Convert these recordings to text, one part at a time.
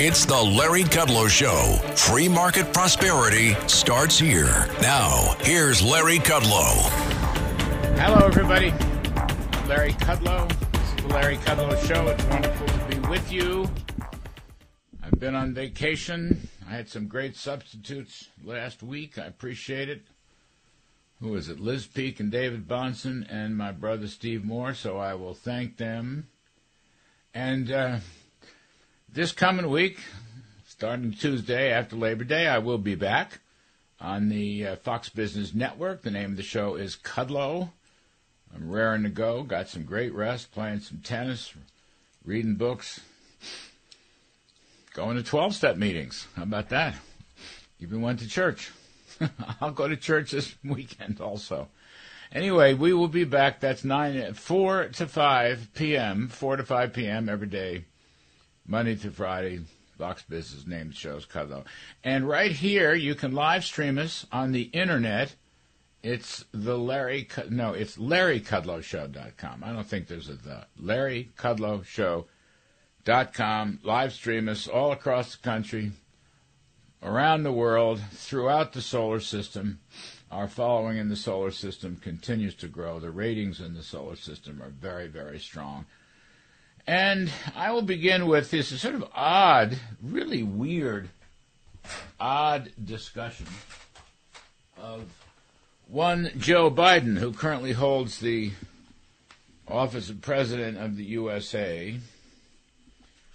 It's the Larry Kudlow Show. Free market prosperity starts here. Now, here's Larry Kudlow. Hello, everybody. Larry Kudlow. This is the Larry Kudlow Show. It's wonderful to be with you. I've been on vacation. I had some great substitutes last week. I appreciate it. Who is it? Liz Peek and David Bahnsen and my brother Steve Moore. So I will thank them. And uh, this coming week, starting Tuesday after Labor Day, I will be back on the uh, Fox Business Network. The name of the show is Kudlow. I'm raring to go. Got some great rest, playing some tennis, reading books, going to 12 step meetings. How about that? Even went to church. I'll go to church this weekend also. Anyway, we will be back. That's nine, four to five p.m., four to five p.m. every day, Monday through Friday. Fox Business name the show's Kudlow. And right here, you can live stream us on the internet. It's the Larry, no, it's LarryKudlowShow.com. I don't think there's a the. LarryKudlowShow.com. Live stream us all across the country, around the world, throughout the solar system. Our following in the solar system continues to grow. The ratings in the solar system are very, very strong. And I will begin with this sort of odd, really weird, odd discussion of one Joe Biden, who currently holds the office of President of the USA,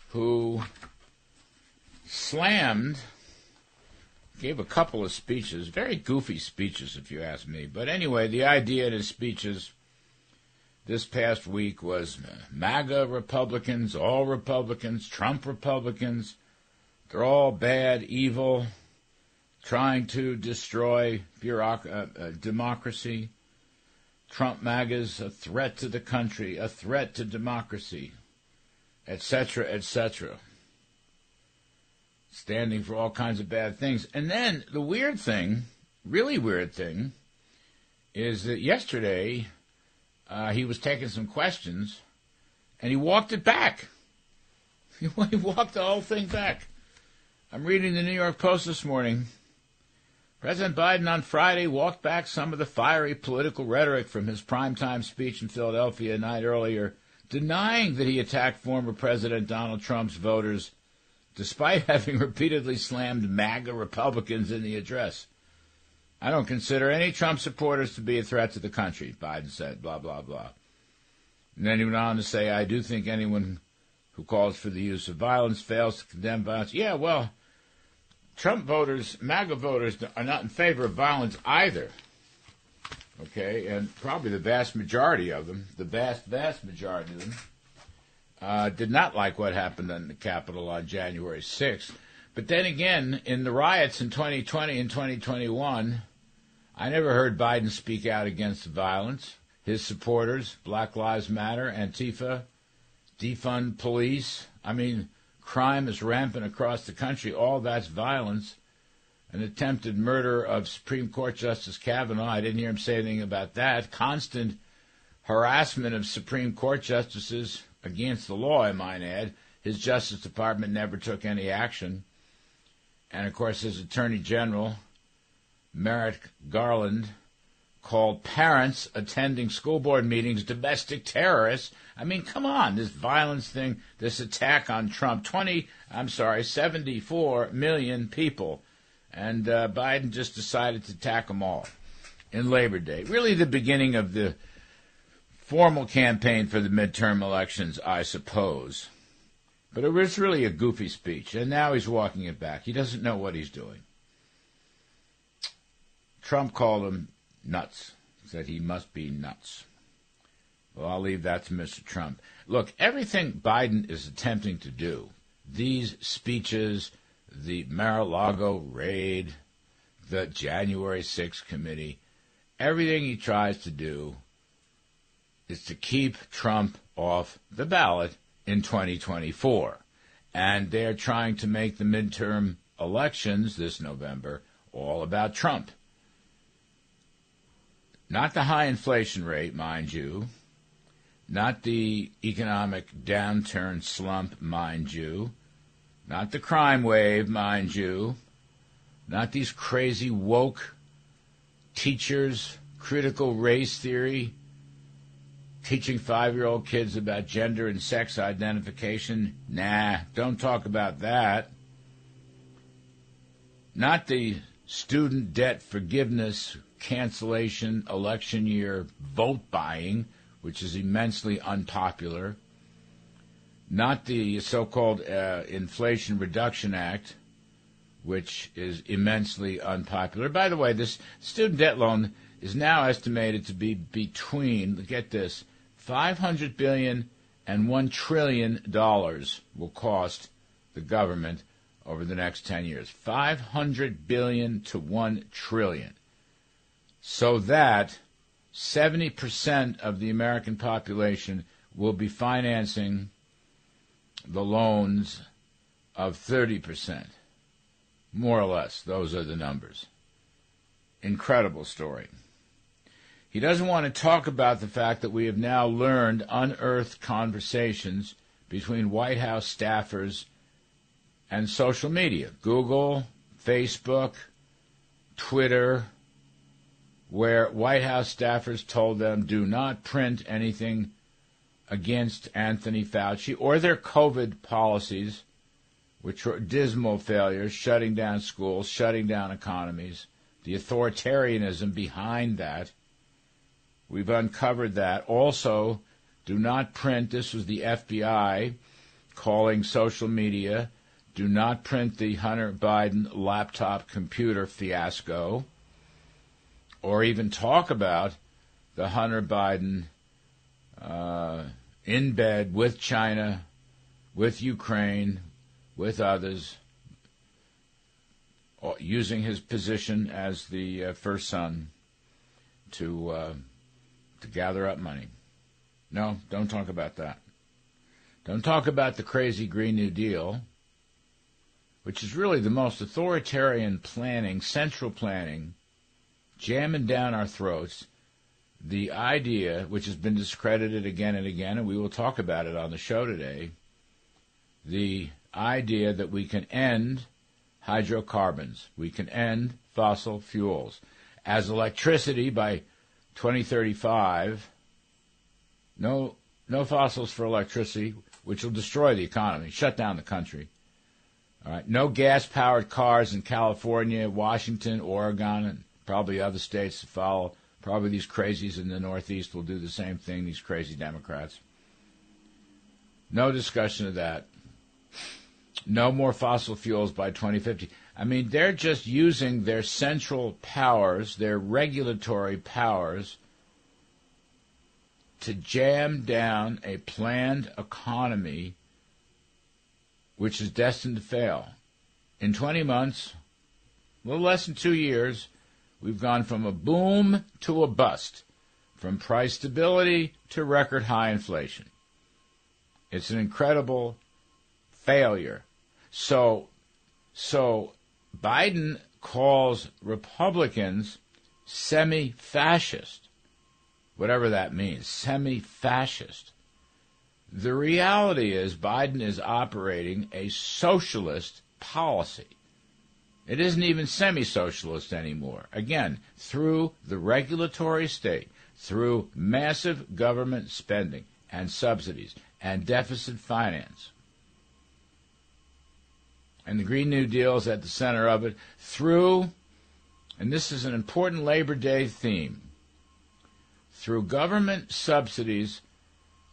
who slammed, gave a couple of speeches, very goofy speeches, if you ask me. But anyway, the idea in his speeches this past week was MAGA Republicans, all Republicans, Trump Republicans. They're all bad, evil, trying to destroy bureauc- uh, uh, democracy. Trump MAGA's a threat to the country, a threat to democracy, etc., etc. Standing for all kinds of bad things. And then the weird thing, really weird thing, is that yesterday uh, he was taking some questions, and he walked it back. He walked the whole thing back. I'm reading the New York Post this morning. President Biden on Friday walked back some of the fiery political rhetoric from his primetime speech in Philadelphia a night earlier, denying that he attacked former President Donald Trump's voters, despite having repeatedly slammed MAGA Republicans in the address. I don't consider any Trump supporters to be a threat to the country, Biden said, blah, blah, blah. And then he went on to say, I do think anyone who calls for the use of violence fails to condemn violence. Yeah, well, Trump voters, MAGA voters, are not in favor of violence either. Okay, and probably the vast majority of them, the vast, vast majority of them, uh, did not like what happened in the Capitol on January 6th. But then again, in the riots in 2020 and 2021, I never heard Biden speak out against violence. His supporters, Black Lives Matter, Antifa, defund police. I mean, crime is rampant across the country. All that's violence. An attempted murder of Supreme Court Justice Kavanaugh. I didn't hear him say anything about that. Constant harassment of Supreme Court justices against the law, I might add. His Justice Department never took any action. And of course, his Attorney General, Merrick Garland called parents attending school board meetings domestic terrorists. I mean, come on, this violence thing, this attack on Trump. 20, I'm sorry, 74 million people. And uh, Biden just decided to attack them all in Labor Day. Really the beginning of the formal campaign for the midterm elections, I suppose. But it was really a goofy speech, and now he's walking it back. He doesn't know what he's doing. Trump called him nuts, said he must be nuts. Well, I'll leave that to Mr. Trump. Look, everything Biden is attempting to do these speeches, the Mar-a-Lago raid, the January 6th committee, everything he tries to do is to keep Trump off the ballot in 2024. And they're trying to make the midterm elections this November all about Trump. Not the high inflation rate, mind you, not the economic downturn slump, mind you, not the crime wave, mind you, not these crazy woke teachers, critical race theory, teaching five year old kids about gender and sex identification. Nah, don't talk about that. Not the student debt forgiveness cancellation election year vote buying, which is immensely unpopular. Not the so called uh, Inflation Reduction Act, which is immensely unpopular. By the way, this student debt loan is now estimated to be between, get this, 500 billion and 1 trillion dollars will cost the government over the next 10 years. 500 billion to 1 trillion. So that 70% of the American population will be financing the loans of 30%. More or less, those are the numbers. Incredible story. He doesn't want to talk about the fact that we have now learned unearthed conversations between White House staffers and social media Google, Facebook, Twitter, where White House staffers told them do not print anything against Anthony Fauci or their COVID policies, which were dismal failures, shutting down schools, shutting down economies, the authoritarianism behind that. We've uncovered that. Also, do not print, this was the FBI calling social media, do not print the Hunter Biden laptop computer fiasco, or even talk about the Hunter Biden uh, in bed with China, with Ukraine, with others, using his position as the uh, first son to. Uh, to gather up money. No, don't talk about that. Don't talk about the crazy Green New Deal, which is really the most authoritarian planning, central planning, jamming down our throats. The idea, which has been discredited again and again, and we will talk about it on the show today, the idea that we can end hydrocarbons, we can end fossil fuels. As electricity, by 2035, no, no fossils for electricity, which will destroy the economy, shut down the country. All right, no gas-powered cars in California, Washington, Oregon, and probably other states to follow. Probably these crazies in the Northeast will do the same thing. These crazy Democrats. No discussion of that. No more fossil fuels by 2050. I mean, they're just using their central powers, their regulatory powers, to jam down a planned economy which is destined to fail. In 20 months, a little less than two years, we've gone from a boom to a bust, from price stability to record high inflation. It's an incredible failure. So, so Biden calls Republicans semi fascist, whatever that means, semi fascist. The reality is Biden is operating a socialist policy. It isn't even semi socialist anymore. Again, through the regulatory state, through massive government spending and subsidies and deficit finance and the Green New Deal is at the center of it, through, and this is an important Labor Day theme, through government subsidies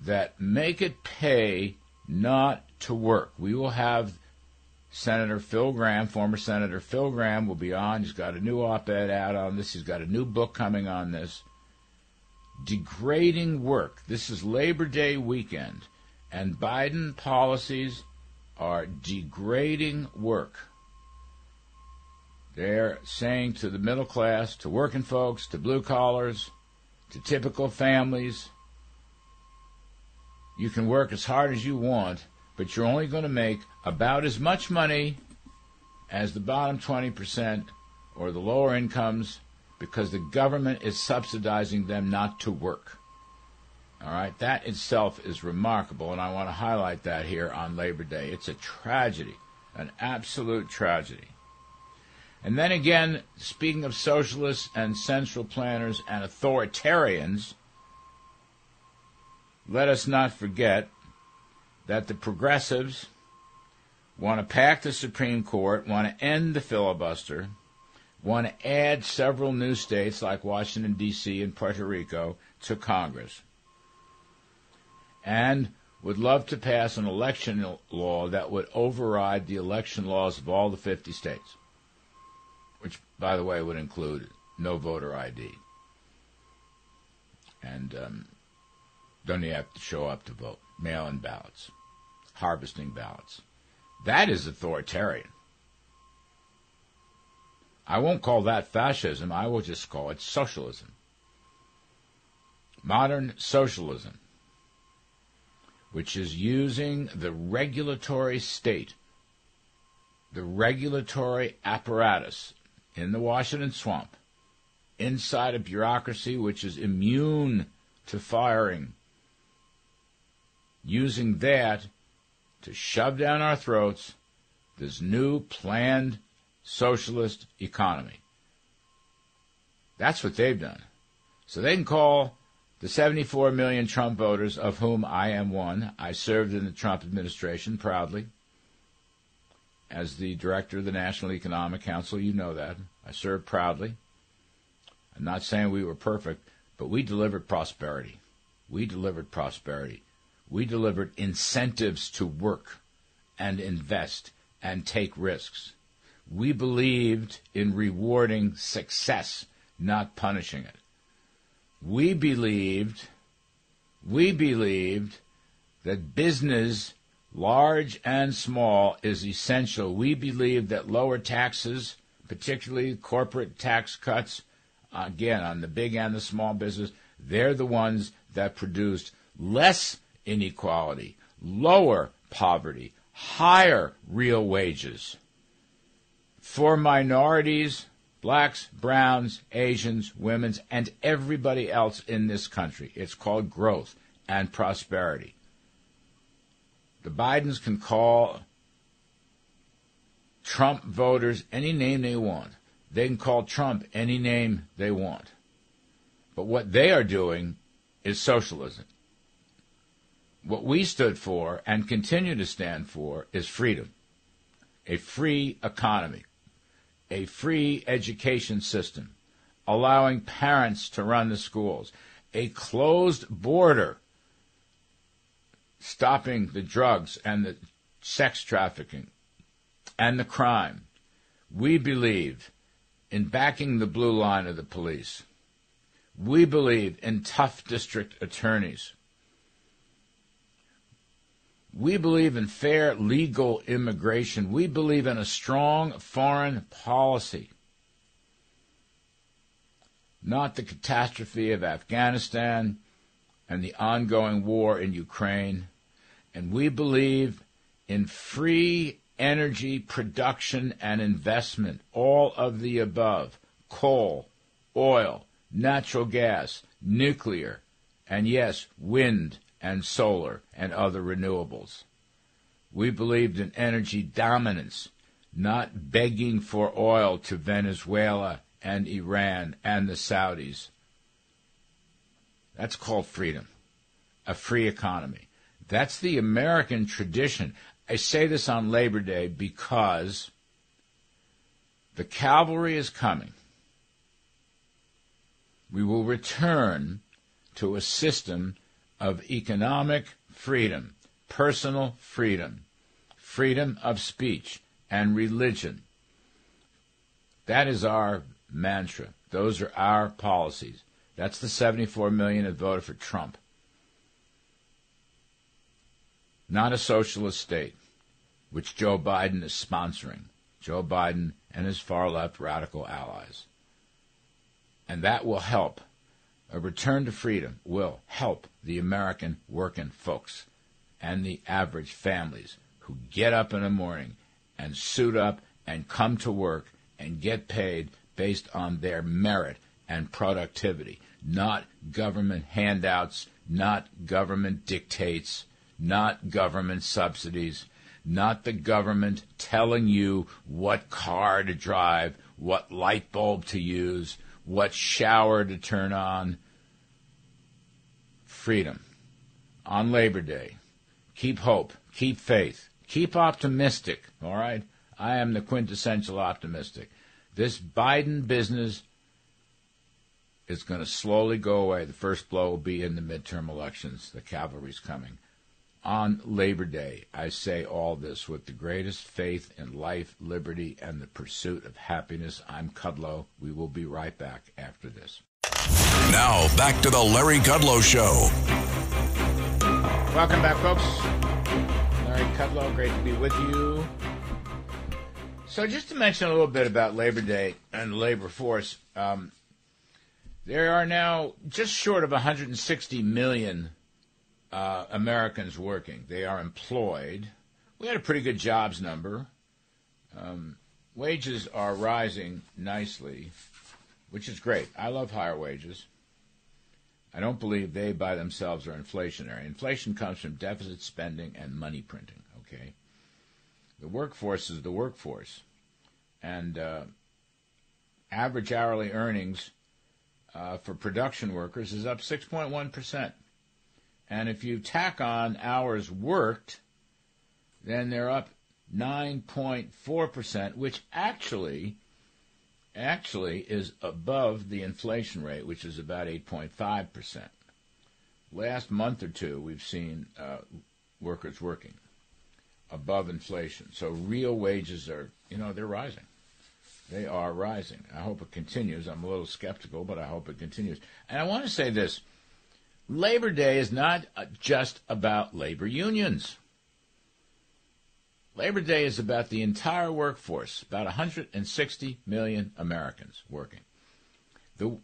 that make it pay not to work. We will have Senator Phil Gramm, former Senator Phil Gramm, will be on. He's got a new op ed out on this, he's got a new book coming on this. Degrading work. This is Labor Day weekend, and Biden policies are degrading work. They're saying to the middle class, to working folks, to blue collars, to typical families, you can work as hard as you want, but you're only going to make about as much money as the bottom 20% or the lower incomes because the government is subsidizing them not to work. All right, that itself is remarkable, and I want to highlight that here on Labor Day. It's a tragedy, an absolute tragedy. And then again, speaking of socialists and central planners and authoritarians, let us not forget that the progressives want to pack the Supreme Court, want to end the filibuster, want to add several new states like Washington, D.C. and Puerto Rico to Congress and would love to pass an election law that would override the election laws of all the 50 states, which, by the way, would include no voter ID. And um, don't you have to show up to vote? Mail in ballots, harvesting ballots. That is authoritarian. I won't call that fascism, I will just call it socialism. Modern socialism which is using the regulatory state, the regulatory apparatus in the Washington swamp, inside a bureaucracy which is immune to firing, using that to shove down our throats this new planned socialist economy. That's what they've done. So they can call the 74 million Trump voters, of whom I am one, I served in the Trump administration proudly. As the director of the National Economic Council, you know that. I served proudly. I'm not saying we were perfect, but we delivered prosperity. We delivered prosperity. We delivered incentives to work and invest and take risks. We believed in rewarding success, not punishing it we believed, we believed that business, large and small, is essential. We believed that lower taxes, particularly corporate tax cuts, again, on the big and the small business, they're the ones that produced less inequality, lower poverty, higher real wages. For minorities, blacks, browns, Asians, women's, and everybody else in this country. It's called growth and prosperity. The Bidens can call Trump voters any name they want. They can call Trump any name they want. But what they are doing is socialism. What we stood for and continue to stand for is freedom, a free economy a free education system, allowing parents to run the schools, a closed border, stopping the drugs and the sex trafficking and the crime. We believe in backing the blue line of the police. We believe in tough district attorneys. We believe in fair legal immigration. We believe in a strong foreign policy. Not the catastrophe of Afghanistan and the ongoing war in Ukraine. And we believe in free energy production and investment, all of the above coal, oil, natural gas, nuclear, and yes, wind and solar and other renewables. We believed in energy dominance, not begging for oil to Venezuela and Iran and the Saudis. That's called freedom, a free economy. That's the American tradition. I say this on Labor Day because the cavalry is coming. We will return to a system of economic freedom, personal freedom, freedom of speech, and religion. That is our mantra. Those are our policies. That's the 74 million that voted for Trump. Not a socialist state. which Joe Biden is sponsoring. Joe Biden and his far left radical allies. And that will help. A return to freedom will help the American working folks and the average families who get up in the morning and suit up and come to work and get paid based on their merit and productivity, not government handouts, not government dictates, not government subsidies, not the government telling you what car to drive, what light bulb to use, what shower to turn on. Freedom. On Labor Day. Keep hope. Keep faith. Keep optimistic. All right? I am the quintessential optimistic. This Biden business is going to slowly go away. The first blow will be in the midterm elections. The cavalry's coming. On Labor Day, I say all this with the greatest faith in life, liberty, and the pursuit of happiness. I'm Kudlow. We will be right back after this. Now, back to the Larry Kudlow Show. Welcome back, folks. Larry Kudlow, great to be with you. So, just to mention a little bit about Labor Day and the labor force, um, there are now just short of 160 million uh, Americans working. They are employed. We had a pretty good jobs number. Um, wages are rising nicely, which is great. I love higher wages. I don't believe they by themselves are inflationary. Inflation comes from deficit spending and money printing, okay? The workforce is the workforce. And uh, average hourly earnings uh, for production workers is up 6.1%. And if you tack on hours worked, then they're up 9.4%, which actually actually is above the inflation rate, which is about 8.5%. Last month or two, we've seen uh, workers working above inflation. So real wages are, you know, they're rising. They are rising. I hope it continues. I'm a little skeptical, but I hope it continues. And I want to say this Labor Day is not uh, just about labor unions. Labor Day is about the entire workforce, about 160 million Americans working. The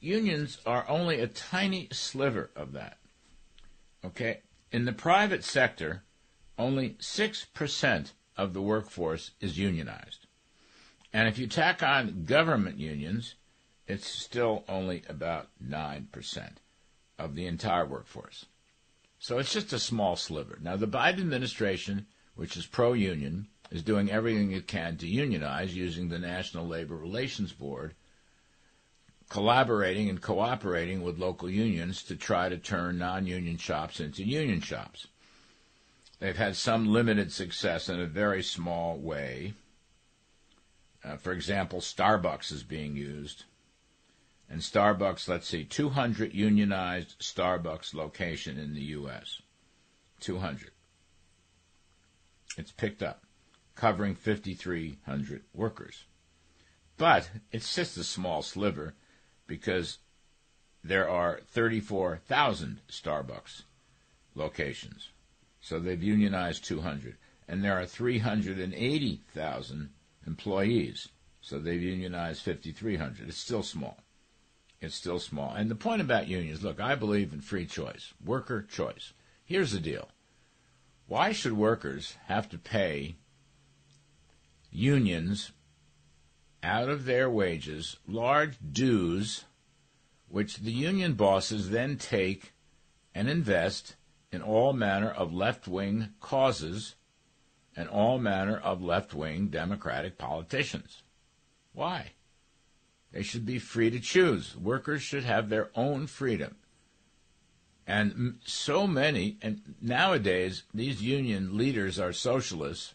unions are only a tiny sliver of that. Okay? In the private sector, only 6% of the workforce is unionized. And if you tack on government unions, it's still only about 9% of the entire workforce. So it's just a small sliver. Now, the Biden administration, which is pro union, is doing everything it can to unionize using the National Labor Relations Board, collaborating and cooperating with local unions to try to turn non union shops into union shops. They've had some limited success in a very small way. Uh, for example, Starbucks is being used and Starbucks, let's see, 200 unionized Starbucks location in the U.S. 200. It's picked up, covering 5,300 workers. But it's just a small sliver because there are 34,000 Starbucks locations. So they've unionized 200. And there are 380,000 employees. So they've unionized 5,300. It's still small it's still small. And the point about unions look, I believe in free choice, worker choice. Here's the deal why should workers have to pay unions out of their wages large dues, which the union bosses then take and invest in all manner of left wing causes and all manner of left wing Democratic politicians? Why? They should be free to choose. Workers should have their own freedom. And so many, and nowadays, these union leaders are socialists.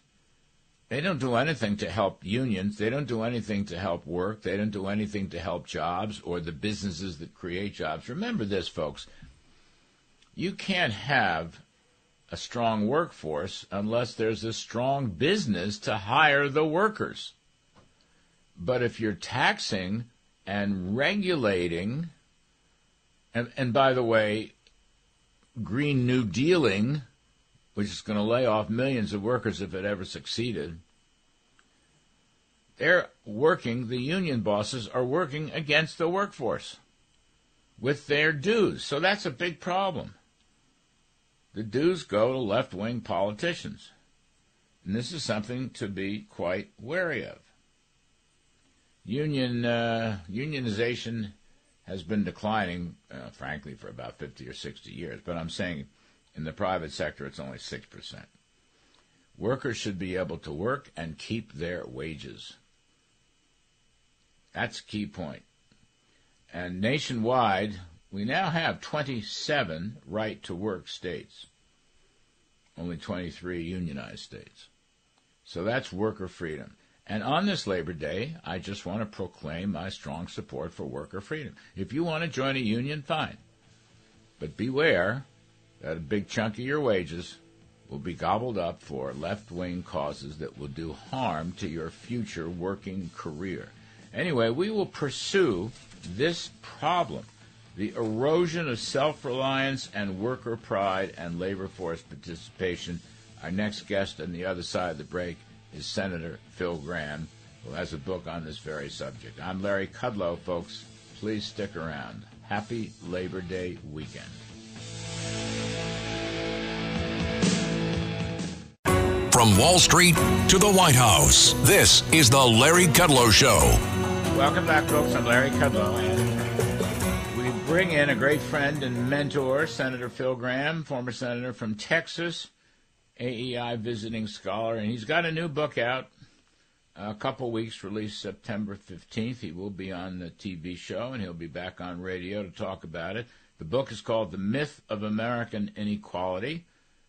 They don't do anything to help unions. They don't do anything to help work. They don't do anything to help jobs or the businesses that create jobs. Remember this, folks. You can't have a strong workforce unless there's a strong business to hire the workers. But if you're taxing and regulating, and, and by the way, Green New Dealing which is going to lay off millions of workers if it ever succeeded, they're working, the union bosses are working against the workforce with their dues. So that's a big problem. The dues go to left wing politicians. And this is something to be quite wary of. Union uh, unionization has been declining, uh, frankly, for about 50 or 60 years. But I'm saying in the private sector, it's only 6%. Workers should be able to work and keep their wages. That's a key point. And nationwide, we now have 27 right to work states, only 23 unionized states. So that's worker freedom. And on this Labor Day, I just want to proclaim my strong support for worker freedom. If you want to join a union, fine. But beware that a big chunk of your wages will be gobbled up for left wing causes that will do harm to your future working career. Anyway, we will pursue this problem the erosion of self reliance and worker pride and labor force participation. Our next guest on the other side of the break is Senator Phil Gramm, who has a book on this very subject. I'm Larry Kudlow, folks. Please stick around. Happy Labor Day weekend. From Wall Street to the White House, this is the Larry Kudlow Show. Welcome back, folks. I'm Larry Kudlow, and we bring in a great friend and mentor, Senator Phil Graham, former senator from Texas, AEI visiting scholar, and he's got a new book out. A couple weeks, released September 15th. He will be on the TV show, and he'll be back on radio to talk about it. The book is called The Myth of American Inequality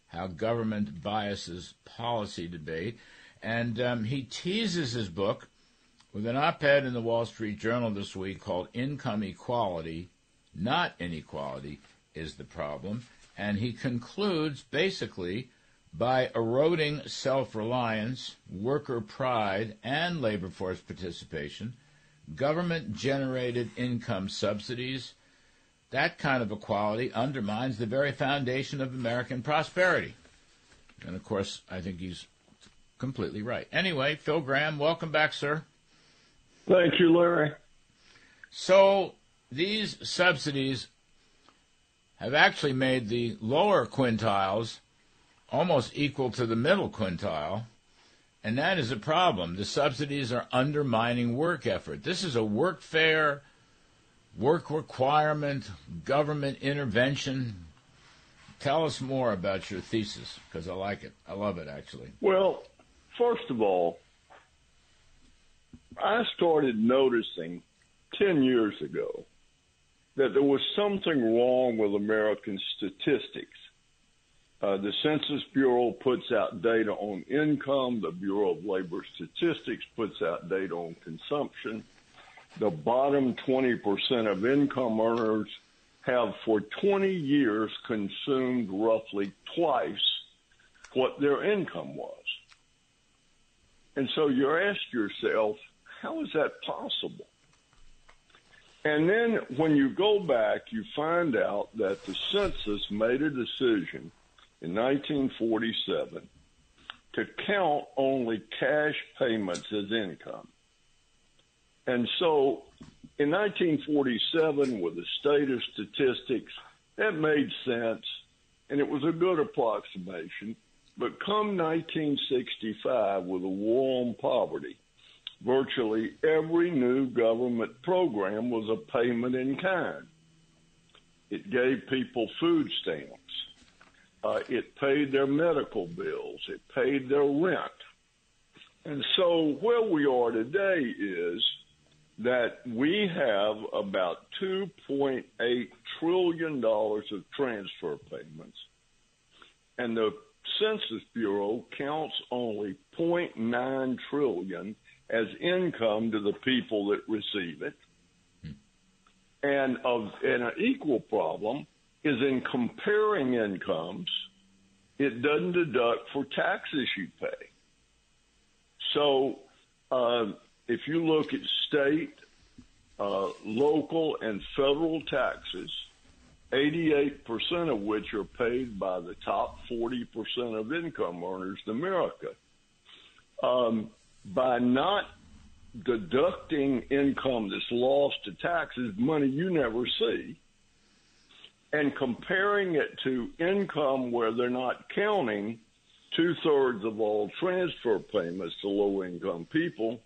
how government biases policy debate. And um, he teases his book with an op ed in the Wall Street Journal this week called Income Equality, Not Inequality, is the Problem. And he concludes basically by eroding self reliance, worker pride, and labor force participation, government generated income subsidies, that kind of equality undermines the very foundation of American prosperity. And of course, I think he's completely right. Anyway, Phil Gramm, welcome back, sir. Thank you, Larry. So these subsidies have actually made the lower quintiles almost equal to the middle quintile. And that is a problem. The subsidies are undermining work effort. This is a workfare work requirement, government intervention. Tell us more about your thesis because I like it. I love it, actually. Well, first of all, I started noticing 10 years ago that there was something wrong with American statistics. Uh, the Census Bureau puts out data on income. The Bureau of Labor Statistics puts out data on consumption the bottom 20% of income earners have for 20 years consumed roughly twice what their income was. And so you ask yourself, how is that possible? And then when you go back, you find out that the census made a decision in 1947 to count only cash payments as income. And so in 1947, with the state of statistics, that made sense, and it was a good approximation. But come 1965, with the war on poverty, virtually every new government program was a payment in kind. It gave people food stamps. Uh, it paid their medical bills. It paid their rent. And so where we are today is that we have about $2.8 trillion of transfer payments, and the Census Bureau counts only 0.9 trillion as income to the people that receive it. And of and an equal problem is in comparing incomes, it doesn't deduct for taxes you pay. So uh, if you look at state, uh, local, and federal taxes, 88% of which are paid by the top 40% of income earners in America. Um, by not deducting income that's lost to taxes, money you never see, and comparing it to income where they're not counting two thirds of all transfer payments to low income people,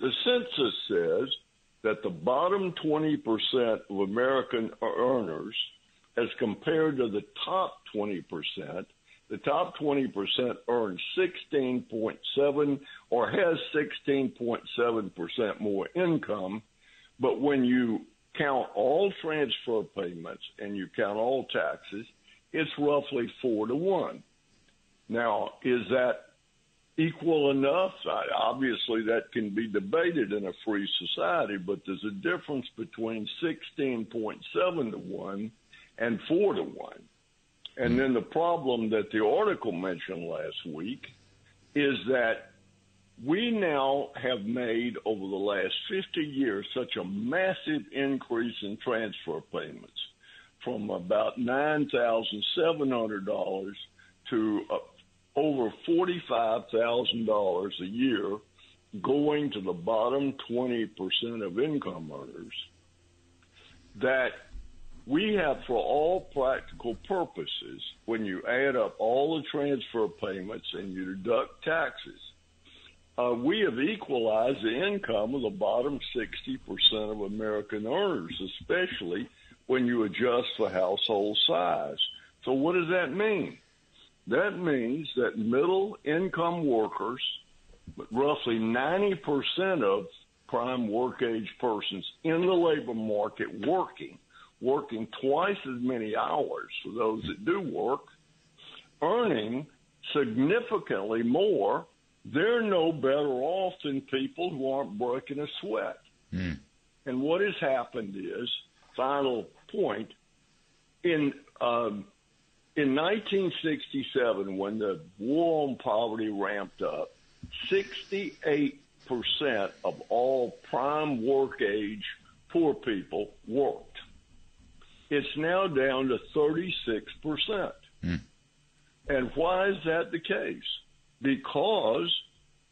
the census says that the bottom 20% of American earners, as compared to the top 20%, the top 20% earns 16.7 or has 16.7% more income. But when you count all transfer payments and you count all taxes, it's roughly four to one. Now, is that equal enough? Obviously, that can be debated in a free society, but there's a difference between 16.7 to 1 and 4 to 1. And then the problem that the article mentioned last week is that we now have made over the last 50 years such a massive increase in transfer payments from about $9,700 to uh, over $45,000 a year going to the bottom 20% of income earners. That we have for all practical purposes, when you add up all the transfer payments and you deduct taxes, uh, we have equalized the income of the bottom 60% of American earners, especially when you adjust for household size. So what does that mean? That means that middle income workers, roughly 90% of prime work age persons in the labor market working, working twice as many hours for those that do work, earning significantly more, they're no better off than people who aren't breaking a sweat. Mm. And what has happened is, final point, in um, in 1967, when the war on poverty ramped up, 68% of all prime work age poor people worked. It's now down to 36%. Mm. And why is that the case? Because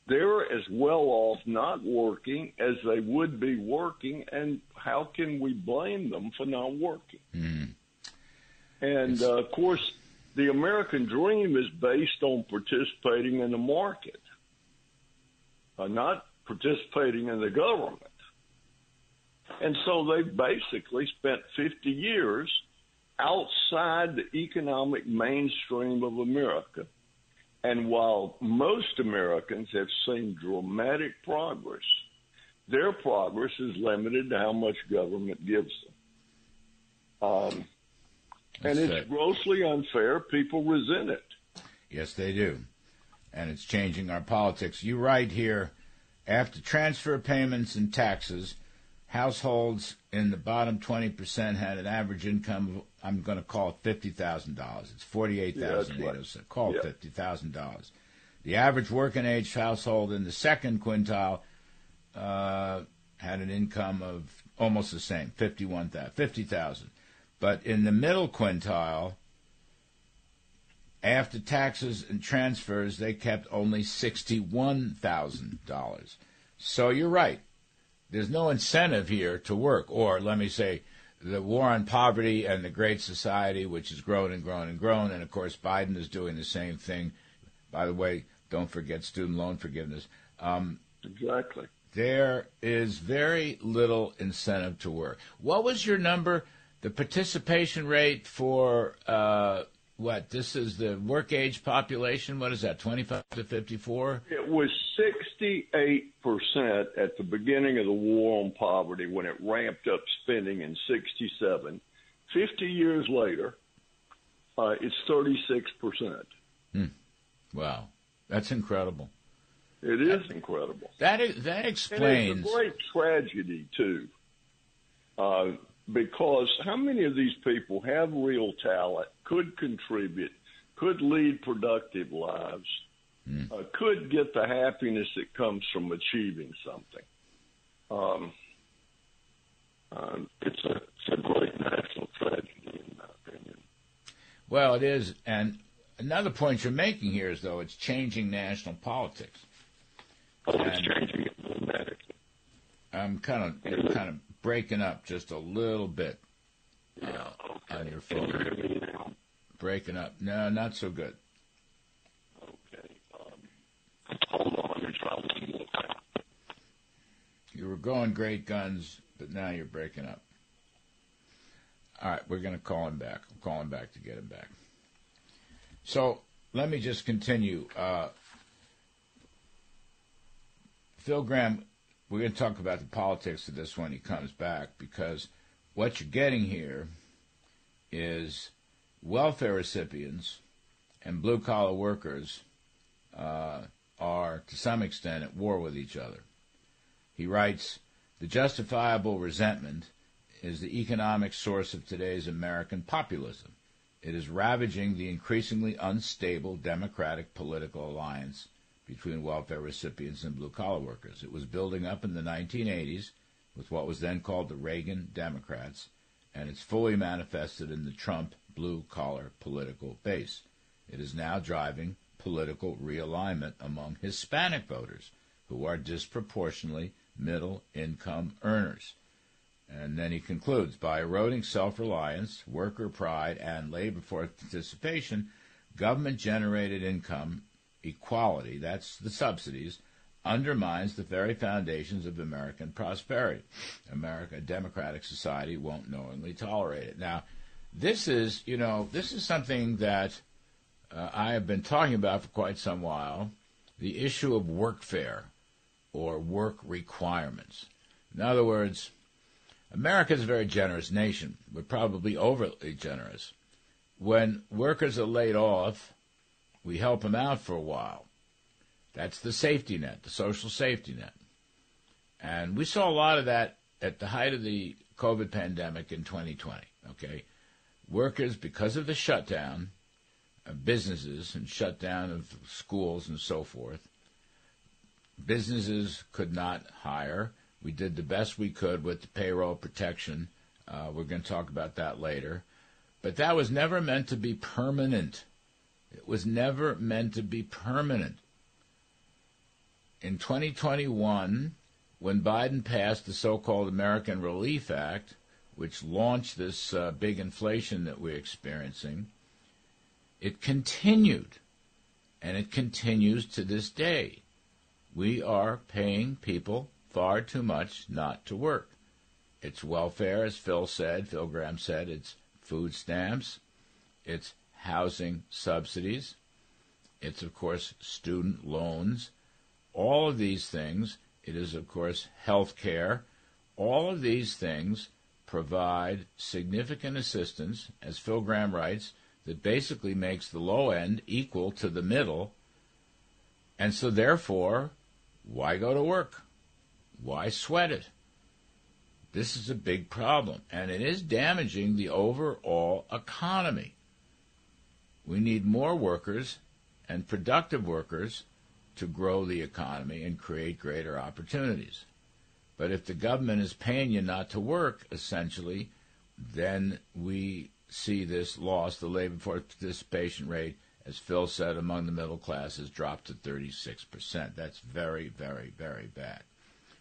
they're as well off not working as they would be working, and how can we blame them for not working? Mm. And uh, of course, the American dream is based on participating in the market, uh, not participating in the government. And so they've basically spent 50 years outside the economic mainstream of America. And while most Americans have seen dramatic progress, their progress is limited to how much government gives them. Um, and it's it. grossly unfair. People resent it. Yes, they do. And it's changing our politics. You write here after transfer payments and taxes, households in the bottom 20% had an average income of, I'm going to call it $50,000. It's 48000 yeah, right. Call it $50,000. The average working age household in the second quintile uh, had an income of almost the same, 51,000, 50,000. But in the middle quintile, after taxes and transfers, they kept only $61,000. So you're right. There's no incentive here to work, or let me say, the war on poverty and the Great Society, which has grown and grown and grown, and of course Biden is doing the same thing. By the way, don't forget student loan forgiveness. Um, exactly. There is very little incentive to work. What was your number? The participation rate for uh, what? This is the work age population. What is that? Twenty five to fifty four. It was six 58% at the beginning of the war on poverty when it ramped up spending in 67. 50 years later, uh, it's 36%. Hmm. Wow. That's incredible. It is that, incredible. That is, that explains. it's a great tragedy, too. Uh, because how many of these people have real talent, could contribute, could lead productive lives? Mm. uh, could get the happiness that comes from achieving something? Um, Um, it's, a, it's a great national tragedy, in my opinion. Well, it is, and another point you're making here is though it's changing national politics. Oh, it's changing it dramatically. I'm kind of kind of breaking up just a little bit Yeah, okay. on your you phone. hear me now? Breaking up. No, not so good. Hold on, time. You were going great guns, but now you're breaking up. All right, we're going to call him back. I'm calling back to get him back. So let me just continue. Uh, Phil Gramm, we're going to talk about the politics of this when he comes back because what you're getting here is welfare recipients and blue collar workers uh, are to some extent at war with each other. He writes, the justifiable resentment is the economic source of today's American populism. It is ravaging the increasingly unstable democratic political alliance between welfare recipients and blue collar workers. It was building up in the 1980s with what was then called the Reagan Democrats, and it's fully manifested in the Trump blue collar political base. It is now driving political realignment among Hispanic voters, who are disproportionately middle income earners. And then he concludes by eroding self reliance, worker pride, and labor force participation, government generated income equality, that's the subsidies, undermines the very foundations of American prosperity. America, a democratic society, won't knowingly tolerate it. Now, this is, you know, this is something that uh, I have been talking about for quite some while the issue of workfare or work requirements. In other words, America is a very generous nation. We're probably overly generous. When workers are laid off, we help them out for a while. That's the safety net, the social safety net. And we saw a lot of that at the height of the COVID pandemic in 2020. Okay. Workers, because of the shutdown businesses and shutdown of schools and so forth, businesses could not hire. We did the best we could with the payroll protection. Uh, we're going to talk about that later. But that was never meant to be permanent. It was never meant to be permanent. In 2021, when Biden passed the so called American Relief Act, which launched this uh, big inflation that we're experiencing, it continued, and it continues to this day. We are paying people far too much not to work. It's welfare, as Phil said, Phil Gramm said, it's food stamps, it's housing subsidies, it's, of course, student loans. All of these things, it is, of course, health care. All of these things provide significant assistance, as Phil Gramm writes, that basically makes the low end equal to the middle. And so, therefore, why go to work? Why sweat it? This is a big problem, and it is damaging the overall economy. We need more workers and productive workers to grow the economy and create greater opportunities. But if the government is paying you not to work, essentially, then we see this loss, the labor force participation rate, as Phil said, among the middle class has dropped to 36%. That's very, very, very bad.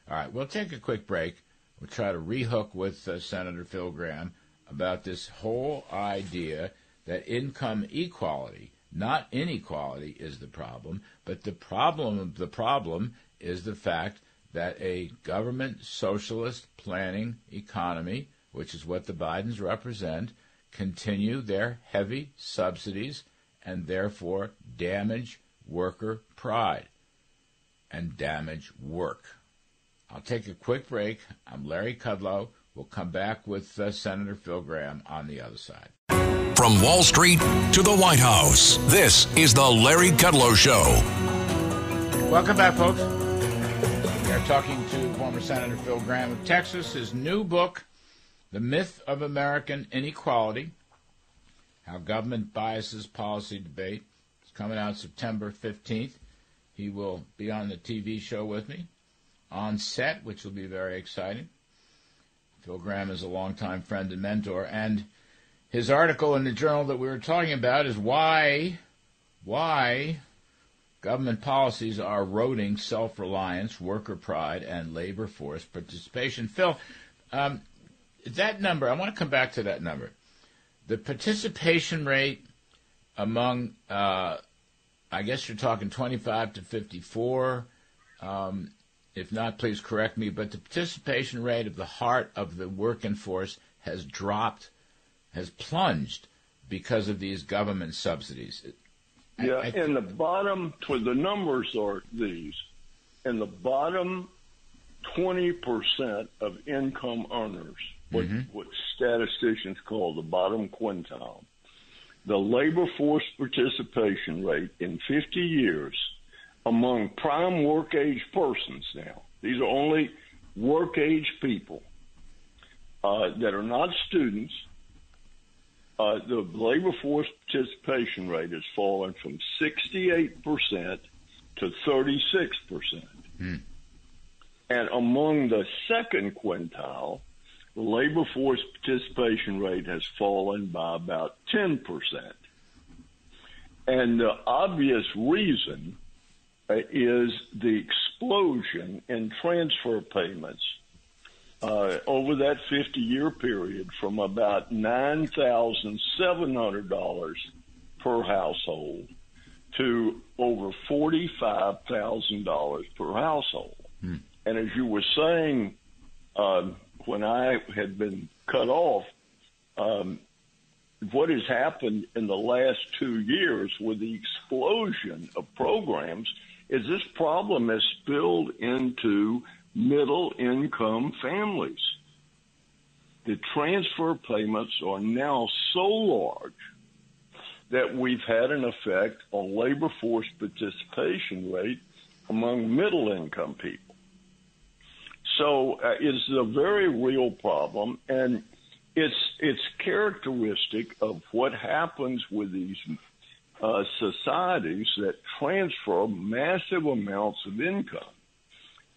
All right, we'll take a quick break. We'll try to rehook with uh, Senator Phil Gramm about this whole idea that income equality, not inequality, is the problem, but the problem of the problem is the fact that a government socialist planning economy, which is what the Bidens represent, continue their heavy subsidies and therefore damage worker pride and damage work. I'll take a quick break. I'm Larry Kudlow. We'll come back with uh, Senator Phil Gramm on the other side. From Wall Street to the White House, this is the Larry Kudlow Show. Welcome back, folks. We are talking to former Senator Phil Gramm of Texas. His new book, The Myth of American Inequality How Government Biases Policy Debate, is coming out September 15th. He will be on the TV show with me on set, which will be very exciting. Phil Gramm is a longtime friend and mentor, and his article in the journal that we were talking about is why, why government policies are eroding self-reliance, worker pride, and labor force participation. Phil, um, that number, I want to come back to that number. The participation rate among, uh, I guess you're talking 25 to 54. Um, if not, please correct me. But the participation rate of the heart of the working force has dropped, has plunged because of these government subsidies. Yeah, I, I, and the bottom, the numbers are these. In the bottom 20% of income earners, what, mm-hmm. what statisticians call the bottom quintile, the labor force participation rate in 50 years among prime work age persons now, these are only work age people uh, that are not students, uh, the labor force participation rate has fallen from 68% to 36%. Hmm. And among the second quintile, the labor force participation rate has fallen by about 10%. And the obvious reason uh, is the explosion in transfer payments uh, over that 50 year period from about $9,700 per household to over $45,000 per household. Hmm. And as you were saying, um, when I had been cut off, um, what has happened in the last two years with the explosion of programs is this problem has spilled into middle income families. The transfer payments are now so large that we've had an effect on labor force participation rate among middle income people. So uh, it's a very real problem and it's it's characteristic of what happens with these uh, societies that transfer massive amounts of income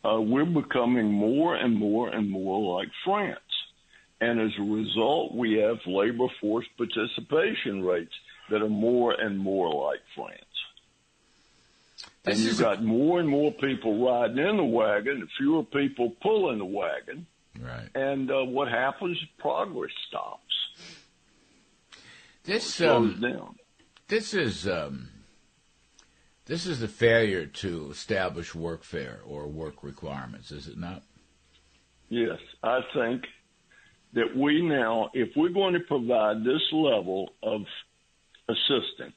uh, we're becoming more and more and more like France. And as a result, we have labor force participation rates that are more and more like France. And you've got more and more people riding in the wagon, and fewer people pulling the wagon. Right. And uh, what happens? Progress stops. This um, down. This is um, this is the failure to establish workfare or work requirements, is it not? Yes, I think that we now, if we're going to provide this level of assistance,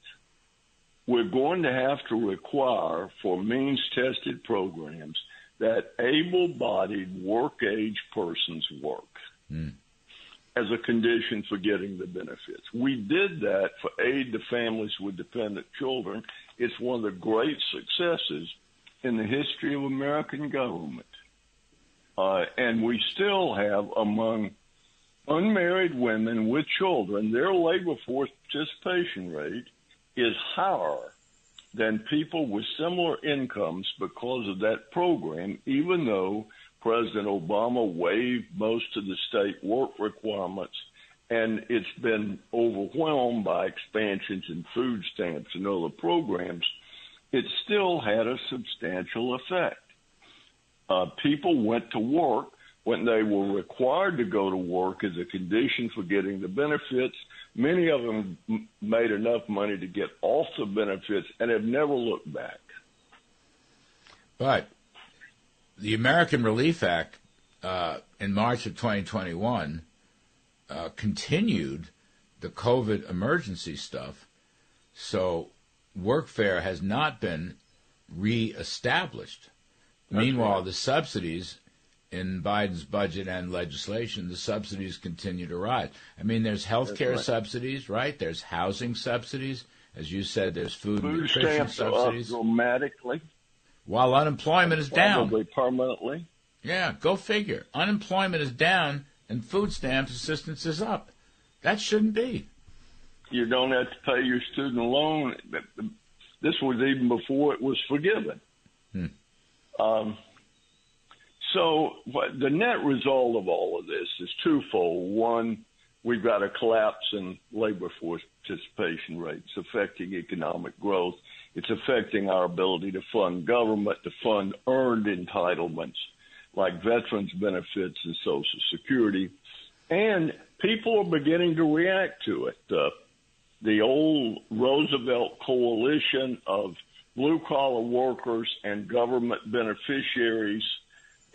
we're going to have to require for means tested programs that able bodied work age persons work. Mm as a condition for getting the benefits. We did that for aid to families with dependent children. It's one of the great successes in the history of American government. Uh, and we still have among unmarried women with children, their labor force participation rate is higher than people with similar incomes because of that program, even though President Obama waived most of the state work requirements, and it's been overwhelmed by expansions in food stamps and other programs. It still had a substantial effect. Uh, people went to work when they were required to go to work as a condition for getting the benefits. Many of them made enough money to get off the benefits and have never looked back. But the American Relief Act uh, in March of 2021 uh, continued the COVID emergency stuff, so workfare has not been reestablished. That's Meanwhile, right. the subsidies in Biden's budget and legislation, the subsidies continue to rise. I mean, there's health care right. subsidies, right? There's housing subsidies. As you said, there's food, food nutrition subsidies. dramatically while unemployment is down. Probably permanently. Yeah, go figure. Unemployment is down and food stamps assistance is up. That shouldn't be. You don't have to pay your student loan. This was even before it was forgiven. Hmm. Um, so the net result of all of this is twofold. One, we've got a collapse in labor force participation rates affecting economic growth. It's affecting our ability to fund government, to fund earned entitlements like veterans benefits and Social Security. And people are beginning to react to it. Uh, the old Roosevelt coalition of blue collar workers and government beneficiaries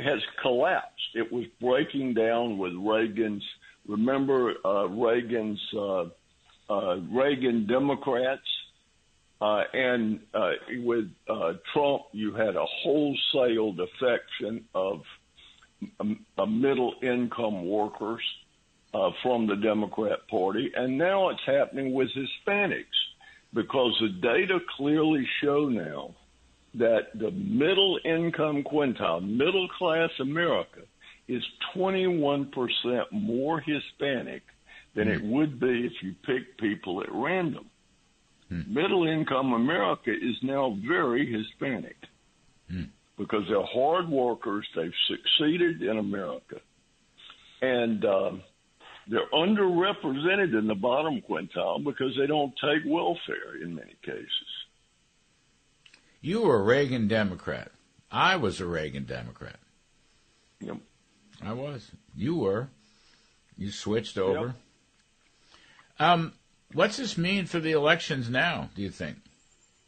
has collapsed. It was breaking down with Reagan's. Remember uh, Reagan's uh, uh, Reagan Democrats, uh, and uh, with uh, Trump, you had a wholesale defection of um, middle income workers from the Democrat Party, and now it's happening with Hispanics because the data clearly show now that the middle income quintile, middle class America, is 21% more Hispanic than mm. it would be if you pick people at random. Mm. Middle income America is now very Hispanic mm. because they're hard workers. They've succeeded in America. And, uh, they're underrepresented in the bottom quintile because they don't take welfare in many cases. You were a Reagan Democrat. I was a Reagan Democrat. Yep. I was. You were. You switched over. Yep. Um, what's this mean for the elections now? Do you think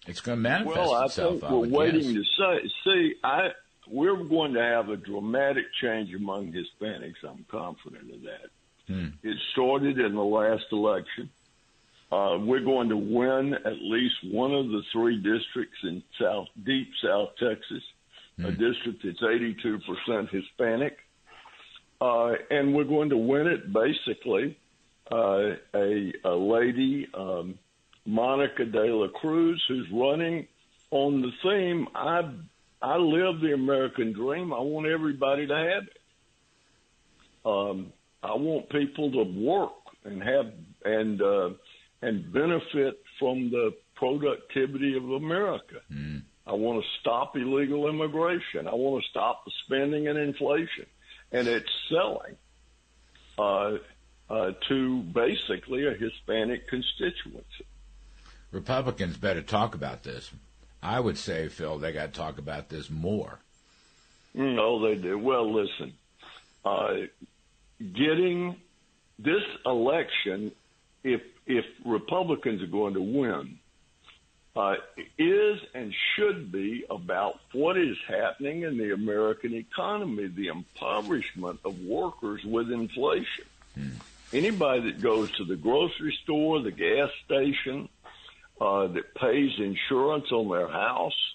it's going to manifest well, I itself? Think we're waiting to say. See, I we're going to have a dramatic change among Hispanics. I'm confident of that. Hmm. It started in the last election. Uh, we're going to win at least one of the three districts in South, deep South Texas, hmm. a district that's 82% Hispanic. Uh, and we're going to win it basically. Uh, a, a lady, um, Monica De La Cruz, who's running on the theme, I, I live the American dream. I want everybody to have it. Um, I want people to work and have and uh, and benefit from the productivity of America. Mm. I want to stop illegal immigration. I want to stop the spending and inflation, and it's selling uh, uh, to basically a Hispanic constituency. Republicans better talk about this. I would say, Phil, they got to talk about this more. No, they do. Well, listen, uh, getting this election, if if Republicans are going to win, uh, is and should be about what is happening in the American economy, the impoverishment of workers with inflation. Hmm. Anybody that goes to the grocery store, the gas station, uh, that pays insurance on their house,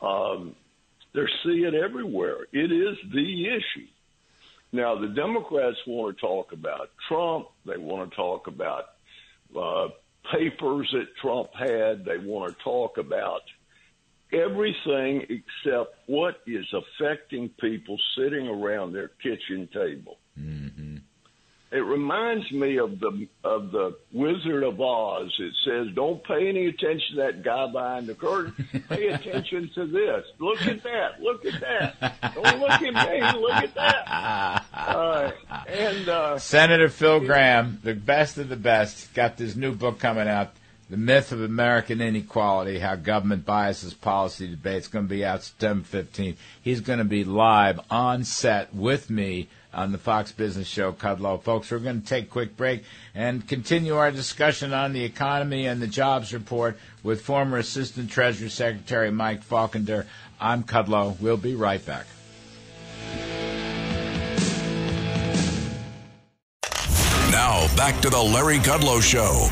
um, they see it everywhere. It is the issue. Now, the Democrats want to talk about Trump. They want to talk about uh, papers that Trump had. They want to talk about everything except what is affecting people sitting around their kitchen table. Mm-hmm. It reminds me of the of the Wizard of Oz. It says, "Don't pay any attention to that guy behind the curtain. Pay attention to this. Look at that. Look at that. Don't look at me. Look at that." Uh, and uh, Senator Phil Gramm, the best of the best, got this new book coming out. The Myth of American Inequality, How Government Biases Policy Debate. It's going to be out September 15th. He's going to be live on set with me on the Fox Business Show, Kudlow. Folks, we're going to take a quick break and continue our discussion on the economy and the jobs report with former Assistant Treasury Secretary Mike Faulkender. I'm Kudlow. We'll be right back. Now, back to the Larry Kudlow Show.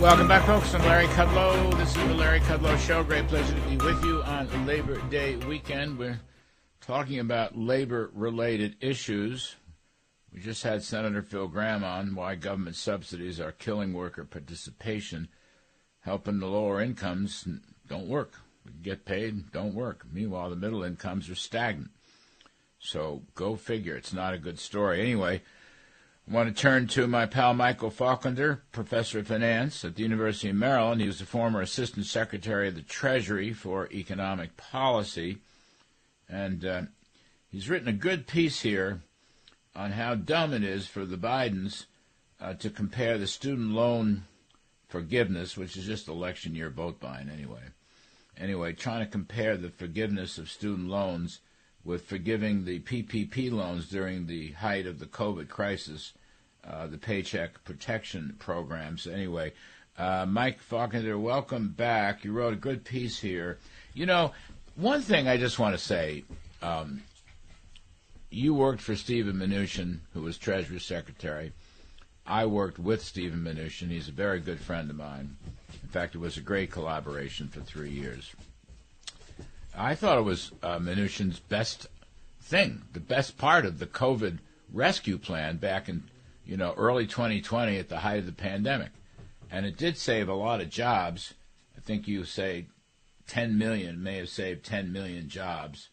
Welcome back, folks. I'm Larry Kudlow. This is the Larry Kudlow Show. Great pleasure to be with you on Labor Day weekend. We're talking about labor related issues. We just had Senator Phil Gramm on why government subsidies are killing worker participation, helping the lower incomes don't work. We get paid, don't work. Meanwhile, the middle incomes are stagnant. So go figure. It's not a good story. Anyway, I want to turn to my pal Michael Faulkender, professor of finance at the University of Maryland. He was the former assistant secretary of the Treasury for economic policy. And uh, he's written a good piece here on how dumb it is for the Bidens uh, to compare the student loan forgiveness, which is just election year vote buying anyway. Anyway, trying to compare the forgiveness of student loans with forgiving the PPP loans during the height of the COVID crisis, uh, the Paycheck Protection Programs. Anyway, uh, Mike Faulkender, welcome back. You wrote a good piece here. You know, one thing I just want to say. Um, you worked for Steven Mnuchin, who was Treasury Secretary. I worked with Steven Mnuchin. He's a very good friend of mine. In fact, it was a great collaboration for three years. I thought it was uh, Mnuchin's best thing, the best part of the COVID rescue plan back in, you know, early 2020 at the height of the pandemic, and it did save a lot of jobs. I think you say 10 million may have saved 10 million jobs,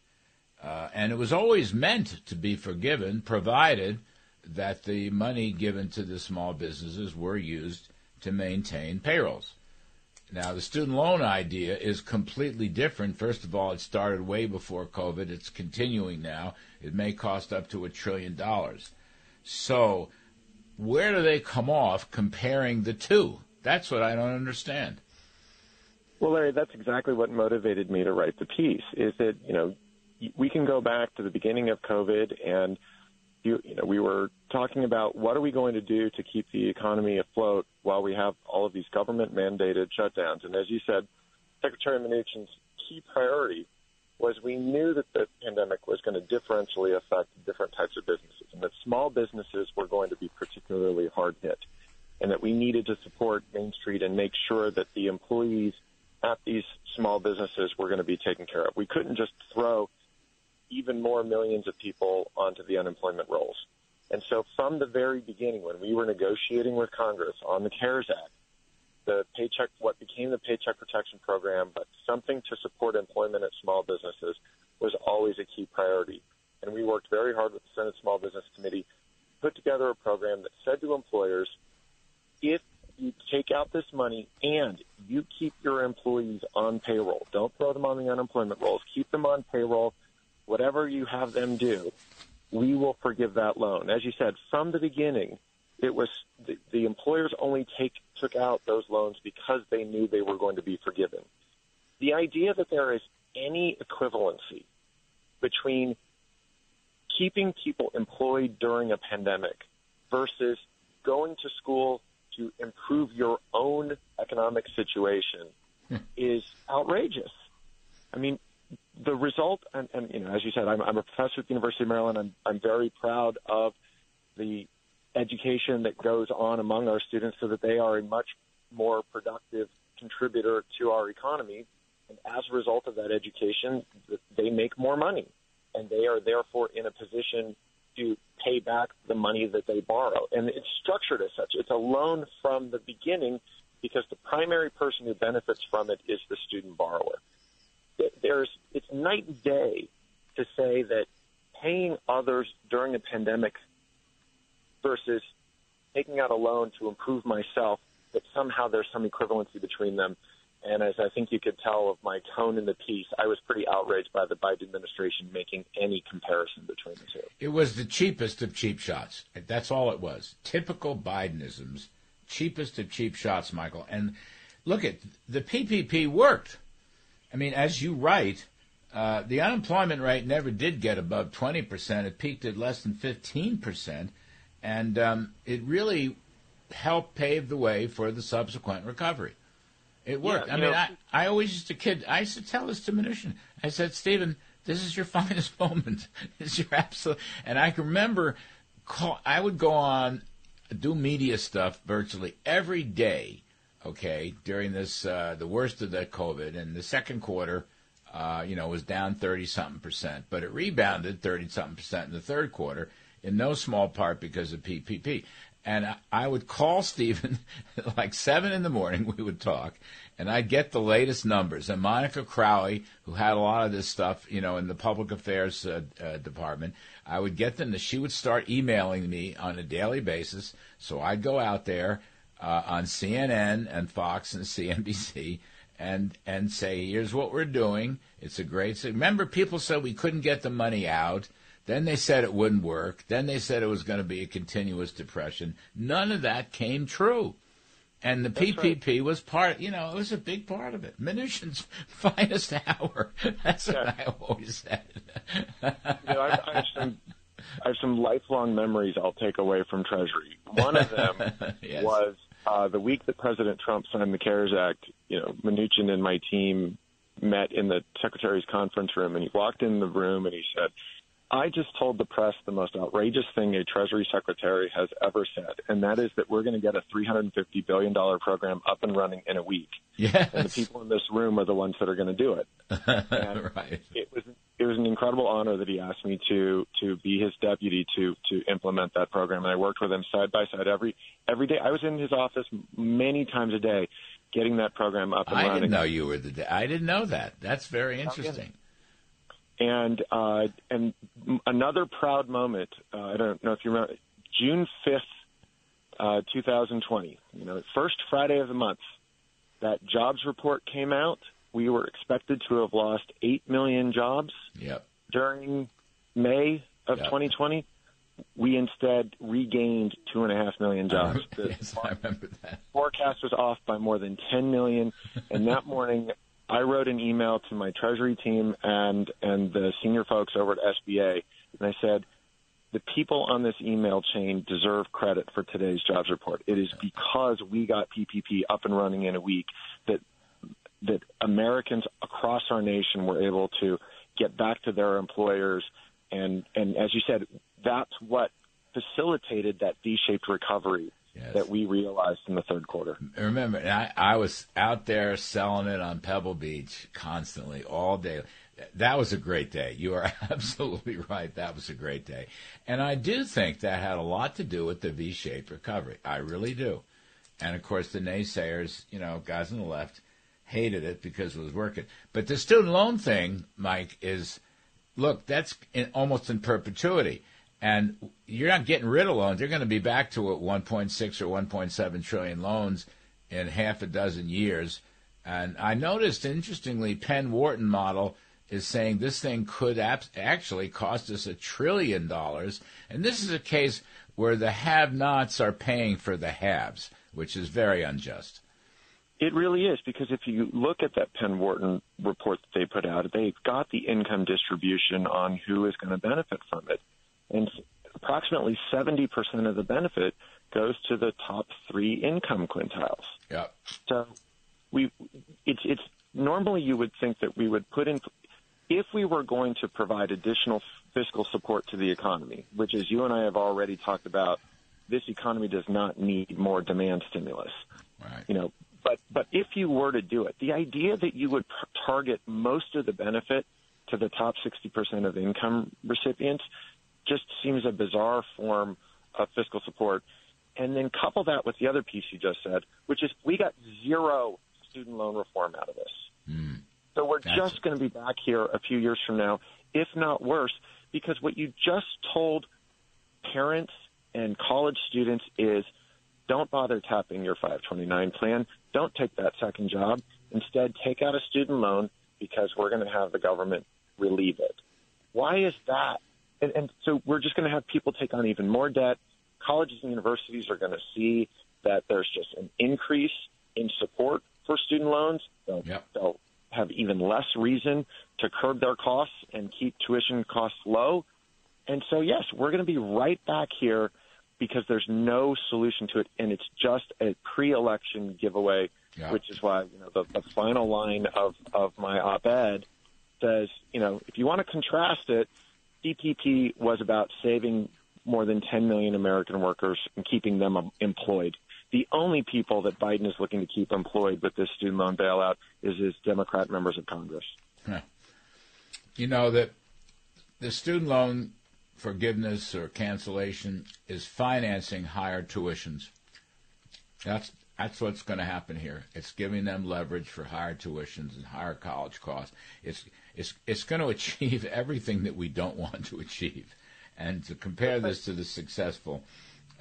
uh, and it was always meant to be forgiven, provided that the money given to the small businesses were used to maintain payrolls. Now, the student loan idea is completely different. First of all, it started way before COVID. It's continuing now. It may cost up to a trillion dollars. So, where do they come off comparing the two? That's what I don't understand. Well, Larry, that's exactly what motivated me to write the piece. Is that you know we can go back to the beginning of COVID and you, you know, we were talking about what are we going to do to keep the economy afloat while we have all of these government mandated shutdowns. And as you said, Secretary Mnuchin's key priority was we knew that the pandemic was going to differentially affect different types of businesses and that small businesses were going to be particularly hard hit and that we needed to support Main Street and make sure that the employees at these small businesses were going to be taken care of. We couldn't just throw even more millions of people onto the unemployment rolls. And so from the very beginning, when we were negotiating with Congress on the CARES Act, the paycheck, what became the Paycheck Protection Program, but something to support employment at small businesses was always a key priority. And we worked very hard with the Senate Small Business Committee, put together a program that said to employers, if you take out this money and you keep your employees on payroll, don't throw them on the unemployment rolls, keep them on payroll whatever you have them do, we will forgive that loan. As you said, from the beginning, it was the, the employers only take took out those loans because they knew they were going to be forgiven. The idea that there is any equivalency between keeping people employed during a pandemic versus going to school to improve your own economic situation hmm. is outrageous. I mean, the result, and, and you know, as you said, I'm, I'm a professor at the University of Maryland. I'm, I'm very proud of the education that goes on among our students so that they are a much more productive contributor to our economy. And as a result of that education, they make more money and they are therefore in a position to pay back the money that they borrow. And it's structured as such. It's a loan from the beginning because the primary person who benefits from it is the student borrower there's it's night and day to say that paying others during a pandemic versus taking out a loan to improve myself that somehow there's some equivalency between them. And as I think you could tell of my tone in the piece, I was pretty outraged by the Biden administration making any comparison between the two. It was the cheapest of cheap shots. That's all it was. Typical Bidenisms, cheapest of cheap shots, Michael. And look at the PPP worked. I mean, as you write, uh, the unemployment rate never did get above 20%. It peaked at less than 15%. And um, it really helped pave the way for the subsequent recovery. It worked. Yeah, I mean, know, I, I always used to kid, I used to tell this to Mnuchin. I said, Steven, this is your finest moment. This is your absolute. And I can remember call, I would go on, do media stuff virtually every day okay, during this uh, the worst of the COVID, and the second quarter, uh, you know, was down thirty something percent, but it rebounded thirty something percent in the third quarter, in no small part because of PPP. And I would call Steven like seven in the morning. We would talk, and I'd get the latest numbers. And Monica Crowley, who had a lot of this stuff, you know, in the public affairs uh, uh, department, I would get them. To, she would start emailing me on a daily basis. So I'd go out there uh, on CNN and Fox and CNBC and and say, here's what we're doing. It's a great. Remember, people said we couldn't get the money out. Then they said it wouldn't work. Then they said it was going to be a continuous depression. None of that came true. And the That's PPP right. was part, you know, it was a big part of it. Mnuchin's finest hour. That's Yeah. what I always said. You know, I, I have some I have some lifelong memories I'll take away from Treasury. One of them Yes. was uh, the week that President Trump signed the CARES Act. You know, Mnuchin and my team met in the secretary's conference room, and he walked in the room and he said, "I just told the press the most outrageous thing a Treasury secretary has ever said, and that is that we're going to get a 350 billion dollar program up and running in a week, and the people in this room are the ones that are going to do it." right. it was it was an incredible honor that he asked me to to be his deputy to to implement that program and I worked with him side by side every every day I was in his office many times a day getting that program up and I running didn't know you were the. I didn't know that. That's very interesting. And uh and another proud moment uh, I don't know if you remember June 5th uh 2020 you know first Friday of the month that jobs report came out we were expected to have lost 8 million jobs Yep. during May of Yeah. 2020, we instead regained two and a half million jobs. The yes, I remember that. forecast was off by more than 10 million, and that morning I wrote an email to my treasury team and and the senior folks over at SBA, and I said. The people on this email chain deserve credit for today's jobs report. It is because we got PPP up and running in a week that that Americans across our nation were able to get back to their employers and and as you said that's what facilitated that V-shaped recovery Yes. that we realized in the third quarter. Remember, I, I was out there selling it on Pebble Beach constantly, all day. That was a great day. You are absolutely right. That was a great day. And I do think that had a lot to do with the V shaped recovery. I really do. And of course, the naysayers, you know, guys on the left, hated it because it was working. But the student loan thing, Mike, is look, that's in, almost in perpetuity. And you're not getting rid of loans. You're going to be back to a 1.6 or 1.7 trillion loans in half a dozen years. And I noticed, interestingly, Penn Wharton model is saying this thing could ap- actually cost us a trillion dollars. And this is a case where the have-nots are paying for the haves, which is very unjust. It really is because if you look at that Penn Wharton report that they put out, they've got the income distribution on who is going to benefit from it. And approximately 70% of the benefit goes to the top three income quintiles. Yep. So we, it's, it's normally you would think that we would put in, if we were going to provide additional fiscal support to the economy, which as you and I have already talked about, this economy does not need more demand stimulus Right. you know but but if you were to do it the idea that you would target most of the benefit to the top 60% of income recipients just seems a bizarre form of fiscal support and then couple that with the other piece you just said which is we got zero student loan reform out of this hmm. so we're That's- just going to be back here a few years from now if not worse because what you just told parents and college students is don't bother tapping your 529 plan. Don't take that second job. Instead, take out a student loan because we're going to have the government relieve it. Why is that? And, and so we're just going to have people take on even more debt. Colleges and universities are going to see that there's just an increase in support for student loans. They'll, Yep. they'll have even less reason to curb their costs and keep tuition costs low. And so, yes, we're going to be right back here because there's no solution to it, and it's just a pre-election giveaway, Yeah. which is why you know the, the final line of of my op-ed says, you know, if you want to contrast it, PPP was about saving more than 10 million American workers and keeping them um, employed. The only people that Biden is looking to keep employed with this student loan bailout is his Democrat members of Congress. You know that the student loan forgiveness or cancellation is financing higher tuitions. That's that's what's going to happen here. It's giving them leverage for higher tuitions and higher college costs. It's it's it's going to achieve everything that we don't want to achieve. And to compare this to the successful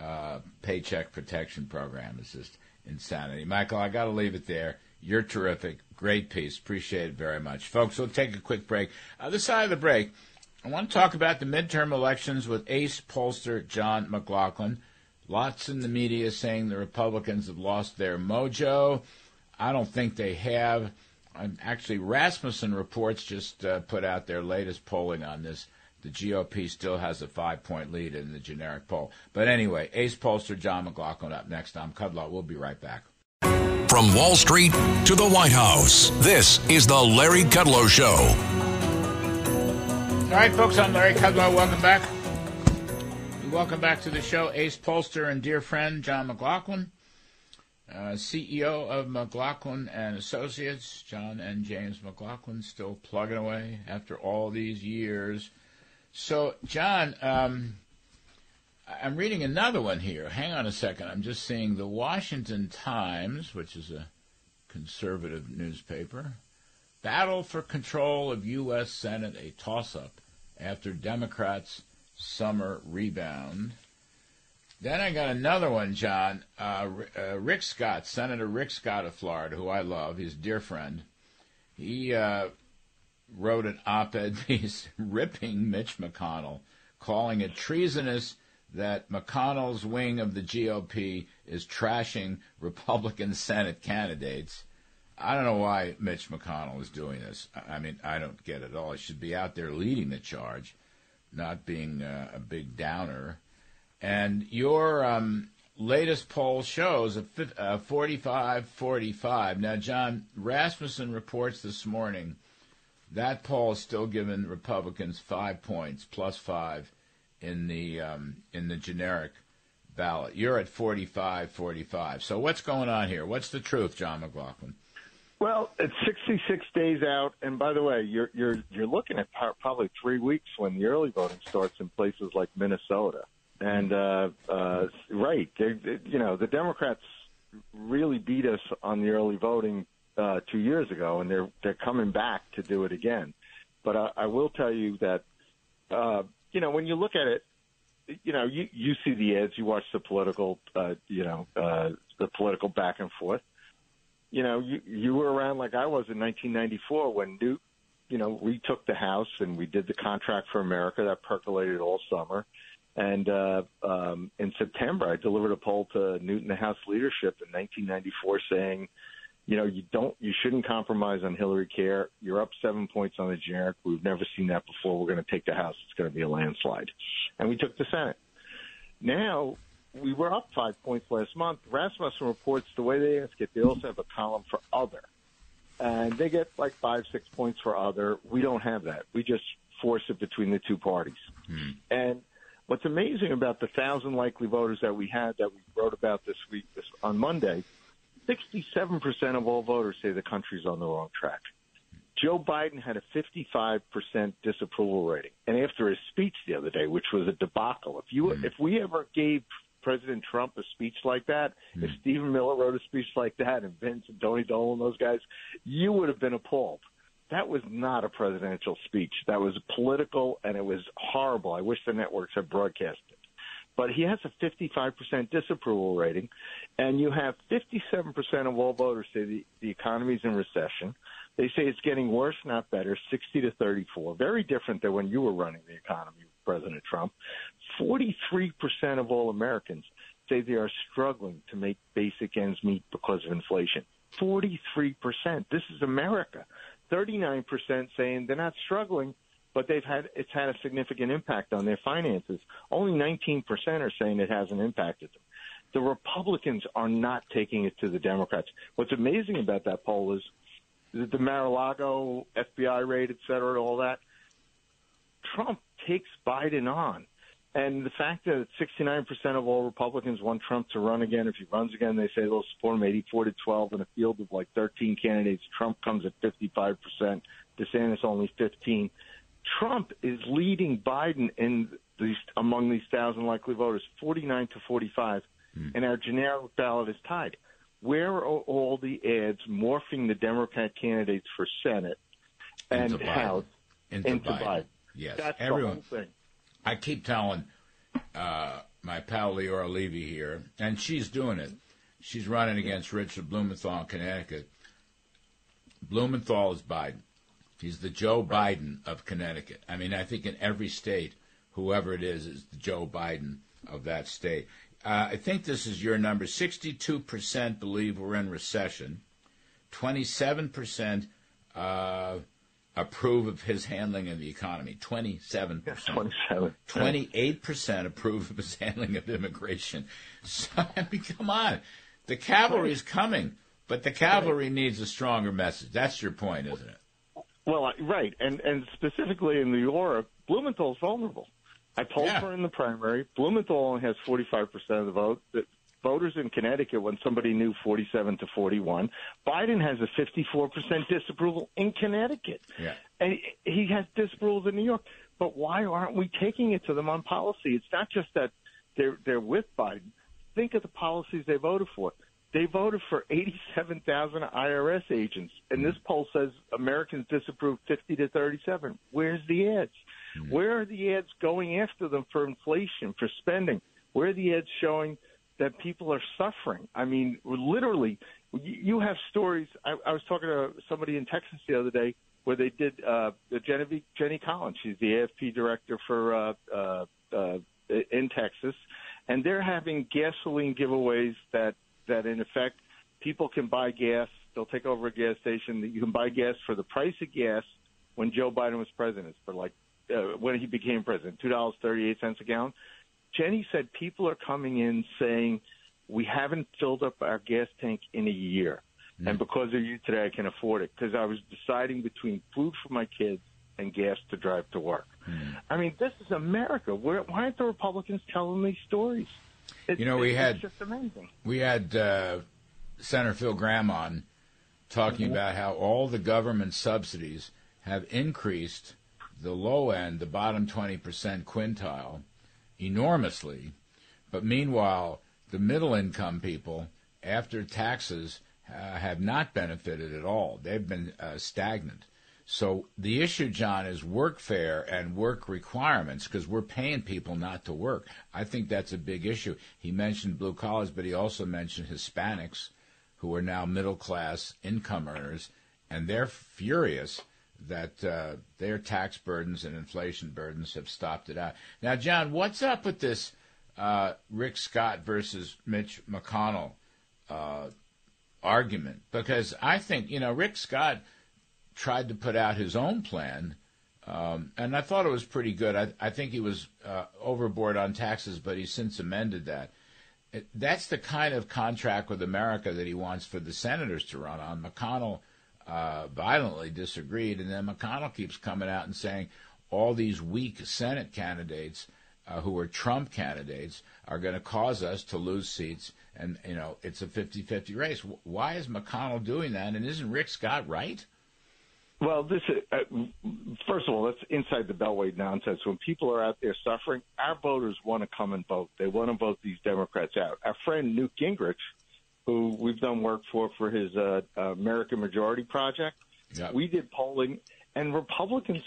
uh, paycheck protection program is just insanity. Michael, I got to leave it there. You're terrific. Great piece. Appreciate it very much. Folks, we'll take a quick break. Other side of the break, I want to talk about the midterm elections with ace pollster John McLaughlin. Lots in the media saying the Republicans have lost their mojo. I don't think they have. Actually, Rasmussen Reports just uh, put out their latest polling on this. The GOP still has a five point lead in the generic poll. But anyway, ace pollster John McLaughlin up next. I'm Kudlow. We'll be right back. From Wall Street to the White House, this is the Larry Kudlow Show. All right, folks, I'm Larry Kudlow. Welcome back. Welcome back to the show. Ace pollster and dear friend John McLaughlin, CEO of McLaughlin and Associates. John and James McLaughlin still plugging away after all these years. So, John, um, I'm reading another one here. Hang on a second. I'm just seeing the Washington Times, which is a conservative newspaper. Battle for control of U.S. Senate, a toss up after Democrats' summer rebound. Then I got another one, John. Uh, uh, Rick Scott, Senator Rick Scott of Florida, who I love, his dear friend. He uh, wrote an op ed piece ripping Mitch McConnell, calling it treasonous that McConnell's wing of the GOP is trashing Republican Senate candidates. I don't know why Mitch McConnell is doing this. I mean, I don't get it all. He should be out there leading the charge, not being uh, a big downer. And your um, latest poll shows a 45 45. Now, John Rasmussen reports this morning that poll is still giving Republicans five points, plus five in the um, in the generic ballot. You're at 45, 45. So what's going on here? What's the truth, John McLaughlin? Well, it's 66 days out, and by the way, you're you're you're looking at probably three weeks when the early voting starts in places like Minnesota. And uh, uh, right, they, they, you know, the Democrats really beat us on the early voting uh, two years ago, and they're they're coming back to do it again. But I, I will tell you that uh, you know, when you look at it, you know, you you see the ads, you watch the political, uh, you know, uh, the political back and forth. You know, you you were around like I was in 1994 when Newt, you know, we took the House and we did the contract for America that percolated all summer. And uh, um, in September, I delivered a poll to Newton House leadership in 1994 saying, you know, you don't, you shouldn't compromise on Hillary Care. You're up seven points on the generic. We've never seen that before. We're going to take the House. It's going to be a landslide. And we took the Senate. Now, we were up five points last month. Rasmussen reports the way they ask it, they also have a column for other. And they get like five, six points for other. We don't have that. We just force it between the two parties. Hmm. And what's amazing about the thousand likely voters that we had that we wrote about this week this, on Monday – 67% of all voters say the country's on the wrong track. Joe Biden had a 55% disapproval rating. And after his speech the other day, which was a debacle, if you mm. if we ever gave President Trump a speech like that, mm. if Stephen Miller wrote a speech like that, and Vince and Tony Dolan, those guys, you would have been appalled. That was not a presidential speech. That was political, and it was horrible. I wish the networks had broadcast it but he has a 55% disapproval rating, and you have 57% of all voters say the, the economy is in recession. They say it's getting worse, not better, 60 to 34. Very different than when you were running the economy President Trump. 43% of all Americans say they are struggling to make basic ends meet because of inflation. 43%. This is America. 39% saying they're not struggling, but they've had it's had a significant impact on their finances. Only 19% are saying it hasn't impacted them. The Republicans are not taking it to the Democrats. What's amazing about that poll is the Mar-a-Lago FBI raid, et cetera, all that. Trump takes Biden on. And the fact that 69% of all Republicans want Trump to run again, if he runs again, they say they'll support him 84 to 12 in a field of like 13 candidates. Trump comes at 55%, DeSantis only 15. Trump is leading Biden in these among these thousand likely voters, 49 to 45, mm. and our generic ballot is tied. Where are all the ads morphing the Democrat candidates for Senate and into House into, into Biden? Biden? Yes, That's everyone. the whole thing. I keep telling uh, my pal Leora Levy here, and she's doing it. She's running against Richard Blumenthal in Connecticut. Blumenthal is Biden. He's the Joe Biden of Connecticut. I mean, I think in every state, whoever it is, is the Joe Biden of that state. Uh, I think this is your number. 62% believe we're in recession. 27% uh, approve of his handling of the economy. 27%. Yes, 27. 28% approve of his handling of immigration. So, I mean, come on. The cavalry is coming, but the cavalry needs a stronger message. That's your point, isn't it? Well, right, and and specifically in New York, Blumenthal's vulnerable. I polled Yeah. her in the primary. Blumenthal only has 45% of the vote. Voters in Connecticut, when somebody knew 47 to 41, Biden has a 54% disapproval in Connecticut. Yeah. And he has disapproval in New York. But why aren't we taking it to them on policy? It's not just that they're they're with Biden. Think of the policies they voted for. They voted for 87,000 IRS agents, and this mm. poll says Americans disapprove 50 to 37. Where's the ads? Mm. Where are the ads going after them for inflation, for spending? Where are the ads showing that people are suffering? I mean, literally, you have stories. I, I was talking to somebody in Texas the other day where they did uh, Genevieve Jenny Collins. She's the AFP director for uh, uh, uh, in Texas, and they're having gasoline giveaways that that in effect people can buy gas. They'll take over a gas station. You can buy gas for the price of gas when Joe Biden was president, for like uh, when he became president, two dollars thirty eight cents a gallon. Jenny said people are coming in saying we haven't filled up our gas tank in a year, mm-hmm. and because of you today, I can afford it because I was deciding between food for my kids and gas to drive to work. Mm-hmm. I mean, this is America. Where, why aren't the Republicans telling these stories? It, You know, we it's had- just amazing. We had uh, Senator Phil Gramm on talking mm-hmm. about how all the government subsidies have increased the low end, the bottom 20% quintile, enormously. But meanwhile, the middle income people, after taxes, uh, have not benefited at all. They've been uh, stagnant. So the issue, John, is workfare and work requirements because we're paying people not to work. I think that's a big issue. He mentioned blue collars, but he also mentioned Hispanics who are now middle class income earners, and they're furious that uh, their tax burdens and inflation burdens have stopped it out. Now, John, what's up with this uh, Rick Scott versus Mitch McConnell uh, argument? Because I think, you know, Rick Scott tried to put out his own plan, um, and I thought it was pretty good. I, I think he was uh, overboard on taxes, but he's since amended that. That's the kind of contract with America that he wants for the senators to run on. McConnell uh, violently disagreed, and then McConnell keeps coming out and saying all these weak Senate candidates uh, who are Trump candidates are going to cause us to lose seats, and you know it's a 50-50 race. Wh- Why is McConnell doing that? And isn't Rick Scott right? Well, this is, uh, first of all, that's inside the Beltway nonsense. When people are out there suffering, our voters want to come and vote. They want to vote these Democrats out. Our friend Newt Gingrich, who we've done work for for his uh, uh, American Majority Project, Yep. we did polling, and Republicans,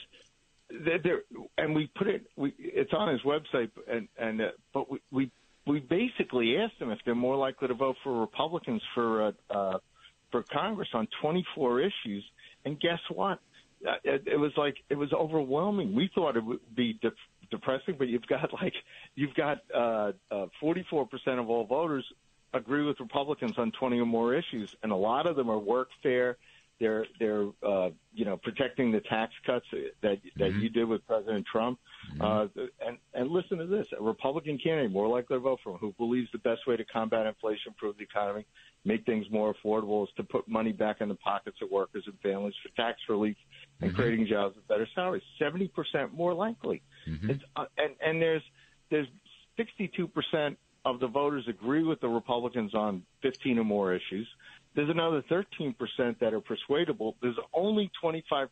they're, they're, and we put it, we, it's on his website, and and uh, but we, we we basically asked them if they're more likely to vote for Republicans for uh, uh, for Congress on 24 issues, and guess what? Uh, It, it was like it was overwhelming. We thought it would be de- depressing, but you've got like you've got uh, uh, 44% of all voters agree with Republicans on 20 or more issues, and a lot of them are workfare. They're they're uh, you know protecting the tax cuts that that you did with President Trump. Uh, and and listen to this: a Republican candidate more likely to vote for him, who believes the best way to combat inflation, improve the economy, make things more affordable, is to put money back in the pockets of workers and families for tax relief and creating jobs with better salaries. Seventy percent more likely. It's, uh, and and there's there's 62 percent of the voters agree with the Republicans on 15 or more issues. There's another 13% that are persuadable. There's only 25%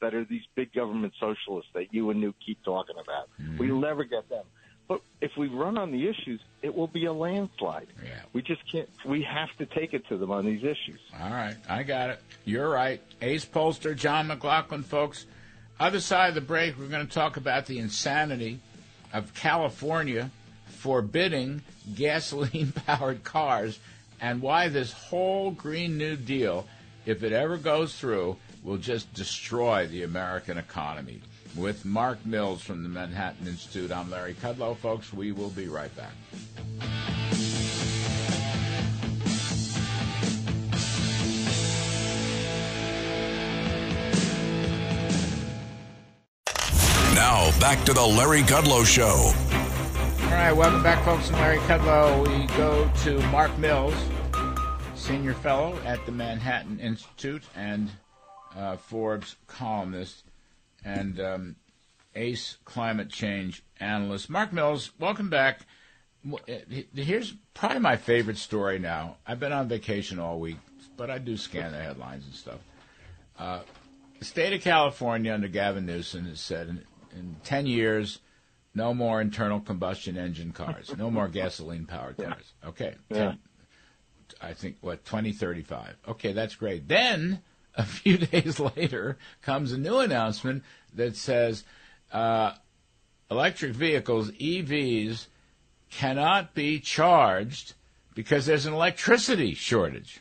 that are these big government socialists that you and Newt keep talking about. Mm-hmm. We never get them. But if we run on the issues, it will be a landslide. Yeah. We just can't. We have to take it to them on these issues. All right, I got it. You're right. Ace Pollster, John McLaughlin, folks. Other side of the break, we're going to talk about the insanity of California forbidding gasoline powered cars and why this whole Green New Deal, if it ever goes through, will just destroy the American economy. With Mark Mills from the Manhattan Institute, I'm Larry Kudlow. Folks, we will be right back. Now, back to the Larry Kudlow Show. All right, welcome back, folks. I'm Larry Kudlow. We go to Mark Mills, senior fellow at the Manhattan Institute and uh, Forbes columnist and um, ace climate change analyst. Mark Mills, welcome back. Here's probably my favorite story now. I've been on vacation all week, but I do scan the headlines and stuff. Uh, the state of California under Gavin Newsom has said in, in 10 years, no more internal combustion engine cars, no more gasoline powered cars. Okay. 10, yeah. I think, what, 2035. Okay, that's great. Then, a few days later, comes a new announcement that says uh, electric vehicles, EVs, cannot be charged because there's an electricity shortage.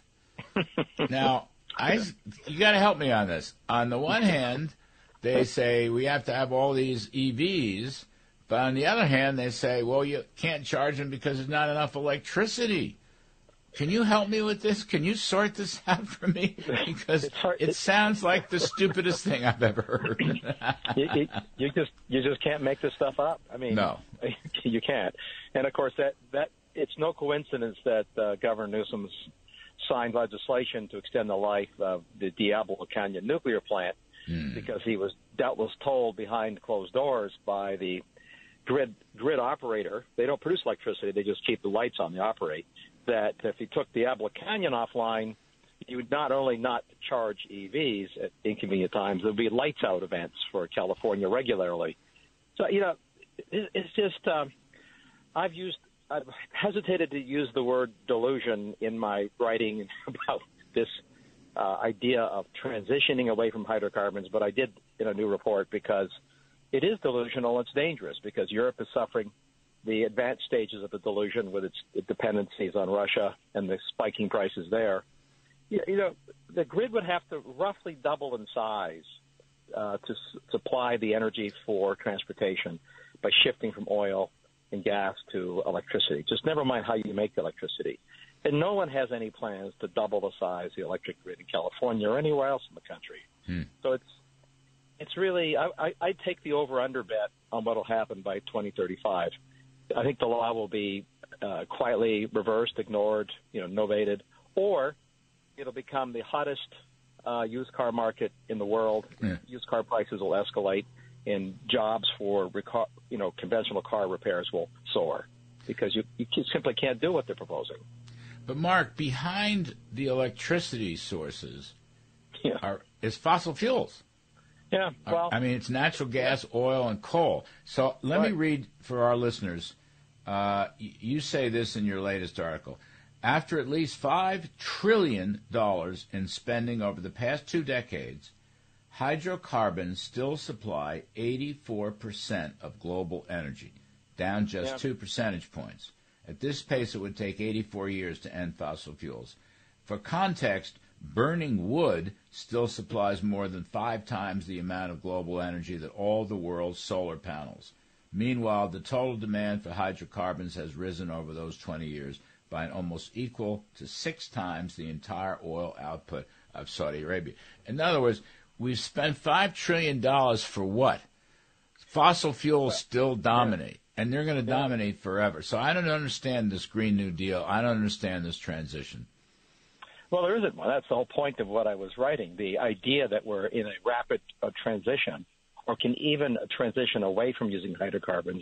now, I you got to help me on this. On the one hand, they say we have to have all these EVs, but on the other hand, they say, well, you can't charge them because there's not enough electricity. Can you help me with this? Can you sort this out for me? Because it sounds like the stupidest thing I've ever heard. you, you, you, just you just can't make this stuff up. I mean, no, you can't. And of course, that that it's no coincidence that uh, Governor Newsom's signed legislation to extend the life of the Diablo Canyon nuclear plant mm. because he was doubtless told behind closed doors by the grid grid operator. They don't produce electricity; they just keep the lights on. They operate that if you took the Diablo Canyon offline, you would not only not charge EVs at inconvenient times, there would be lights out events for California regularly. So, you know, it's just, um, I've used, I've hesitated to use the word delusion in my writing about this uh, idea of transitioning away from hydrocarbons, but I did in a new report because it is delusional. It's dangerous because Europe is suffering the advanced stages of the delusion with its dependencies on Russia and the spiking prices there. You know, the grid would have to roughly double in size uh, to s- supply the energy for transportation by shifting from oil and gas to electricity. Just never mind how you make the electricity. And no one has any plans to double the size of the electric grid in California or anywhere else in the country. Hmm. So it's it's really I, I, I take the over under bet on what will happen by 2035. I think the law will be uh, quietly reversed, ignored, you know, novated, or it'll become the hottest uh, used car market in the world. Yeah. Used car prices will escalate, and jobs for reco- you know conventional car repairs will soar because you, you simply can't do what they're proposing. But Mark, behind the electricity sources yeah. are is fossil fuels. Yeah, well, I mean, it's natural gas, oil, and coal. So let right. me read for our listeners. Uh, you say this in your latest article. After at least $5 trillion in spending over the past two decades, hydrocarbons still supply 84% of global energy, down just yeah. two percentage points. At this pace, it would take 84 years to end fossil fuels. For context, burning wood still supplies more than five times the amount of global energy that all the world's solar panels. Meanwhile, the total demand for hydrocarbons has risen over those 20 years by an almost equal to six times the entire oil output of Saudi Arabia. In other words, we've spent $5 trillion for what? Fossil fuels still dominate, and they're going to dominate forever. So I don't understand this Green New Deal. I don't understand this transition. Well, there isn't one. That's the whole point of what I was writing. The idea that we're in a rapid uh, transition, or can even transition away from using hydrocarbons,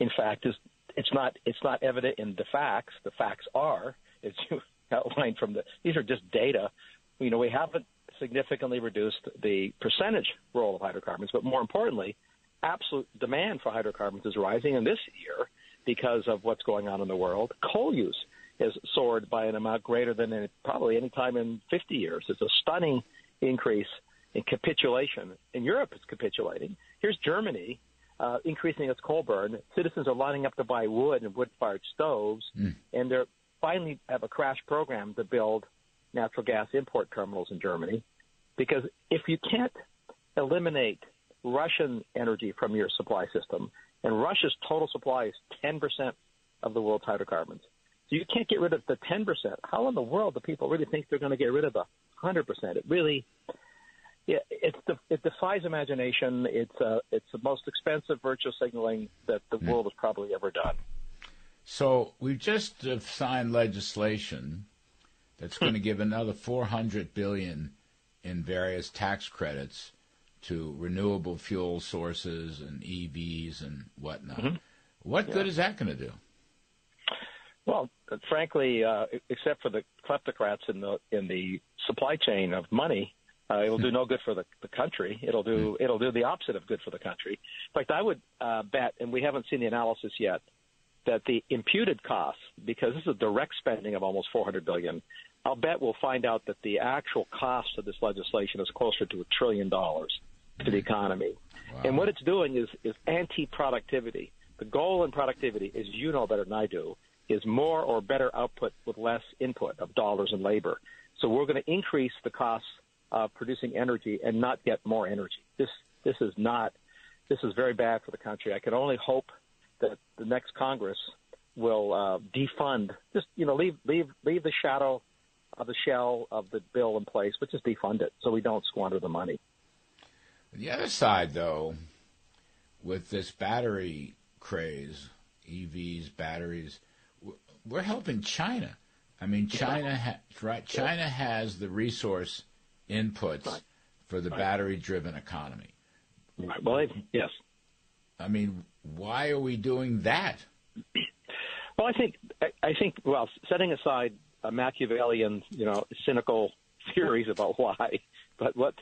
in fact, is it's not it's not evident in the facts. The facts are, as you outlined from the these are just data. You know, we haven't significantly reduced the percentage role of hydrocarbons, but more importantly, absolute demand for hydrocarbons is rising in this year because of what's going on in the world. Coal use has soared by an amount greater than in probably any time in 50 years. It's a stunning increase in capitulation. In Europe, it's capitulating. Here's Germany uh, increasing its coal burn. Citizens are lining up to buy wood and wood-fired stoves, mm. and they're finally have a crash program to build natural gas import terminals in Germany. Because if you can't eliminate Russian energy from your supply system, and Russia's total supply is 10% of the world's hydrocarbons. You can't get rid of the 10%. How in the world do people really think they're going to get rid of the 100%? It really, yeah, it's the, it defies imagination. It's uh, it's the most expensive virtual signaling that the mm. world has probably ever done. So we've just signed legislation that's going to give another 400 billion in various tax credits to renewable fuel sources and EVs and whatnot. Mm-hmm. What yeah. good is that going to do? Well, frankly, uh, except for the kleptocrats in the in the supply chain of money, uh, it will do no good for the, the country. It'll do it'll do the opposite of good for the country. In fact, I would uh, bet, and we haven't seen the analysis yet, that the imputed costs, because this is a direct spending of almost 400 billion, I'll bet we'll find out that the actual cost of this legislation is closer to a trillion dollars to the economy. Wow. And what it's doing is, is anti-productivity. The goal in productivity, as you know better than I do, is more or better output with less input of dollars and labor. So we're going to increase the costs of producing energy and not get more energy. This this is not this is very bad for the country. I can only hope that the next Congress will uh, defund just you know leave leave leave the shadow of the shell of the bill in place, but just defund it so we don't squander the money. The other side, though, with this battery craze, EVs, batteries, we're helping China. I mean, China, ha- right? China has the resource inputs right. for the right. battery-driven economy. Right. Well, yes. I mean, why are we doing that? Well, I think I think well, setting aside a Machiavellian, you know, cynical theories about why, but what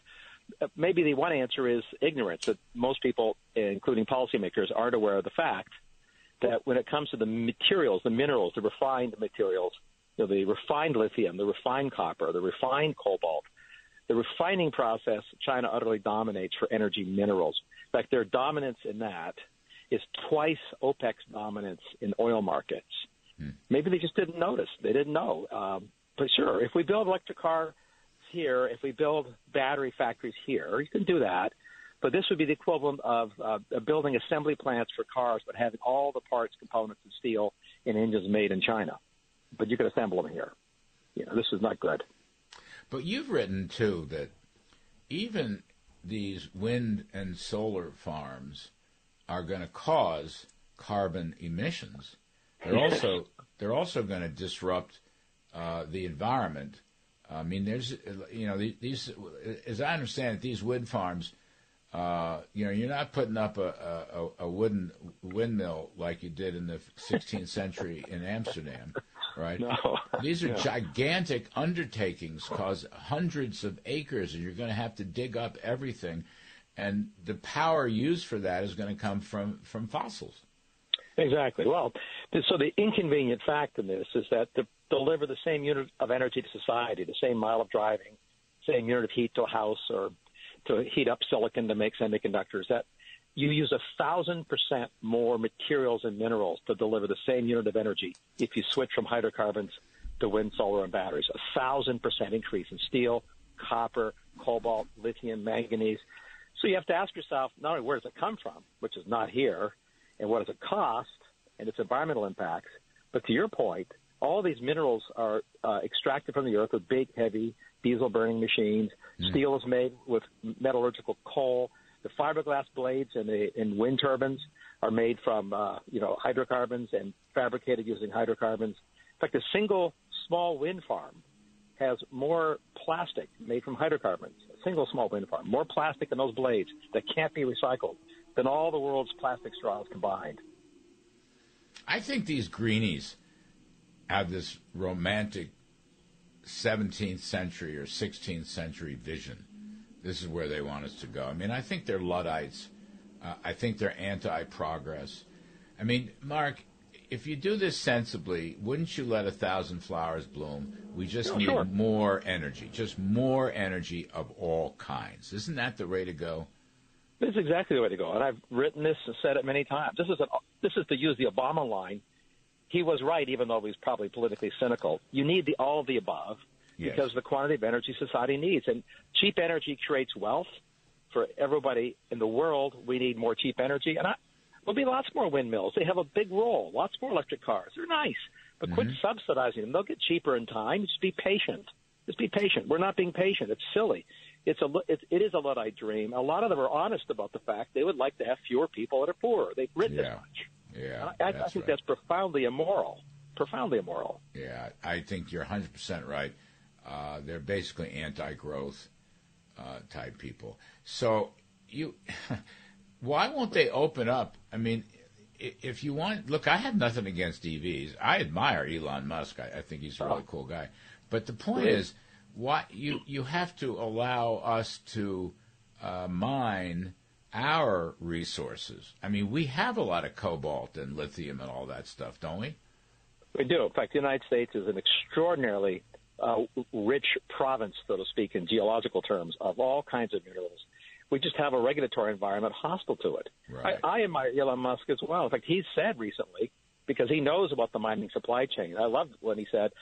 maybe the one answer is ignorance that most people, including policymakers, aren't aware of the fact that when it comes to the materials, the minerals, the refined materials, you know, the refined lithium, the refined copper, the refined cobalt, the refining process, China utterly dominates for energy minerals. In fact, their dominance in that is twice OPEC's dominance in oil markets. Hmm. Maybe they just didn't notice. They didn't know. Um, but sure, if we build electric cars here, if we build battery factories here, you can do that. But this would be the equivalent of uh, building assembly plants for cars, but having all the parts, components, and steel and engines made in China. But you could assemble them here. You know, this is not good. But you've written too that even these wind and solar farms are going to cause carbon emissions. They're also they're also going to disrupt uh, the environment I mean, there's, you know, these, as I understand it, these wind farms, uh, you know, you're not putting up a, a, a wooden windmill like you did in the 16th century in Amsterdam, right? No. These are no. gigantic undertakings, cause hundreds of acres, and you're going to have to dig up everything, and the power used for that is going to come from from fossils. Exactly. Well, so the inconvenient fact in this is that to deliver the same unit of energy to society, the same mile of driving, same unit of heat to a house, or to heat up silicon to make semiconductors, that you use a thousand percent more materials and minerals to deliver the same unit of energy if you switch from hydrocarbons to wind, solar, and batteries. A thousand percent increase in steel, copper, cobalt, lithium, manganese. So you have to ask yourself not only where does it come from, which is not here, and what does it cost and its environmental impacts. But to your point, all these minerals are uh, extracted from the earth with big, heavy diesel burning machines. Mm. Steel is made with metallurgical coal. The fiberglass blades in, the, in wind turbines are made from uh, you know hydrocarbons and fabricated using hydrocarbons. In fact, a single small wind farm has more plastic made from hydrocarbons. A single small wind farm, more plastic than those blades that can't be recycled than all the world's plastic straws combined. I think these greenies have this romantic 17th century or 16th century vision. This is where they want us to go. I mean, I think they're Luddites. Uh, I think they're anti progress. I mean, Mark, if you do this sensibly, wouldn't you let a thousand flowers bloom? We just need sure. more energy, just more energy of all kinds. Isn't that the way to go? This is exactly the way to go, and I've written this and said it many times. This is an, this is to use the Obama line. He was right, even though he's probably politically cynical. You need the all of the above. Yes. because the quantity of energy society needs. And cheap energy creates wealth for everybody in the world. We need more cheap energy. And I, there'll be lots more windmills. They have a big role. Lots more electric cars. They're nice. But quit mm-hmm. subsidizing them. They'll get cheaper in time. Just be patient. Just be patient. We're not being patient. It's silly. It's a it's, it is a luddite dream. A lot of them are honest about the fact they would like to have fewer people that are poor. They've written Yeah. as much. Yeah, I, I think right. that's profoundly immoral. Profoundly immoral. Yeah, I think you're 100% right. Uh, they're basically anti-growth uh, type people. So you, why won't they open up? I mean, if you want, look, I have nothing against EVs. I admire Elon Musk. I, I think he's a really cool guy. But the point is, why you you have to allow us to uh, mine our resources. I mean, we have a lot of cobalt and lithium and all that stuff, don't we? We do. In fact, the United States is an extraordinarily uh, rich province, so to speak, in geological terms, of all kinds of minerals. We just have a regulatory environment hostile to it. Right. I, I admire Elon Musk as well. In fact, he's said recently, because he knows about the mining supply chain. I loved when he said,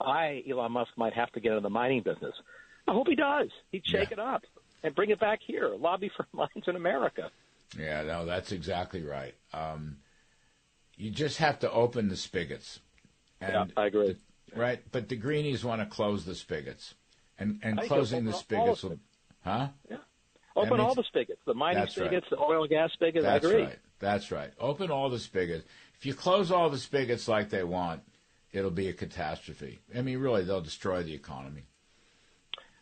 I, Elon Musk, might have to get into the mining business. I hope he does. He'd shake Yeah. it up and bring it back here. Lobby for mines in America. Yeah, no, that's exactly right. Um, you just have to open the spigots. And Yeah, I agree. right, but the greenies want to close the spigots, and and I closing the spigots will, huh? Yeah, open means- all the spigots, the mining That's right. spigots, the oil and gas spigots. That's I agree. right. That's right. Open all the spigots. If you close all the spigots like they want, it'll be a catastrophe. I mean, really, they'll destroy the economy.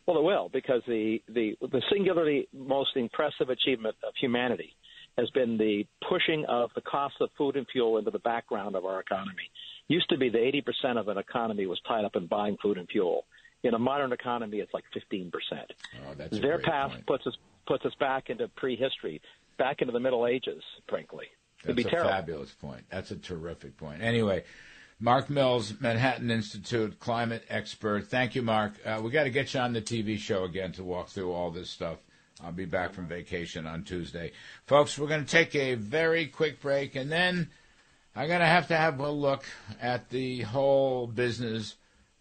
Well, it will because the the the singularly most impressive achievement of humanity has been the pushing of the cost of food and fuel into the background of our economy. Used to be that 80% of an economy was tied up in buying food and fuel. In a modern economy, it's like 15%. Oh, that's Their path point. puts us puts us back into prehistory, back into the Middle Ages, frankly. It'd That's be a terrible. fabulous point. That's a terrific point. Anyway, Mark Mills, Manhattan Institute climate expert. Thank you, Mark. Uh, we got to get you on the TV show again to walk through all this stuff. I'll be back from vacation on Tuesday. Folks, we're going to take a very quick break, and then I'm going to have to have a look at the whole business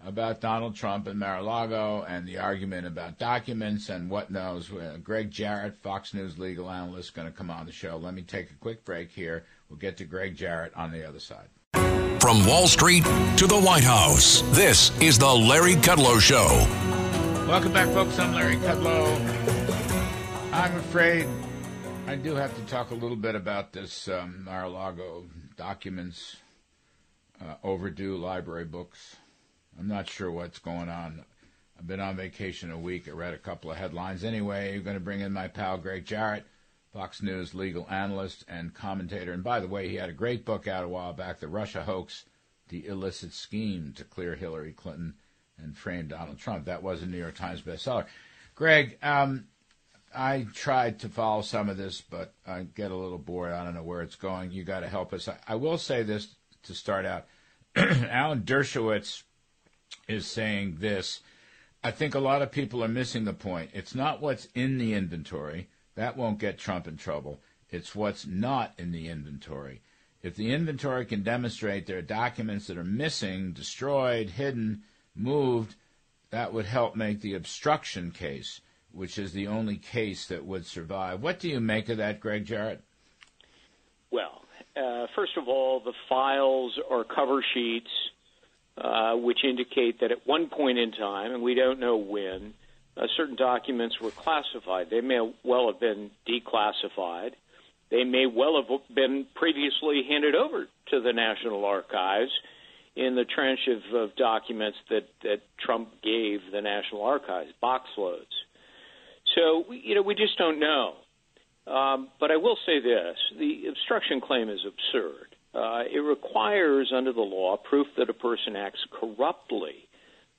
about Donald Trump and Mar-a-Lago and the argument about documents and what knows. Uh, Greg Jarrett, Fox News legal analyst, going to come on the show. Let me take a quick break here. We'll get to Greg Jarrett on the other side. From Wall Street to the White House, this is the Larry Kudlow Show. Welcome back, folks. I'm Larry Kudlow. I'm afraid I do have to talk a little bit about this um, Mar-a-Lago documents, uh, overdue library books. I'm not sure what's going on. I've been on vacation a week. I read a couple of headlines. Anyway, you're going to bring in my pal Greg Jarrett, Fox News legal analyst and commentator. And by the way, he had a great book out a while back, The Russia Hoax, The Illicit Scheme to Clear Hillary Clinton and Frame Donald Trump. That was a New York Times bestseller. Greg, um, I tried to follow some of this, but I get a little bored. I don't know where it's going. You got to help us. I, I will say this to start out. Alan Dershowitz is saying this. I think a lot of people are missing the point. It's not what's in the inventory. That won't get Trump in trouble. It's what's not in the inventory. If the inventory can demonstrate there are documents that are missing, destroyed, hidden, moved, that would help make the obstruction case, which is the only case that would survive. What do you make of that, Greg Jarrett? Well, uh, first of all, the files or cover sheets uh, which indicate that at one point in time, and we don't know when, uh, certain documents were classified. They may well have been declassified. They may well have been previously handed over to the National Archives in the trench of, of documents that, that Trump gave the National Archives, box loads. So, you know, we just don't know. Um, but I will say this the obstruction claim is absurd. Uh, it requires, under the law, proof that a person acts corruptly.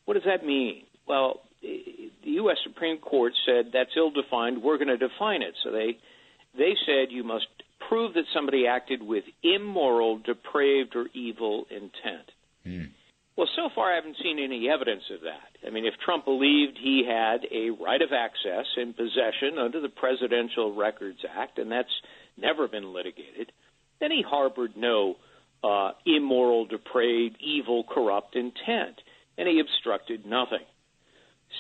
What does that mean? Well, the U.S. Supreme Court said that's ill defined. We're going to define it. So they, they said you must prove that somebody acted with immoral, depraved, or evil intent. Well, so far I haven't seen any evidence of that. I mean, if Trump believed he had a right of access and possession under the Presidential Records Act, and that's never been litigated, then he harbored no uh, immoral, depraved, evil, corrupt intent, and he obstructed nothing.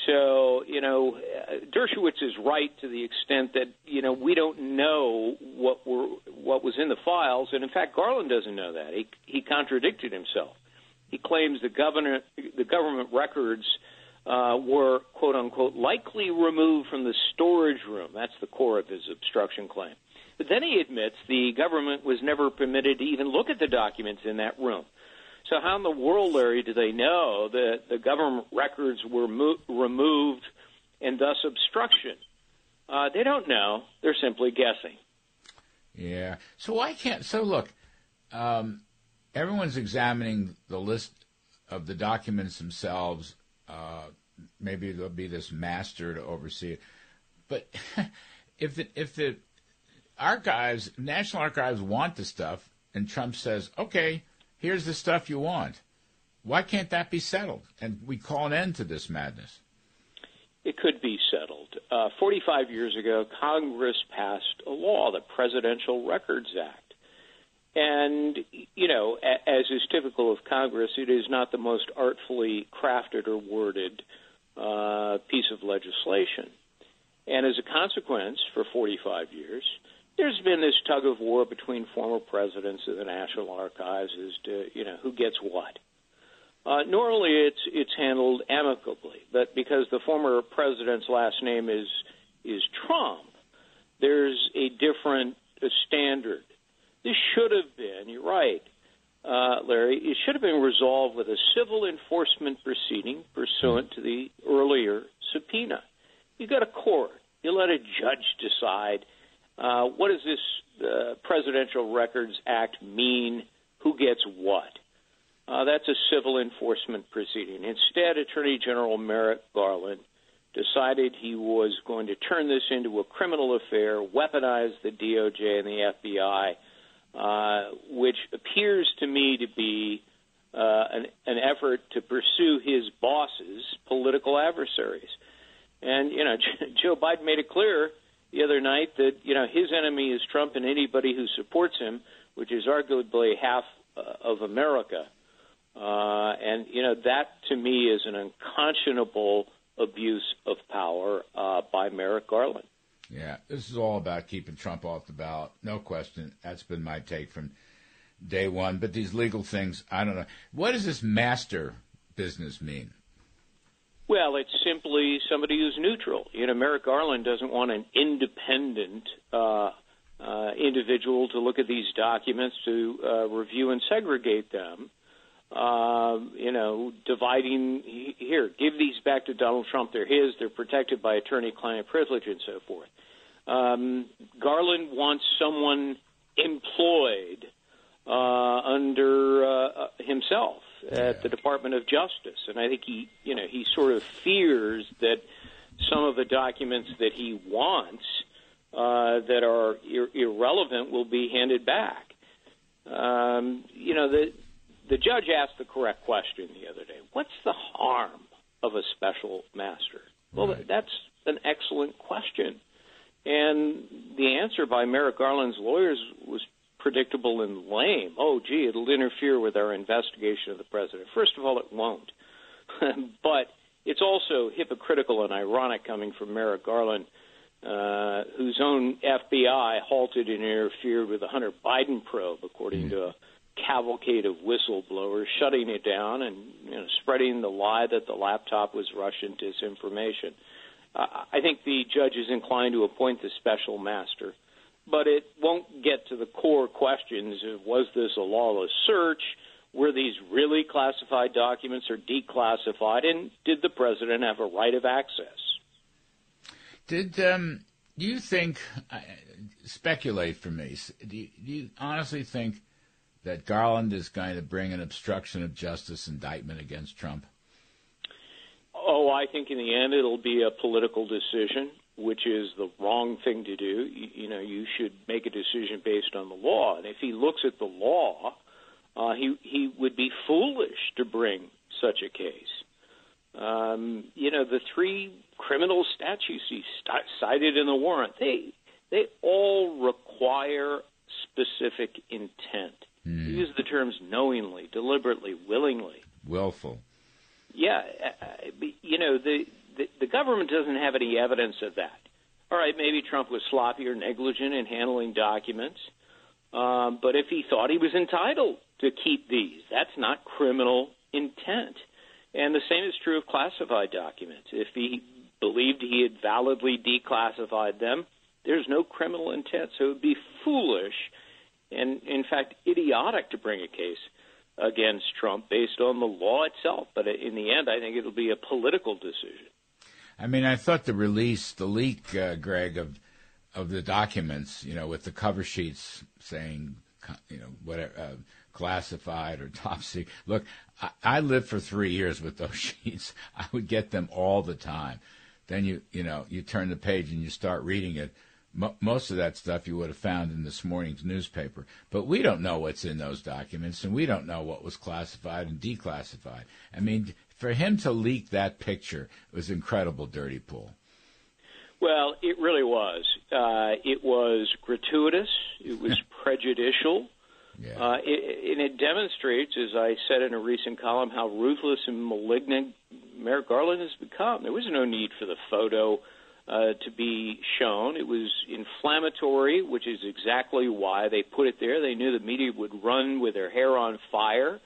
So, you know, uh, Dershowitz is right to the extent that, you know, we don't know what were what was in the files, and in fact, Garland doesn't know that. He he contradicted himself. He claims the governor the government records uh, were quote unquote likely removed from the storage room. That's the core of his obstruction claim. But then he admits the government was never permitted to even look at the documents in that room. So how in the world, Larry, do they know that the government records were mo- removed and thus obstruction? Uh, they don't know. They're simply guessing. Yeah. So why can't? So look, um, everyone's examining the list of the documents themselves. Uh, maybe there'll be this master to oversee it. But if the if the archives, National Archives, want the stuff, and Trump says, "Okay, here's the stuff you want," why can't that be settled? And we call an end to this madness. It could be settled. Uh, 45 years ago, Congress passed a law, the Presidential Records Act. And, you know, as is typical of Congress, it is not the most artfully crafted or worded uh, piece of legislation. And as a consequence, for 45 years, there's been this tug of war between former presidents of the National Archives as to, you know, who gets what. Uh, normally, it's it's handled amicably, but because the former president's last name is is Trump, there's a different standard. This should have been, you're right, uh, Larry, it should have been resolved with a civil enforcement proceeding pursuant to the earlier subpoena. You got a court. You let a judge decide uh, what does this uh, Presidential Records Act mean? Who gets what? Uh, that's a civil enforcement proceeding. Instead, Attorney General Merrick Garland decided he was going to turn this into a criminal affair, weaponize the DOJ and the FBI uh, which appears to me to be uh, an, an effort to pursue his boss's political adversaries. And you know, Joe Biden made it clear night that you know his enemy is Trump and anybody who supports him, which is arguably half uh, of America. Uh, and you know that to me is an unconscionable abuse of power uh, by Merrick Garland. Yeah, this is all about keeping Trump off the ballot. No question. That's been my take from day one. But these legal things, I don't know. What does this master business mean? Well, it's simply somebody who's neutral. You know, Merrick Garland doesn't want an independent uh, uh, individual to look at these documents, to uh, review and segregate them. Uh, you know, dividing here, give these back to Donald Trump. They're his. They're protected by attorney-client privilege and so forth. Um, Garland wants someone employed uh, under uh, himself at the Department of Justice, and I think he, you know, he sort of fears that some of the documents that he wants uh, that are ir- irrelevant will be handed back. Um, you know, the the judge asked the correct question the other day. What's the harm of a special master? Well, right. that's an excellent question. And the answer by Merrick Garland's lawyers was predictable and lame. Oh, gee, it'll interfere with our investigation of the president. First of all, it won't. but it's also hypocritical and ironic coming from Merrick Garland, uh, whose own FBI halted and interfered with the Hunter Biden probe, according mm. to a cavalcade of whistleblowers, shutting it down and you know, spreading the lie that the laptop was Russian disinformation. Uh, I think the judge is inclined to appoint the special master, but it won't get to the core questions of was this a lawless search? Were these really classified documents or declassified? And did the president have a right of access? Did um, do you think? Uh, speculate for me. Do you, do you honestly think that Garland is going to bring an obstruction of justice indictment against Trump? Oh, I think in the end it'll be a political decision, which is the wrong thing to do. You, you know, you should make a decision based on the law. And if he looks at the law, uh, he he would be foolish to bring such a case. Um, you know, the three criminal statutes he st- cited in the warrant they they all require specific intent. Mm. Use the terms knowingly, deliberately, willingly. Willful yeah, you know the the, government doesn't have any evidence of that. All right, maybe Trump was sloppy or negligent in handling documents, um, but if he thought he was entitled to keep these, that's not criminal intent. And the same is true of classified documents. If he believed he had validly declassified them, there's no criminal intent. So it would be foolish and, in fact, idiotic to bring a case against Trump based on the law itself. But in the end, I think it'll be a political decision. I mean, I thought the release, the leak, uh, Greg, of of the documents, you know, with the cover sheets saying, you know, whatever, uh, classified or top secret. Look, I, I lived for three years with those sheets. I would get them all the time. Then you, you know, you turn the page and you start reading it most of that stuff you would have found in this morning's newspaper. But we don't know what's in those documents, and we don't know what was classified and declassified. I mean, for him to leak that picture was incredible, Dirty Pool. Well, it really was. Uh, it was gratuitous. It was prejudicial. Yeah. Uh, it, and it demonstrates, as I said in a recent column, how ruthless and malignant Merrick Garland has become. There was no need for the photo uh, to be shown. It was inflammatory, which is exactly why they put it there. They knew the media would run with their hair on fire,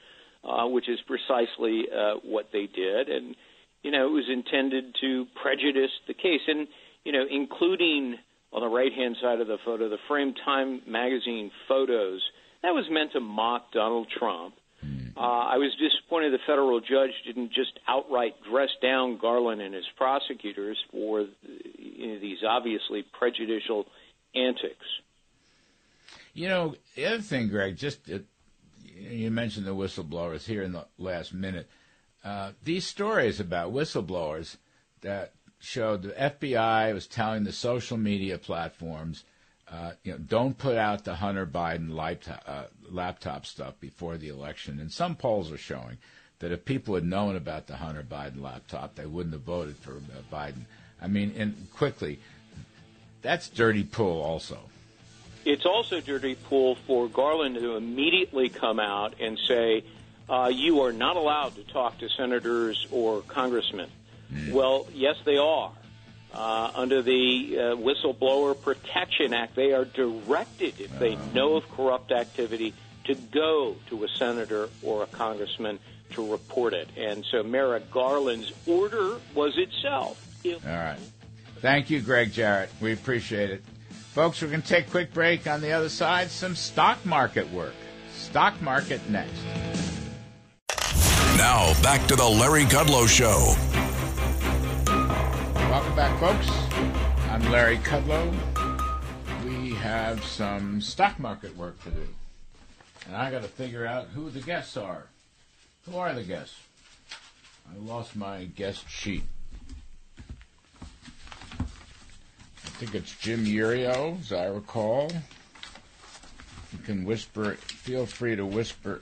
uh, which is precisely uh, what they did. And, you know, it was intended to prejudice the case. And, you know, including on the right hand side of the photo, the Frame Time magazine photos, that was meant to mock Donald Trump. Uh, I was disappointed the federal judge didn't just outright dress down Garland and his prosecutors for you know, these obviously prejudicial antics. You know, the other thing, Greg, just uh, you mentioned the whistleblowers here in the last minute. Uh, these stories about whistleblowers that showed the FBI was telling the social media platforms uh, you know, don't put out the Hunter Biden laptop, uh, laptop stuff before the election. And some polls are showing that if people had known about the Hunter Biden laptop, they wouldn't have voted for uh, Biden. I mean, and quickly, that's dirty pool also. It's also dirty pool for Garland to immediately come out and say, uh, you are not allowed to talk to senators or congressmen. Mm. Well, yes, they are. Uh, under the uh, Whistleblower Protection Act, they are directed, if they know of corrupt activity, to go to a senator or a congressman to report it. And so Merrick Garland's order was itself. All right. Thank you, Greg Jarrett. We appreciate it. Folks, we're going to take a quick break. On the other side, some stock market work. Stock market next. Now, back to the Larry Kudlow Show. Welcome back, folks. I'm Larry Kudlow. We have some stock market work to do. And I got to figure out who the guests are. Who are the guests? I lost my guest sheet. I think it's Jim Iuorio, as I recall. You can whisper, feel free to whisper.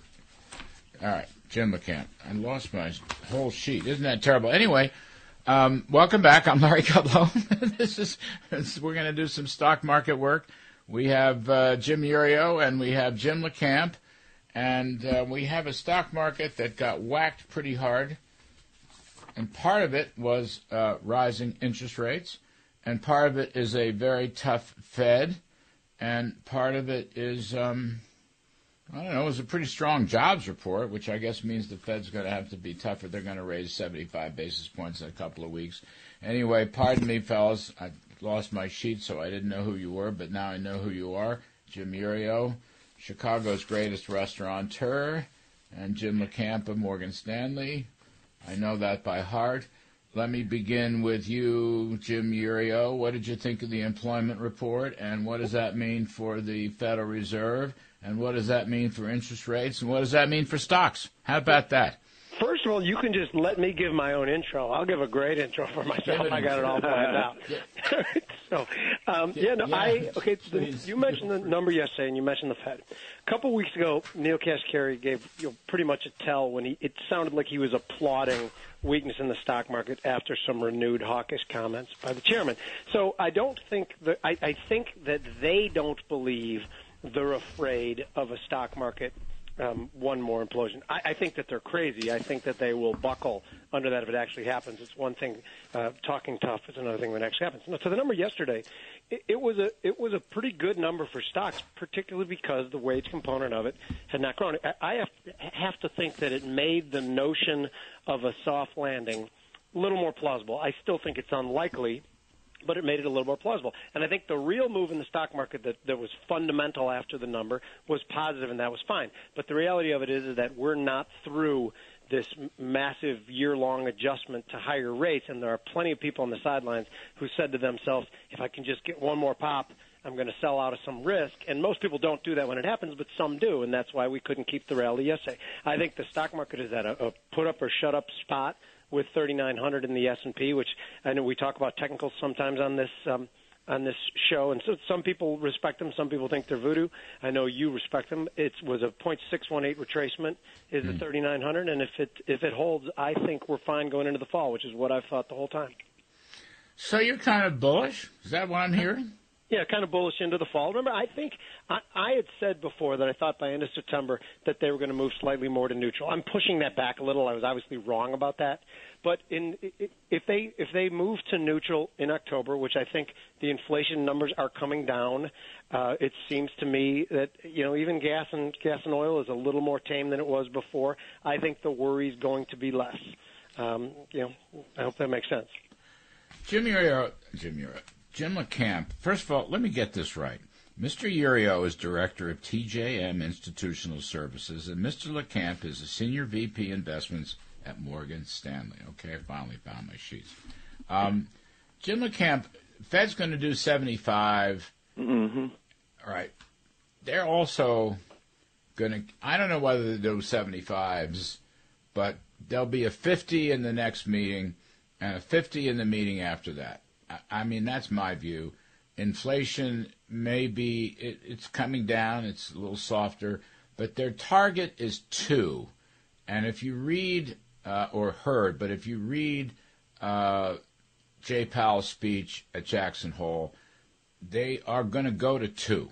All right, Jim McCamp. I lost my whole sheet. Isn't that terrible? Anyway, um, welcome back. I'm Larry Kudlow. this is we're going to do some stock market work. We have uh, Jim Iuorio and we have Jim LaCamp, and uh, we have a stock market that got whacked pretty hard. And part of it was uh, rising interest rates, and part of it is a very tough Fed, and part of it is um, I don't know. It was a pretty strong jobs report, which I guess means the Fed's going to have to be tougher. They're going to raise 75 basis points in a couple of weeks. Anyway, pardon me, fellas. I lost my sheet, so I didn't know who you were, but now I know who you are. Jim Iuorio, Chicago's greatest restaurateur, and Jim LaCamp of Morgan Stanley. I know that by heart. Let me begin with you, Jim Iuorio. What did you think of the employment report, and what does that mean for the Federal Reserve? And what does that mean for interest rates? And what does that mean for stocks? How about that? First of all, you can just let me give my own intro. I'll give a great intro for myself. I got it all planned out. so, um, yeah, no, yeah, I okay. The, you mentioned the number yesterday, and you mentioned the Fed. A couple weeks ago, Neel Kashkari gave you know, pretty much a tell when he. It sounded like he was applauding weakness in the stock market after some renewed hawkish comments by the chairman. So I don't think that I, I think that they don't believe they're afraid of a stock market um, one more implosion. I, I think that they're crazy. I think that they will buckle under that if it actually happens. It's one thing. Uh, talking tough is another thing when it actually happens. No, so the number yesterday, it, it was a it was a pretty good number for stocks, particularly because the wage component of it had not grown. I, I have have to think that it made the notion of a soft landing a little more plausible. I still think it's unlikely but it made it a little more plausible. And I think the real move in the stock market that, that was fundamental after the number was positive, and that was fine. But the reality of it is, is that we're not through this massive year-long adjustment to higher rates, and there are plenty of people on the sidelines who said to themselves, if I can just get one more pop, I'm going to sell out of some risk. And most people don't do that when it happens, but some do, and that's why we couldn't keep the rally yesterday. I think the stock market is at a, a put up or shut up spot with 3,900 in the S&P, which I know we talk about technicals sometimes on this um, on this show, and so some people respect them, some people think they're voodoo. I know you respect them. It was a .618 retracement is mm. the 3,900, and if it if it holds, I think we're fine going into the fall, which is what I've thought the whole time. So you're kind of bullish? Is that what I'm hearing? Yeah, kind of bullish into the fall. Remember, I think I, I had said before that I thought by end of September that they were going to move slightly more to neutral. I'm pushing that back a little. I was obviously wrong about that, but in if they if they move to neutral in October, which I think the inflation numbers are coming down, uh, it seems to me that you know even gas and gas and oil is a little more tame than it was before. I think the worry is going to be less. Um, you know, I hope that makes sense. Jim Iuorio, Jim Iuorio, Jim LaCamp, first of all, let me get this right. Mr. Iuorio is director of TJM Institutional Services, and Mr. LaCamp is a senior VP investments at Morgan Stanley. Okay, I finally found my sheets. Um, Jim LaCamp, Fed's going to do 75. Mm-hmm. All right. They're also going to, I don't know whether they do 75s, but there'll be a 50 in the next meeting and a 50 in the meeting after that. I mean, that's my view. Inflation may be, it, it's coming down, it's a little softer, but their target is two. And if you read, uh, or heard, but if you read uh, Jay Powell's speech at Jackson Hole, they are going to go to two.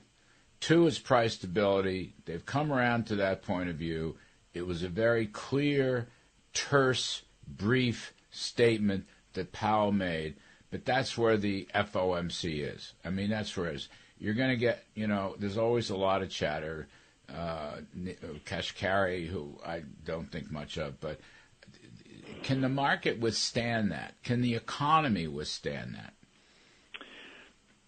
Two is price stability. They've come around to that point of view. It was a very clear, terse, brief statement that Powell made. But that's where the FOMC is. I mean, that's where it is. You're going to get, you know, there's always a lot of chatter. Uh, Kashkari, who I don't think much of, but can the market withstand that? Can the economy withstand that?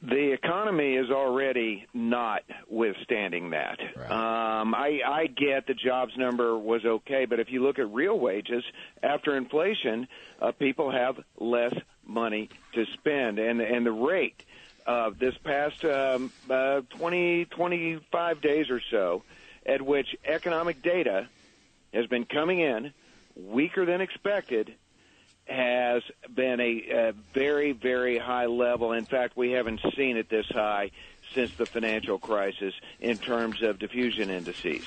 The economy is already not withstanding that. Right. Um, I, I get the jobs number was okay, but if you look at real wages after inflation, uh, people have less money to spend, and and the rate of this past um, uh, 20 25 days or so, at which economic data has been coming in weaker than expected has been a, a very, very high level. In fact, we haven't seen it this high since the financial crisis in terms of diffusion indices.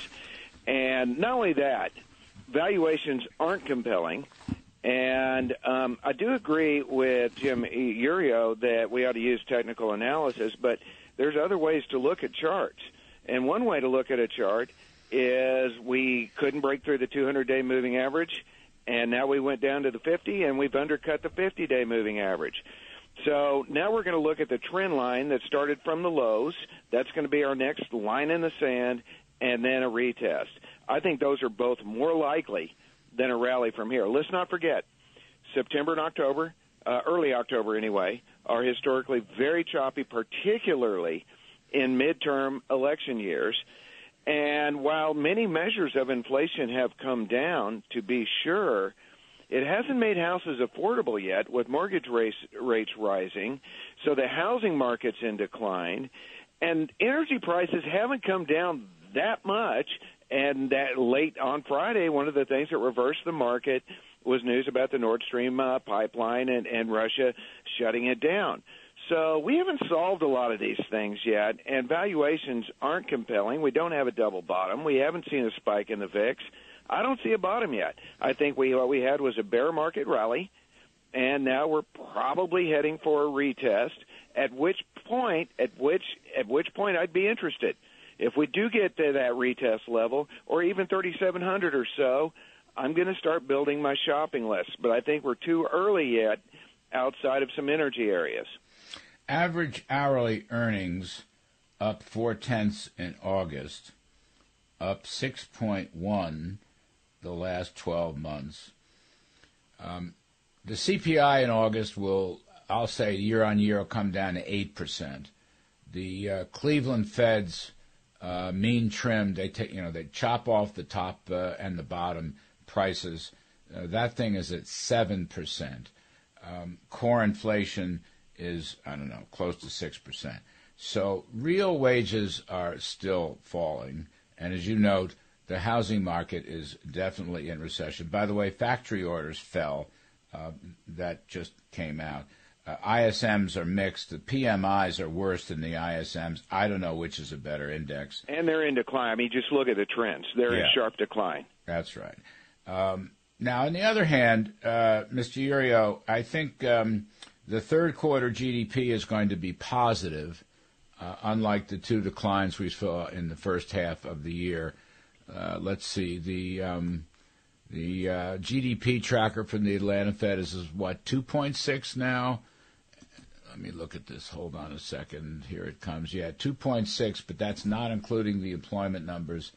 And not only that, valuations aren't compelling. And um, I do agree with Jim Iuorio that we ought to use technical analysis, but there's other ways to look at charts. And one way to look at a chart is we couldn't break through the 200 day moving average and now we went down to the 50 and we've undercut the 50 day moving average. So now we're going to look at the trend line that started from the lows. That's going to be our next line in the sand and then a retest. I think those are both more likely than a rally from here. Let's not forget, September and October, uh, early October anyway, are historically very choppy, particularly in midterm election years. And while many measures of inflation have come down, to be sure, it hasn't made houses affordable yet with mortgage rates, rates rising. So the housing market's in decline. And energy prices haven't come down that much. And that late on Friday, one of the things that reversed the market was news about the Nord Stream uh, pipeline and, and Russia shutting it down. So we haven't solved a lot of these things yet, and valuations aren't compelling. We don't have a double bottom. We haven't seen a spike in the VIX. I don't see a bottom yet. I think we what we had was a bear market rally, and now we're probably heading for a retest. At which point, at which at which point, I'd be interested. If we do get to that retest level, or even 3,700 or so, I'm going to start building my shopping list. But I think we're too early yet outside of some energy areas. Average hourly earnings up four tenths in August, up 6.1 the last 12 months. Um, the CPI in August will, I'll say, year on year, will come down to 8%. The uh, Cleveland Fed's uh, mean trim, they take, you know, they chop off the top uh, and the bottom prices. Uh, that thing is at 7%. Um, core inflation is, I don't know, close to 6%. So real wages are still falling. And as you note, the housing market is definitely in recession. By the way, factory orders fell. Uh, that just came out. Uh, ISMs are mixed. The PMIs are worse than the ISMs. I don't know which is a better index. And they're in decline. I mean, just look at the trends. They're yeah. in sharp decline. That's right. Um, now, on the other hand, uh, Mr. Iuorio, I think um, the third quarter GDP is going to be positive, uh, unlike the two declines we saw in the first half of the year. Uh, let's see, the um, the uh, GDP tracker from the Atlanta Fed is, is what 2.6 now. Let me look at this. Hold on a second. Here it comes. Yeah, 2.6, but that's not including the employment numbers,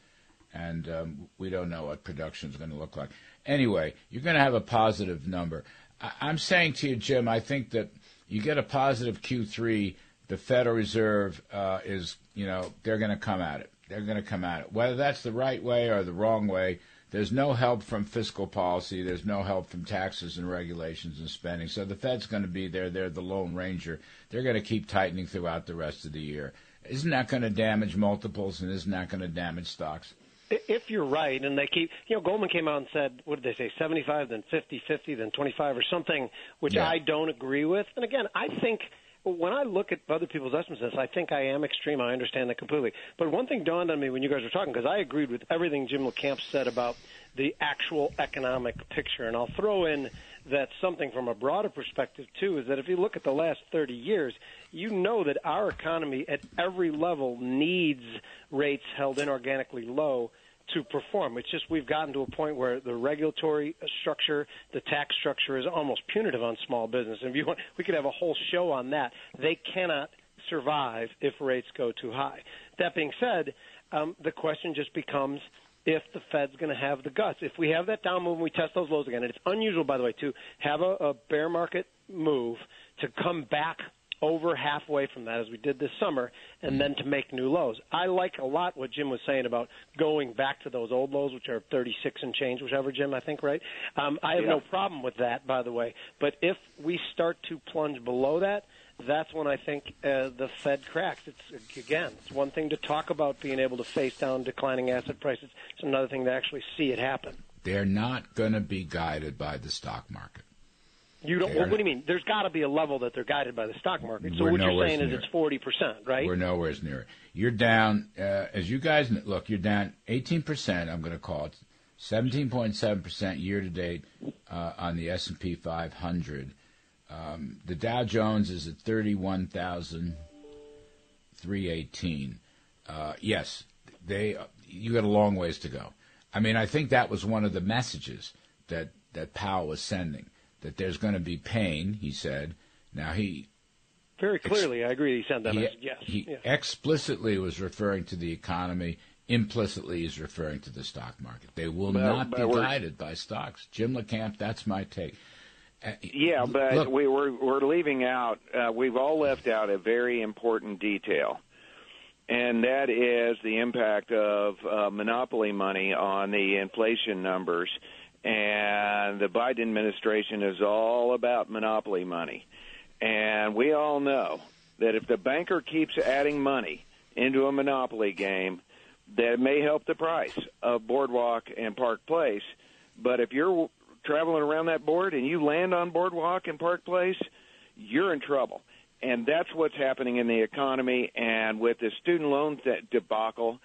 and um, we don't know what production is going to look like. Anyway, you're going to have a positive number. I- I'm saying to you, Jim, I think that you get a positive Q3. The Federal Reserve uh, is, you know, they're going to come at it. They're going to come at it. Whether that's the right way or the wrong way, there's no help from fiscal policy. There's no help from taxes and regulations and spending. So the Fed's going to be there. They're the lone ranger. They're going to keep tightening throughout the rest of the year. Isn't that going to damage multiples and isn't that going to damage stocks? if you're right, and they keep, you know, Goldman came out and said, what did they say, 75, then 50, 50, then 25, or something, which yeah. I don't agree with. And again, I think when I look at other people's estimates, I think I am extreme. I understand that completely. But one thing dawned on me when you guys were talking, because I agreed with everything Jim LaCamp said about the actual economic picture, and I'll throw in that something from a broader perspective too is that if you look at the last 30 years, you know that our economy at every level needs rates held inorganically low to perform. It's just we've gotten to a point where the regulatory structure, the tax structure is almost punitive on small business. And if you want, we could have a whole show on that. They cannot survive if rates go too high. That being said, um, the question just becomes if the Fed's going to have the guts. If we have that down move and we test those lows again, and it's unusual, by the way, to have a, a bear market move to come back over halfway from that as we did this summer and then to make new lows. I like a lot what Jim was saying about going back to those old lows, which are 36 and change, whichever, Jim, I think, right? Um, I have yeah. no problem with that, by the way. But if we start to plunge below that, that's when I think uh, the Fed cracks. It's again, it's one thing to talk about being able to face down declining asset prices. It's another thing to actually see it happen. They're not going to be guided by the stock market. You don't. Well, what do you mean? There's got to be a level that they're guided by the stock market. So what you're saying is it's forty percent, right? We're nowhere near it. You're down, uh, as you guys look. You're down eighteen percent. I'm going to call it seventeen point seven percent year to date uh, on the S and P 500. Um, the Dow Jones is at thirty-one thousand three eighteen. Uh, yes, they. You got a long ways to go. I mean, I think that was one of the messages that that Powell was sending that there's going to be pain, he said. Now, he. Very clearly, ex- I agree he said that he, message, yes. He explicitly was referring to the economy, implicitly he's referring to the stock market. They will but, not but be guided by stocks. Jim LaCamp, that's my take. Uh, yeah, but look, we, we're, we're leaving out, uh, we've all left out a very important detail and that is the impact of uh, monopoly money on the inflation numbers and the Biden administration is all about monopoly money. And we all know that if the banker keeps adding money into a monopoly game, that may help the price of Boardwalk and Park Place. But if you're traveling around that board and you land on Boardwalk and Park Place, you're in trouble. And that's what's happening in the economy. And with the student loan debacle,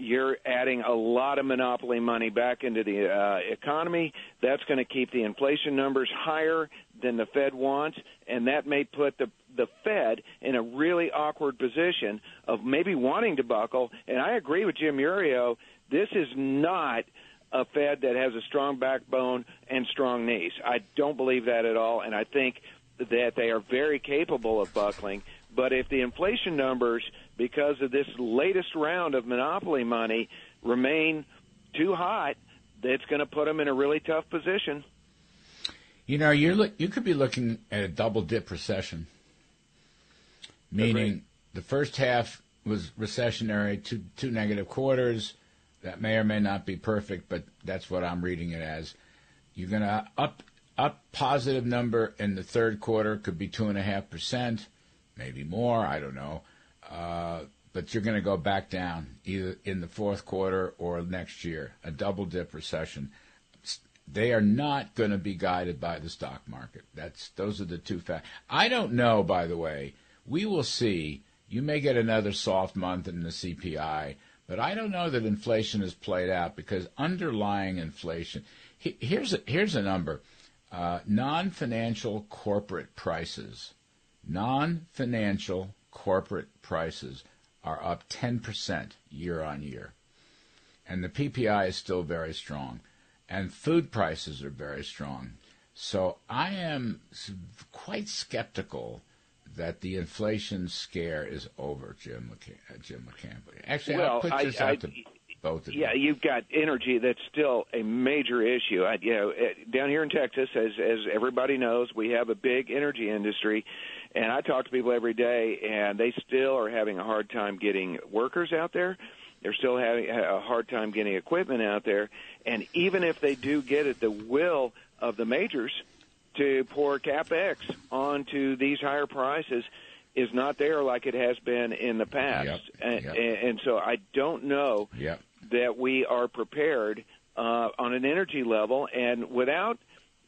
you're adding a lot of monopoly money back into the uh, economy. That's going to keep the inflation numbers higher than the Fed wants, and that may put the the Fed in a really awkward position of maybe wanting to buckle. And I agree with Jim Iuorio. This is not a Fed that has a strong backbone and strong knees. I don't believe that at all, and I think that they are very capable of buckling. But if the inflation numbers, because of this latest round of monopoly money, remain too hot, that's going to put them in a really tough position. You know, you're you could be looking at a double dip recession, meaning the first half was recessionary, two two negative quarters. That may or may not be perfect, but that's what I'm reading it as. You're going to up up positive number in the third quarter, could be two and a half percent, maybe more. I don't know. Uh, but you're going to go back down either in the fourth quarter or next year. A double dip recession. They are not going to be guided by the stock market. That's those are the two facts. I don't know, by the way. We will see. You may get another soft month in the CPI, but I don't know that inflation has played out because underlying inflation. Here's a, here's a number: uh, non-financial corporate prices, non-financial corporate prices are up 10% year on year, and the PPI is still very strong and food prices are very strong. So I am quite skeptical that the inflation scare is over, Jim. Uh, Jim. Actually, well, I'll put this I, out to both yeah, you. you've got energy that's still a major issue. I, you know, down here in Texas, as as everybody knows, we have a big energy industry, and I talk to people every day, and they still are having a hard time getting workers out there. They're still having a hard time getting equipment out there. And even if they do get it, the will of the majors to pour capex onto these higher prices is not there like it has been in the past. Yep. And, and so I don't know Yep. That we are prepared uh, on an energy level. And without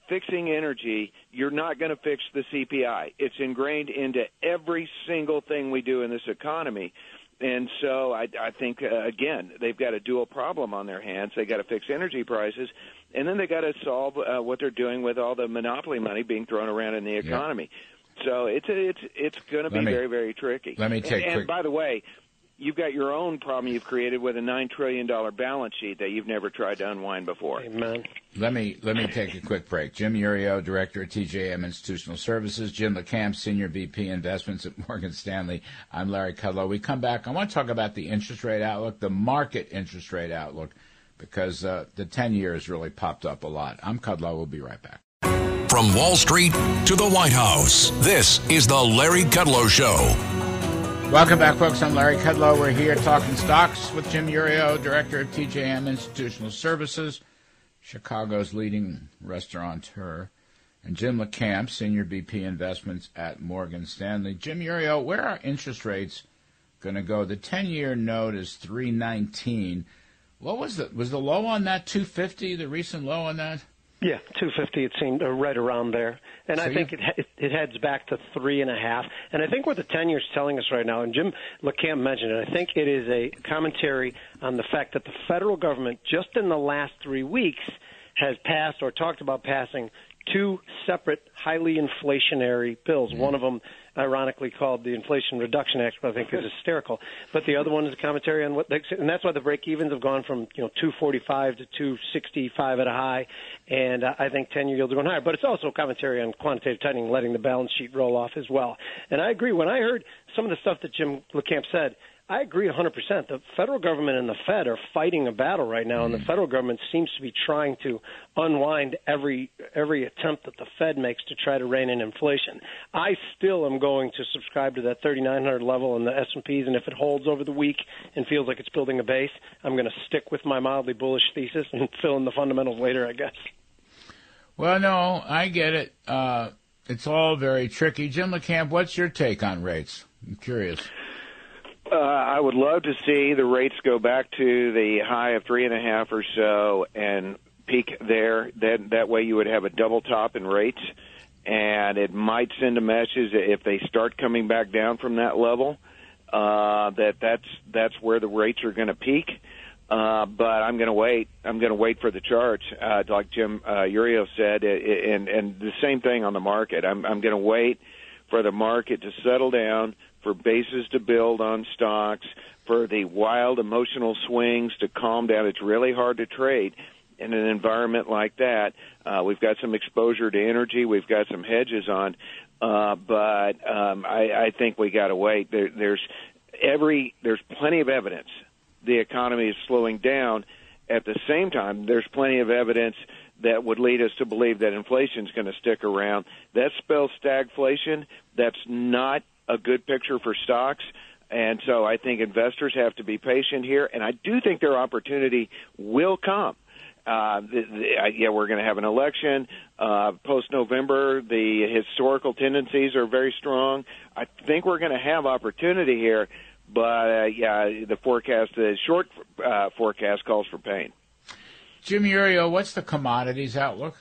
fixing energy, you're not going to fix the CPI. It's ingrained into every single thing we do in this economy. And so I, I think uh, again they've got a dual problem on their hands. They got to fix energy prices, and then they got to solve uh, what they're doing with all the monopoly money being thrown around in the economy. So it's a, it's it's going to be me- very very tricky. let me And- take and, quick- by the way, you've got your own problem you've created with a nine trillion dollar balance sheet that you've never tried to unwind before. Amen. Let me let me take a quick break. Jim Iuorio, Director at TJM Institutional Services. Jim LaCamp, Senior VP Investments at Morgan Stanley. I'm Larry Kudlow. We come back. I want to talk about the interest rate outlook, the market interest rate outlook, because uh, the 10 years really popped up a lot. I'm Kudlow. We'll be right back. From Wall Street to the White House, this is the Larry Kudlow Show. Welcome back, folks. I'm Larry Kudlow. We're here talking stocks with Jim Iuorio, Director of TJM Institutional Services, Chicago's leading restaurateur, and Jim LaCamp, Senior VP Investments at Morgan Stanley. Jim Iuorio, where are interest rates going to go? The 10-year note is 319. What was the was the low on that 250? The recent low on that? Yeah, 250. It seemed uh, right around there, and So I think it it it heads back to three and a half. And I think what the 10 years telling us right now, and Jim LaCamp mentioned it. I think it is a commentary on the fact that the federal government, just in the last three weeks, has passed or talked about passing two separate, highly inflationary bills. One of them, ironically called the Inflation Reduction Act, which I think is hysterical. But the other one is a commentary on what, they, and that's why the break evens have gone from you know 245 to 265 at a high, and uh, I think 10-year yields are going higher. But it's also a commentary on quantitative tightening, letting the balance sheet roll off as well. And I agree. When I heard some of the stuff that Jim LaCamp said. I agree 100%. The federal government and the Fed are fighting a battle right now, and the federal government seems to be trying to unwind every every attempt that the Fed makes to try to rein in inflation. I still am going to subscribe to that 3,900 level in the S&Ps, and if it holds over the week and feels like it's building a base, I'm going to stick with my mildly bullish thesis and fill in the fundamentals later, I guess. Well, no, I get it. Uh, it's all very tricky. Jim LaCamp, what's your take on rates? I'm curious. Uh, I would love to see the rates go back to the high of three and a half or so and peak there. That that way you would have a double top in rates, and it might send a message if they start coming back down from that level, uh, that that's that's where the rates are going to peak. Uh, but I'm going to wait. I'm going to wait for the charts, uh, like Jim uh, Iuorio said, and and the same thing on the market. I'm I'm going to wait for the market to settle down, for bases to build on stocks, for the wild emotional swings to calm down. It's really hard to trade in an environment like that. Uh, we've got some exposure to energy. We've got some hedges on, uh, but um, I, I think we got to wait. There, there's every there's plenty of evidence the economy is slowing down. At the same time, there's plenty of evidence that would lead us to believe that inflation is going to stick around. That spells stagflation. That's not a good picture for stocks. And so I think investors have to be patient here. And I do think their opportunity will come. Uh, the, the, uh, yeah, we're going to have an election uh, post November. The historical tendencies are very strong. I think we're going to have opportunity here, but uh, yeah, the forecast, the short uh, forecast, calls for pain. Jim Iuorio, what's the commodities outlook?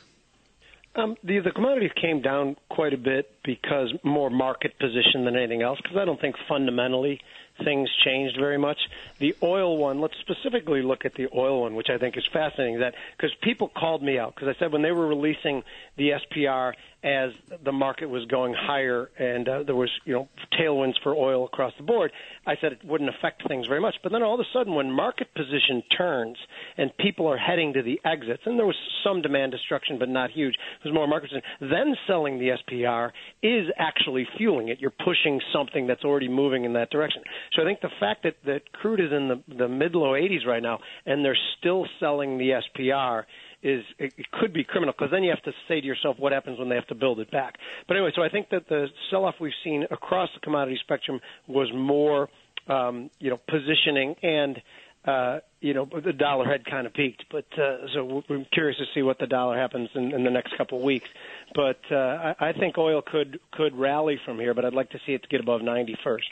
Um, the the commodities came down quite a bit because more market position than anything else. Because I don't think fundamentally things changed very much. The oil one, let's specifically look at the oil one, which I think is fascinating. That because people called me out because I said when they were releasing the SPR as the market was going higher and uh, there was you know tailwinds for oil across the board, I said it wouldn't affect things very much. But then all of a sudden, when market position turns and people are heading to the exits, and there was some demand destruction, but not huge. There's more market. Then selling the SPR is actually fueling it. You're pushing something that's already moving in that direction. So I think the fact that that crude is in the the mid low 80s right now, and they're still selling the SPR is it, it could be criminal because then you have to say to yourself what happens when they have to build it back. But anyway, so I think that the sell-off we've seen across the commodity spectrum was more, um, you know, positioning and. Uh, you know, the dollar had kind of peaked, but uh, so we're curious to see what the dollar happens in, in the next couple of weeks. But uh, I, I think oil could could rally from here, but I'd like to see it get above 90 first.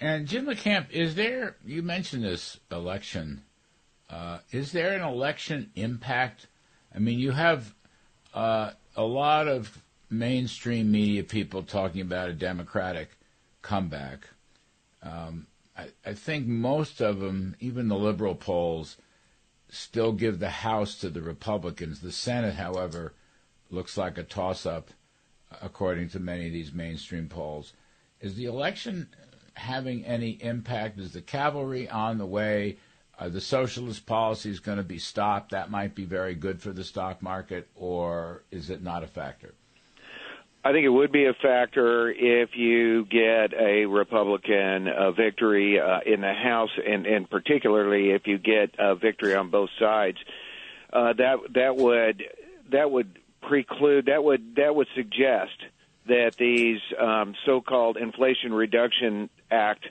And Jim LaCamp, is there? You mentioned this election uh, is there an election impact? I mean, you have uh, a lot of mainstream media people talking about a Democratic comeback. Um, I, I, think most of them, even the liberal polls, still give the House to the Republicans. The Senate, however, looks like a toss up, according to many of these mainstream polls. Is the election having any impact? Is the cavalry on the way? uh, the socialist policy is going to be stopped, that might be very good for the stock market, or is it not a factor? I think it would be a factor if you get a Republican uh, victory uh, in the House, and, and particularly if you get a victory on both sides. Uh, that that would that would preclude that would that would suggest that these um, so-called Inflation Reduction Act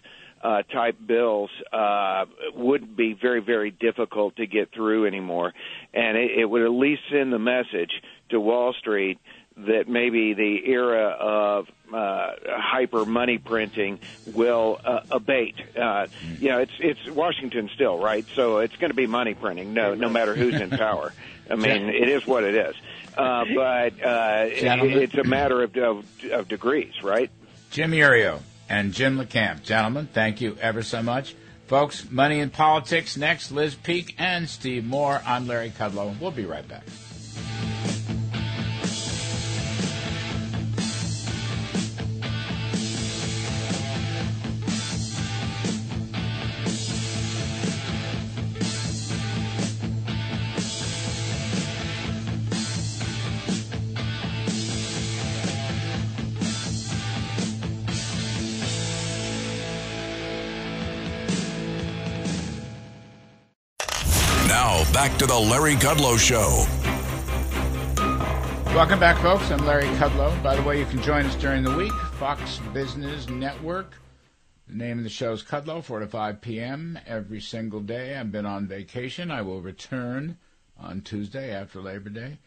uh, type bills uh, would be very, very difficult to get through anymore. And it, it would at least send the message to Wall Street that maybe the era of uh, hyper money printing will uh, abate. Uh, you know, it's it's Washington still, right? So it's going to be money printing, no no matter who's in power. I mean, it is what it is. Uh, but uh, it, it's a matter of, of of degrees, right? Jim Iuorio and Jim LaCamp. Gentlemen, thank you ever so much. Folks, Money in Politics next. Liz Peek and Steve Moore. I'm Larry Kudlow. We'll be right back. Back to the Larry Kudlow Show. Welcome back, folks. I'm Larry Kudlow. By the way, you can join us during the week. Fox Business Network. The name of the show is Kudlow, 4 to 5 p.m. every single day. I've been on vacation. I will return on Tuesday after Labor Day.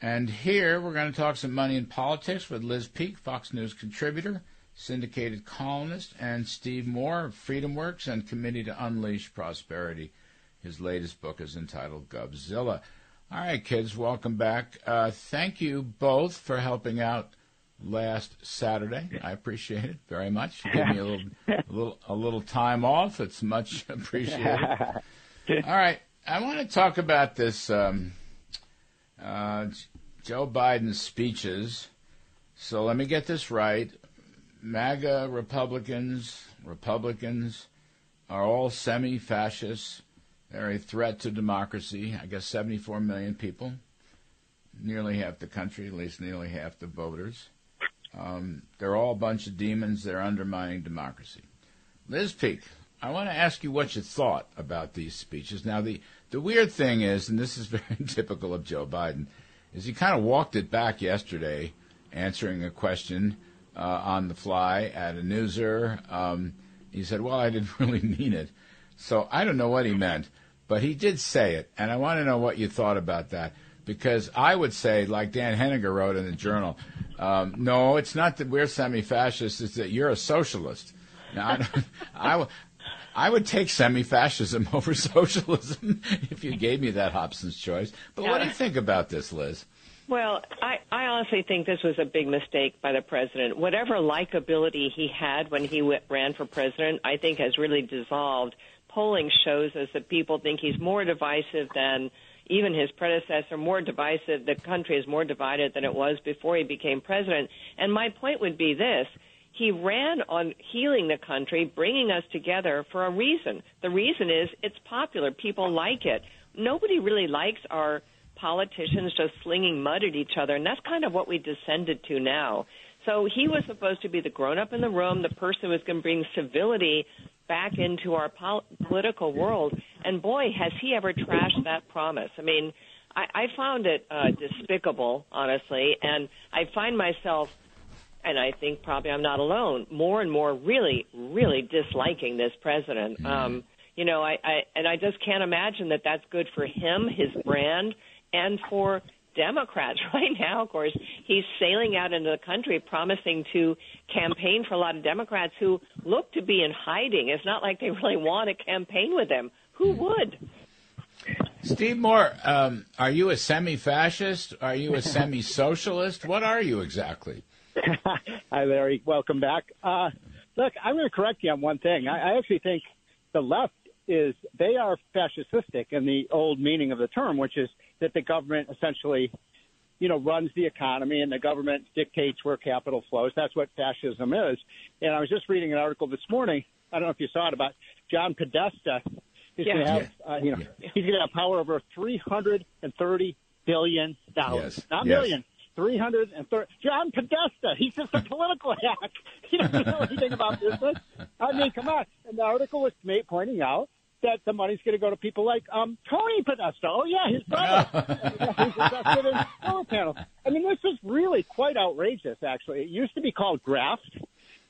And here we're going to talk some money and politics with Liz Peek, Fox News contributor, syndicated columnist, and Steve Moore of FreedomWorks and Committee to Unleash Prosperity. His latest book is entitled Govzilla. All right, kids, welcome back. Uh, thank you both for helping out last Saturday. I appreciate it very much. Give me a little, a little, a little time off. It's much appreciated. All right. I want to talk about this um, uh, Joe Biden's speeches. So let me get this right. MAGA Republicans, Republicans are all semi fascists. They're a threat to democracy. I guess 74 million people, nearly half the country, at least nearly half the voters. Um, they're all a bunch of demons. They're undermining democracy. Liz Peek, I want to ask you what you thought about these speeches. Now, the, the weird thing is, and this is very typical of Joe Biden, is he kind of walked it back yesterday, answering a question uh, on the fly at a newser. Um, he said, "Well, I didn't really mean it," so I don't know what he meant, but he did say it, and I want to know what you thought about that because I would say, like Dan Henninger wrote in the Journal, um, no, it's not that we're semi-fascist; it's that you're a socialist. Now, I, I, I would take semi-fascism over socialism if you gave me that Hobson's choice. But what do you think about this, Liz? Well, I, I honestly think this was a big mistake by the president. Whatever likability he had when he w- ran for president, I think has really dissolved. Polling shows us that people think he's more divisive than even his predecessor, more divisive. The country is more divided than it was before he became president. And my point would be this he ran on healing the country, bringing us together for a reason. The reason is it's popular. People like it. Nobody really likes our politicians just slinging mud at each other, and that's kind of what we descended to now. So he was supposed to be the grown up in the room, the person who was going to bring civility back into our pol- political world. And boy, has he ever trashed that promise. I mean, I, I found it uh, despicable, honestly, and I find myself, and I think probably I'm not alone, more and more really, really disliking this president. Um, you know, I, I and I just can't imagine that that's good for him, his brand, and for Democrats right now, of course, he's sailing out into the country promising to campaign for a lot of Democrats who look to be in hiding. It's not like they really want to campaign with him. Who would? Steve Moore, um, are you a semi-fascist? Are you a semi-socialist? What are you exactly? Hi, Larry. Welcome back. Uh, look, I'm going to correct you on one thing. I, I actually think the left is they are fascistic in the old meaning of the term, which is that the government essentially, you know, runs the economy and the government dictates where capital flows. That's what fascism is. And I was just reading an article this morning. I don't know if you saw it about John Podesta. He's Yeah. going to have, uh, you know, he's going to have power over 330 billion dollars, Yes. not Yes. million. 330. John Podesta, he's just a political hack. He doesn't know anything about business. I mean, come on. And the article was made, pointing out that the money's going to go to people like um, Tony Podesta. Oh, yeah, his brother. He's invested in solar panels. I mean, this is really quite outrageous, actually. It used to be called graft,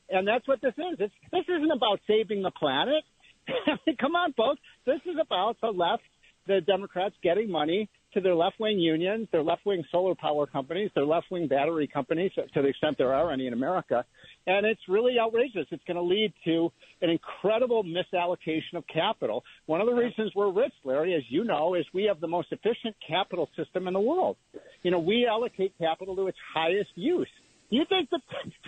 and that's what this is. It's, this isn't about saving the planet. Come on, folks. This is about the left, the Democrats getting money to their left wing unions, their left wing solar power companies, their left wing battery companies, to the extent there are any in America. And it's really outrageous. It's going to lead to an incredible misallocation of capital. One of the reasons we're rich, Larry, as you know, is we have the most efficient capital system in the world. You know, we allocate capital to its highest use. You think that,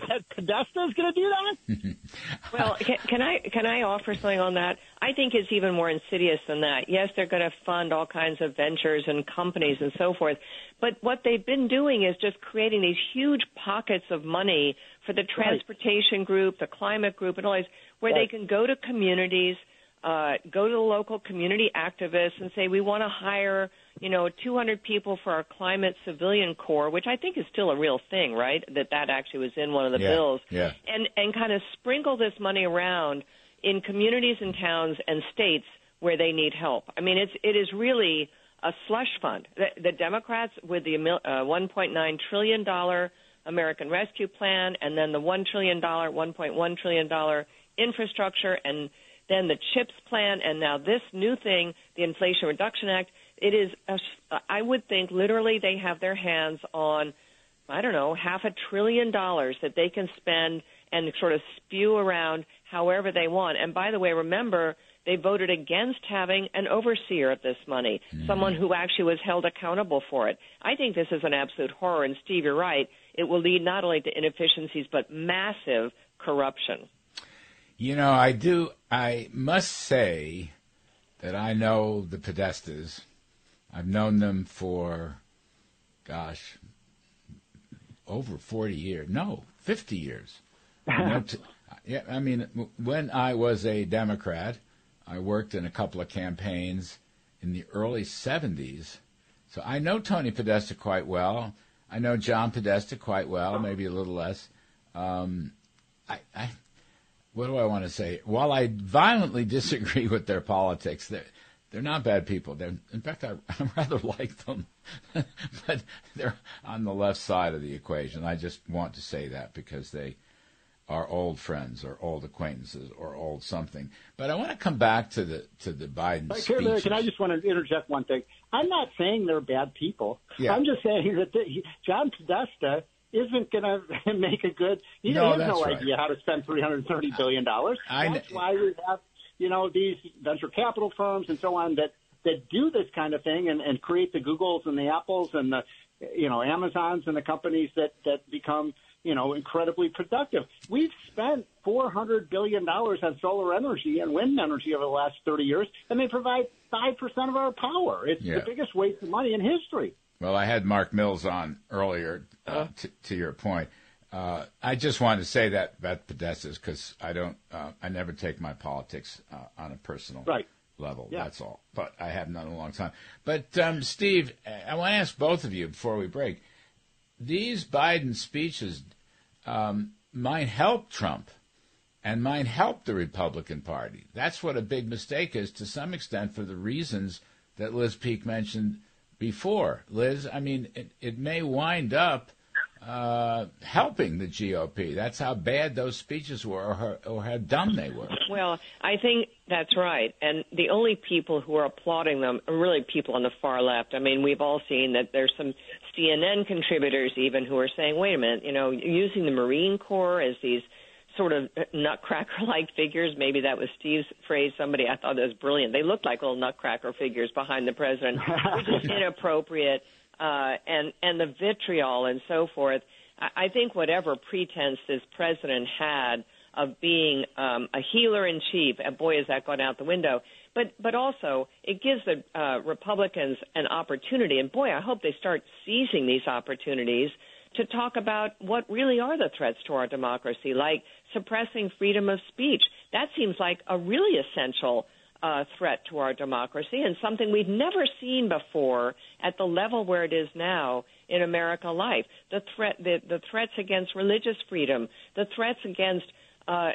that Podesta is going to do that? Well, can, can I can I offer something on that? I think it's even more insidious than that. Yes, they're going to fund all kinds of ventures and companies and so forth, but what they've been doing is just creating these huge pockets of money for the transportation group, the climate group, and all these, where they can go to communities, uh, go to the local community activists, and say we want to hire, you know, 200 people for our climate civilian corps, which I think is still a real thing, right? That that actually was in one of the Yeah, bills yeah. and and kind of sprinkle this money around in communities and towns and states where they need help. I mean, it's it is really a slush fund. The, the Democrats with the uh, 1.9 trillion dollar American Rescue Plan, and then the one trillion dollar, 1.1 trillion dollar infrastructure, and then the CHIPS plan, and now this new thing, the Inflation Reduction Act. It is, a, I would think, literally they have their hands on I don't know, half a trillion dollars that they can spend and sort of spew around however they want. And by the way, remember, they voted against having an overseer of this money, mm. someone who actually was held accountable for it. I think this is an absolute horror. And Steve, you're right. It will lead not only to inefficiencies, but massive corruption. You know, I do. I must say that I know the Podestas. I've known them for, gosh, over 40 years. No, 50 years. I t- yeah, I mean, when I was a Democrat, I worked in a couple of campaigns in the early 70s. So I know Tony Podesta quite well. I know John Podesta quite well, maybe a little less. Um, I, I, what do I want to say? While I violently disagree with their politics, they're, not bad people. They're, in fact, I, I rather like them, but they're on the left side of the equation. I just want to say that because they are old friends or old acquaintances or old something. But I want to come back to the to the Biden But, speeches. Can I just want to interject one thing? I'm not saying they're bad people. Yeah. I'm just saying that the, John Podesta isn't going to make a good. He No, has no right. idea how to spend 330 billion dollars. I That's why we have, you know, these venture capital firms and so on that that do this kind of thing and, and create the Googles and the Apples and the, you know, Amazons and the companies that that become, you know, incredibly productive. We've spent 400 billion dollars on solar energy and wind energy over the last 30 years, and they provide five percent of our power. It's Yeah. the biggest waste of money in history. Well, I had Mark Mills on earlier. Uh, t- to your point, uh, I just wanted to say that about Podesta's because I don't, uh, I never take my politics uh, on a personal Right. level. Yeah. That's all. But I have none in a long time. But um, Steve, I want to ask both of you before we break. These Biden speeches um, might help Trump and might help the Republican Party. That's what a big mistake is to some extent for the reasons that Liz Peek mentioned before. Liz, I mean, it, it may wind up uh, helping the GOP. That's how bad those speeches were or, how- or how dumb they were. Well, I think that's right. And the only people who are applauding them are really people on the far left. I mean, we've all seen that there's some CNN contributors even who are saying, wait a minute, you know, using the Marine Corps as these sort of nutcracker like figures. Maybe that was Steve's phrase. Somebody I thought that was brilliant. They looked like little nutcracker figures behind the president, which is inappropriate. Uh, and and the vitriol and so forth. I, I think whatever pretense this president had of being um, a healer in chief, and boy, has that gone out the window. But but also it gives the uh, Republicans an opportunity, and boy, I hope they start seizing these opportunities to talk about what really are the threats to our democracy, like suppressing freedom of speech. That seems like a really essential uh, threat to our democracy and something we've never seen before at the level where it is now in America life. The threat, the, the threats against religious freedom, the threats against uh,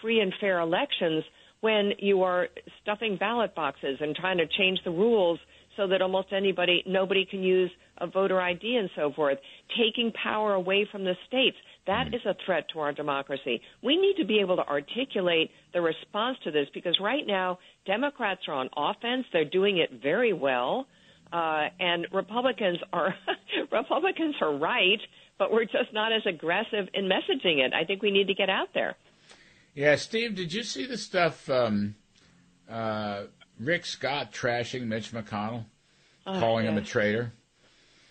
free and fair elections when you are stuffing ballot boxes and trying to change the rules so that almost anybody, nobody can use a voter ID and so forth, taking power away from the states. That is a threat to our democracy. We need to be able to articulate the response to this because right now Democrats are on offense. They're doing it very well. Uh, and Republicans are Republicans are right, but we're just not as aggressive in messaging it. I think we need to get out there. Yeah, Steve, did you see the stuff um, uh, Rick Scott trashing Mitch McConnell, Oh, calling him a traitor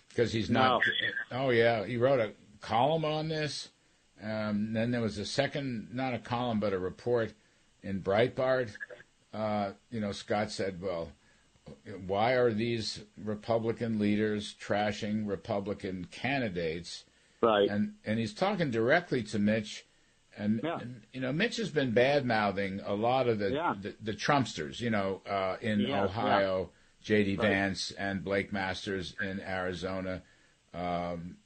because he's not? Oh yeah, he wrote a column on this. Um, then there was a second, not a column, but a report in Breitbart. Uh, you know, Scott said, "Well, why are these Republican leaders trashing Republican candidates?" Right. And and he's talking directly to Mitch. And, and, you know, Mitch has been bad mouthing a lot of the, Yeah. the the Trumpsters. You know, uh, in Yeah, Ohio, J.D. Right. Vance and Blake Masters in Arizona. Um,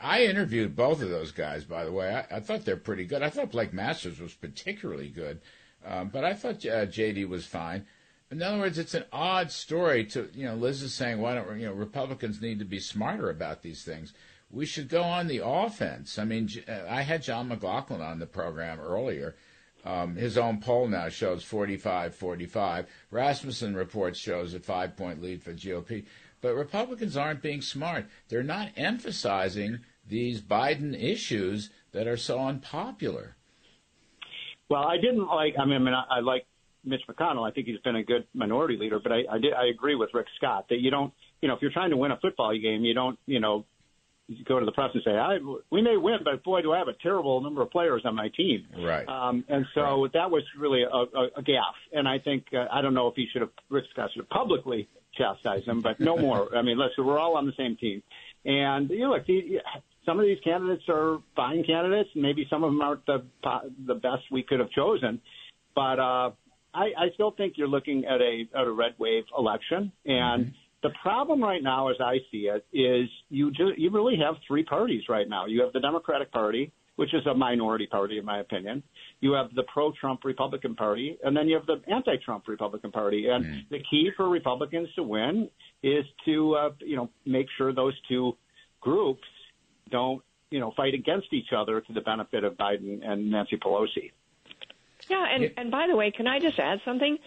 I interviewed both of those guys, by the way. I, I thought they're pretty good. I thought Blake Masters was particularly good, um, but I thought uh, J.D. was fine. In other words, it's an odd story to you know. Liz is saying, why don't you know Republicans need to be smarter about these things? We should go on the offense. I mean, uh, I had John McLaughlin on the program earlier. Um, his own poll now shows 45-45. Rasmussen reports shows a five-point lead for GOP. But Republicans aren't being smart. They're not emphasizing these Biden issues that are so unpopular. Well, I didn't like. I mean, I, I like Mitch McConnell. I think he's been a good minority leader, but I, I did. I agree with Rick Scott that you don't. You know, if you're trying to win a football game, you don't. You know, go to the press and say, I, "We may win, but boy, do I have a terrible number of players on my team." Right. Um, and so right. that was really a, a, a gaffe. And I think uh, I don't know if he should have Rick Scott should have publicly chastised him, but no more. I mean, listen, we're all on the same team. And you know, look, the, some of these candidates are fine candidates. Maybe some of them aren't the the best we could have chosen, but uh, I, I still think you're looking at a at a red wave election. And mm-hmm. The problem right now, as I see it, is you just you really have three parties right now. You have the Democratic Party, which is a minority party in my opinion. You have the pro-Trump Republican Party, and then you have the anti-Trump Republican Party. And mm. the key for Republicans to win is to uh, you know make sure those two groups don't you know fight against each other to the benefit of Biden and Nancy Pelosi. Yeah, and and by the way, can I just add something?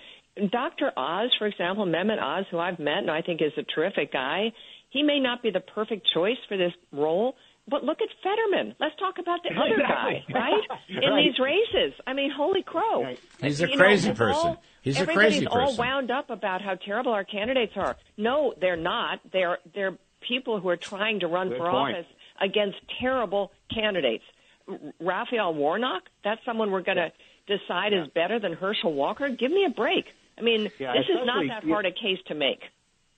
Dr. Oz, for example, Mehmet Oz, who I've met and I think is a terrific guy, he may not be the perfect choice for this role, but look at Fetterman. Let's talk about the other guy, right? In right. these races. I mean, holy crow. He's a you crazy know, person. All, He's a crazy person. all wound up about how terrible our candidates are. No, they're not. They're they're people who are trying to run Good for point. office against terrible candidates. Raphael Warnock, that's someone we're going to yeah. decide yeah. is better than Herschel Walker. Give me a break. I mean, yeah, this is not that hard a case to make.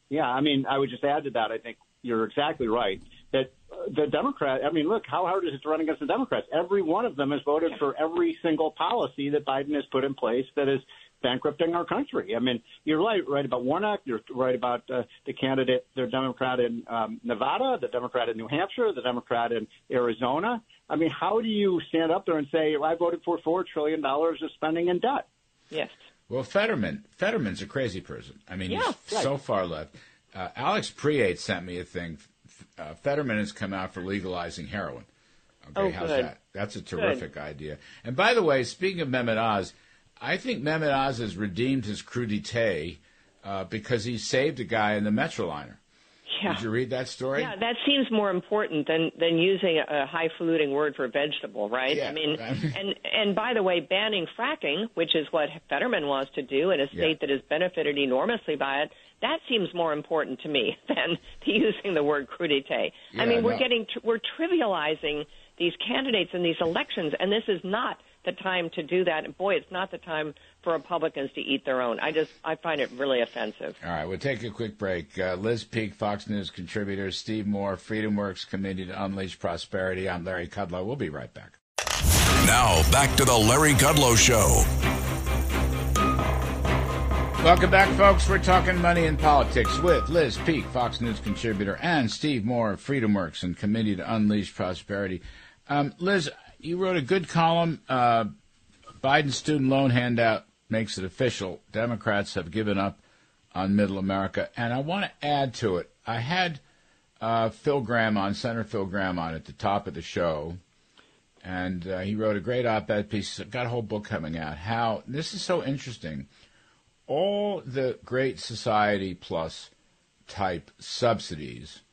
Yeah, I mean, I would just add to that. I think you're exactly right that the Democrat. I mean, look, how hard is it to run against the Democrats? Every one of them has voted for every single policy that Biden has put in place that is bankrupting our country. I mean, you're right, right about Warnock. You're right about uh, the candidate, the Democrat in um, Nevada, the Democrat in New Hampshire, the Democrat in Arizona. I mean, how do you stand up there and say I voted for four trillion dollars of spending in debt? Yes. Well, Fetterman, Fetterman's a crazy person. I mean, yeah, he's right. so far left. Uh, Alex Preate sent me a thing. Uh, Fetterman has come out for legalizing heroin. Okay, oh, how's good. that? That's a terrific good. idea. And by the way, speaking of Mehmet Oz, I think Mehmet Oz has redeemed his crudité uh, because he saved a guy in the Metroliner. Yeah. Did you read that story? Yeah, that seems more important than than using a highfalutin word for vegetable, right? Yeah. I mean, and and by the way, banning fracking, which is what Fetterman wants to do in a state yeah. that has benefited enormously by it, that seems more important to me than using the word crudité. Yeah, I mean, we're no. getting we're trivializing these candidates in these elections, and this is not the time to do that. And boy, it's not the time for Republicans to eat their own. I just I find it really offensive. All right, we'll take a quick break. Uh, Liz Peek, Fox News contributor, Steve Moore, FreedomWorks Committee to Unleash Prosperity. I'm Larry Kudlow. We'll be right back. Now back to the Larry Kudlow Show. Welcome back, folks. We're talking money and politics with Liz Peek, Fox News contributor, and Steve Moore, of FreedomWorks and Committee to Unleash Prosperity. Um, Liz, you wrote a good column. Uh, Biden's student loan handout makes it official. Democrats have given up on middle America. And I want to add to it. I had uh, Phil Gramm on, Senator Phil Gramm on at the top of the show. And uh, he wrote a great op ed piece. Got a whole book coming out. How this is so interesting. All the Great Society Plus type subsidies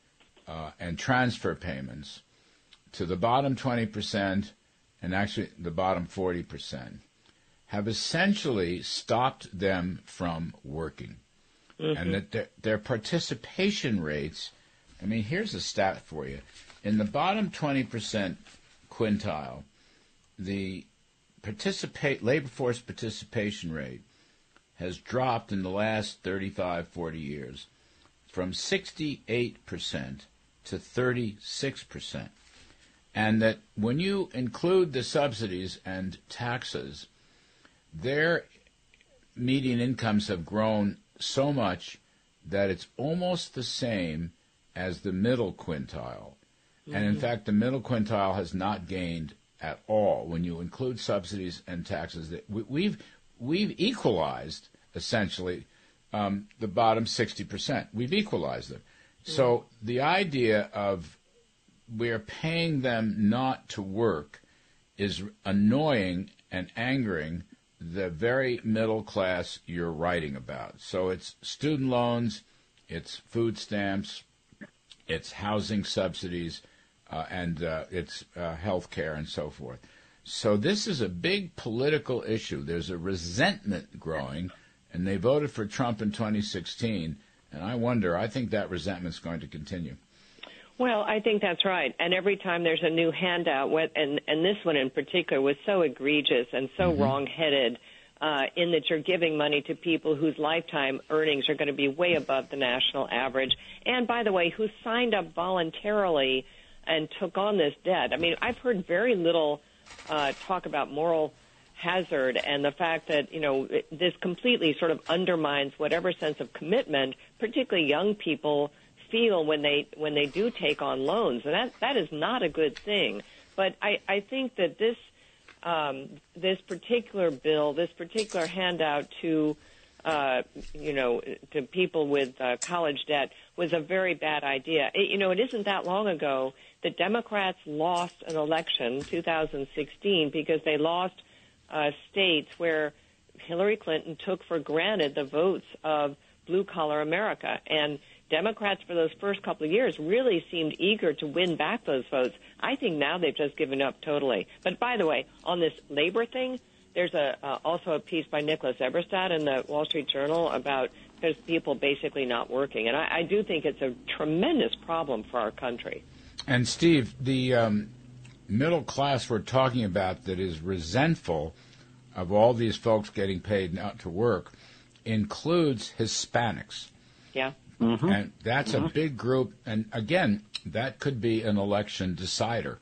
uh, and transfer payments to the bottom 20% and actually the bottom 40% have essentially stopped them from working. Mm-hmm. And that their, their participation rates, I mean, here's a stat for you. In the bottom 20% quintile, the participate labor force participation rate has dropped in the last 35, 40 years from 68% to 36% and that when you include the subsidies and taxes, their median incomes have grown so much that it's almost the same as the middle quintile. Mm-hmm. And in fact, the middle quintile has not gained at all when you include subsidies and taxes. That we've we've equalized essentially um, the bottom sixty percent. We've equalized them. Mm-hmm. So the idea of we're paying them not to work is annoying and angering the very middle class you're writing about. So it's student loans, it's food stamps, it's housing subsidies, uh, and uh, it's uh, health care and so forth. So this is a big political issue. There's a resentment growing, and they voted for Trump in 2016. And I wonder, I think that resentment's going to continue. Well, I think that's right. And every time there's a new handout, and and this one in particular was so egregious and so mm-hmm. wrong-headed, uh, in that you're giving money to people whose lifetime earnings are going to be way above the national average, and by the way, who signed up voluntarily and took on this debt. I mean, I've heard very little uh, talk about moral hazard and the fact that you know this completely sort of undermines whatever sense of commitment, particularly young people feel when they when they do take on loans, and that that is not a good thing. But I, I think that this um, this particular bill, this particular handout to uh, you know to people with uh, college debt was a very bad idea. It, you know, it isn't that long ago that Democrats lost an election, 2016, because they lost uh, states where Hillary Clinton took for granted the votes of blue collar America and Democrats for those first couple of years really seemed eager to win back those votes. I think now they've just given up totally. But by the way, on this labor thing, there's a uh, also a piece by Nicholas Eberstadt in the Wall Street Journal about there's people basically not working, and I, I do think it's a tremendous problem for our country. And Steve, the um, middle class we're talking about that is resentful of all these folks getting paid not to work includes Hispanics. Yeah. Mm-hmm. And that's mm-hmm. a big group. And again, that could be an election decider.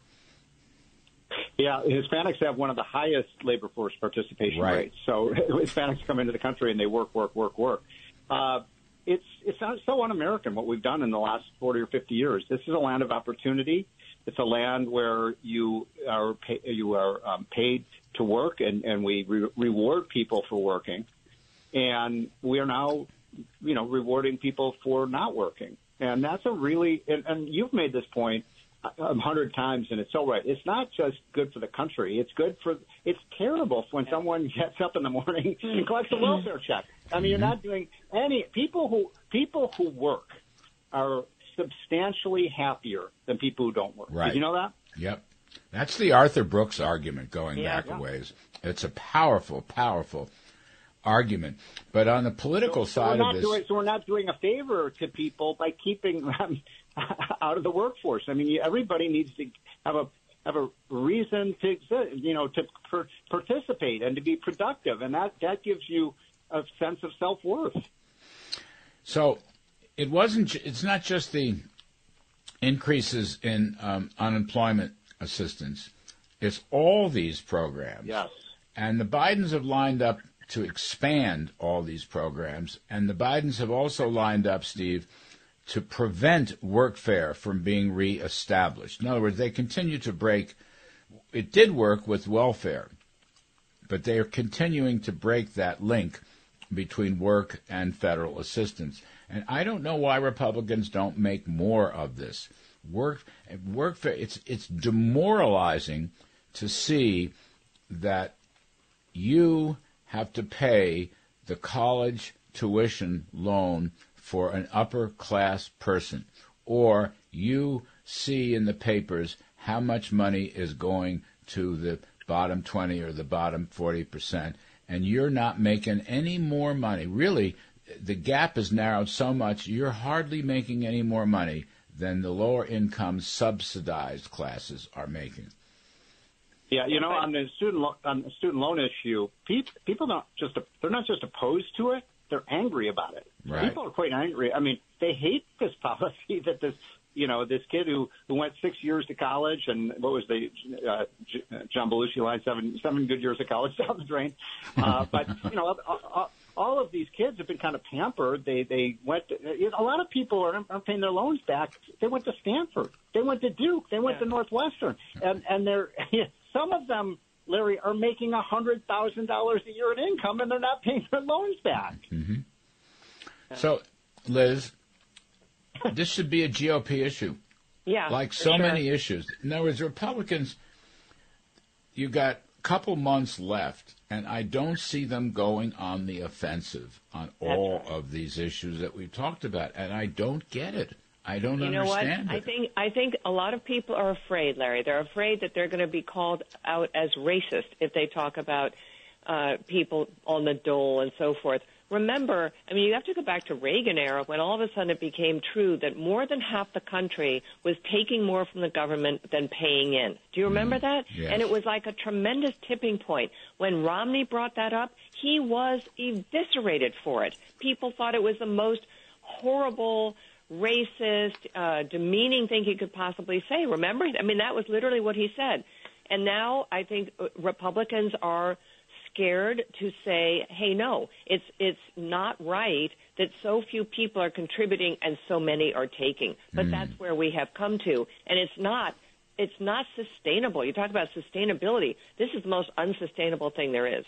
Yeah, Hispanics have one of the highest labor force participation right. rates. So Hispanics come into the country and they work, work, work, work. Uh, it's it's not so un-American what we've done in the last 40 or 50 years. This is a land of opportunity. It's a land where you are pay, you are um, paid to work, and and we re- reward people for working. And we are now you know, rewarding people for not working. And that's a really, and, and you've made this point a hundred times, and it's so right. It's not just good for the country. It's good for. It's terrible when someone gets up in the morning and collects a welfare check. I mean, you're mm-hmm. not doing any. People who people who work are substantially happier than people who don't work. Right. Did you know that? Yep. That's the Arthur Brooks argument going yeah, back yeah. a ways. It's a powerful, powerful argument. But on the political so, side so of this, doing, so we're not doing a favor to people by keeping them out of the workforce. I mean, everybody needs to have a have a reason to you know to per, participate and to be productive, and that that gives you a sense of self worth. So it wasn't. It's not just the increases in um, unemployment assistance. It's all these programs. Yes. And the Bidens have lined up to expand all these programs. And the Bidens have also lined up, Steve, to prevent workfare from being reestablished. In other words, they continue to break. It did work with welfare, but they are continuing to break that link between work and federal assistance. And I don't know why Republicans don't make more of this. Work, workfare. It's it's demoralizing to see that you have to pay the college tuition loan for an upper class person, or you see in the papers how much money is going to the bottom 20 or the bottom 40 percent, and you're not making any more money. Really, the gap is narrowed so much, you're hardly making any more money than the lower income subsidized classes are making. Yeah, you know, on the student lo- on the student loan issue, people people don't just they're not just opposed to it; they're angry about it. Right. People are quite angry. I mean, they hate this policy that this you know this kid who who went six years to college and what was the uh, John Belushi line seven seven good years of college down the drain. Uh, but you know. All, all of these kids have been kind of pampered. They they went. To, you know, a lot of people are, are paying their loans back. They went to Stanford. They went to Duke. They went yeah. to Northwestern, and and they're some of them, Larry, are making a hundred thousand dollars a year in income, and they're not paying their loans back. Mm-hmm. So, Liz, this should be a GOP issue. Yeah, like so sure. many issues. In other words, Republicans, you got a couple months left, and I don't see them going on the offensive on all right. of these issues that we've talked about, and I don't get it. I don't you know what? understand I think I think a lot of people are afraid, Larry. They're afraid that they're going to be called out as racist if they talk about uh, people on the dole and so forth. Remember, I mean, you have to go back to Reagan era when all of a sudden it became true that more than half the country was taking more from the government than paying in. Do you remember mm-hmm. that? Yes. And it was like a tremendous tipping point. When Romney brought that up, he was eviscerated for it. People thought it was the most horrible, racist, uh, demeaning thing he could possibly say. Remember? I mean, that was literally what he said. And now I think uh, Republicans are scared to say, "Hey, no, it's it's not right that so few people are contributing and so many are taking." But mm. that's where we have come to, and it's not it's not sustainable. You talk about sustainability. This is the most unsustainable thing there is.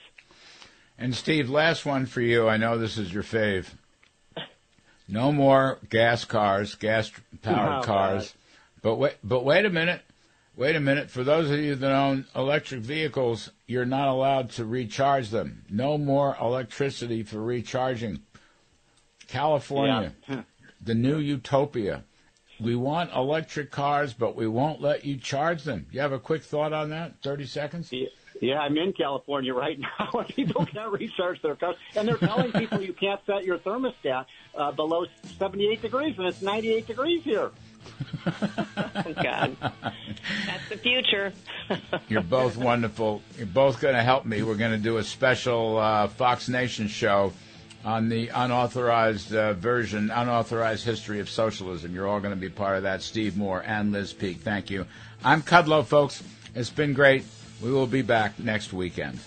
And Steve, last one for you. I know this is your fave. No more gas cars, gas powered oh, cars. God. But wait, but wait a minute. Wait a minute. For those of you that own electric vehicles, you're not allowed to recharge them. No more electricity for recharging. California, yeah. the new utopia. We want electric cars, but we won't let you charge them. You have a quick thought on that? 30 seconds? Yeah. Yeah, I'm in California right now, and people can't recharge their cars, and they're telling people you can't set your thermostat uh, below 78 degrees, and it's 98 degrees here. oh God, that's the future. You're both wonderful. You're both going to help me. We're going to do a special uh, Fox Nation show on the unauthorized uh, version, unauthorized history of socialism. You're all going to be part of that. Steve Moore and Liz Peek. Thank you. I'm Kudlow, folks. It's been great. We will be back next weekend.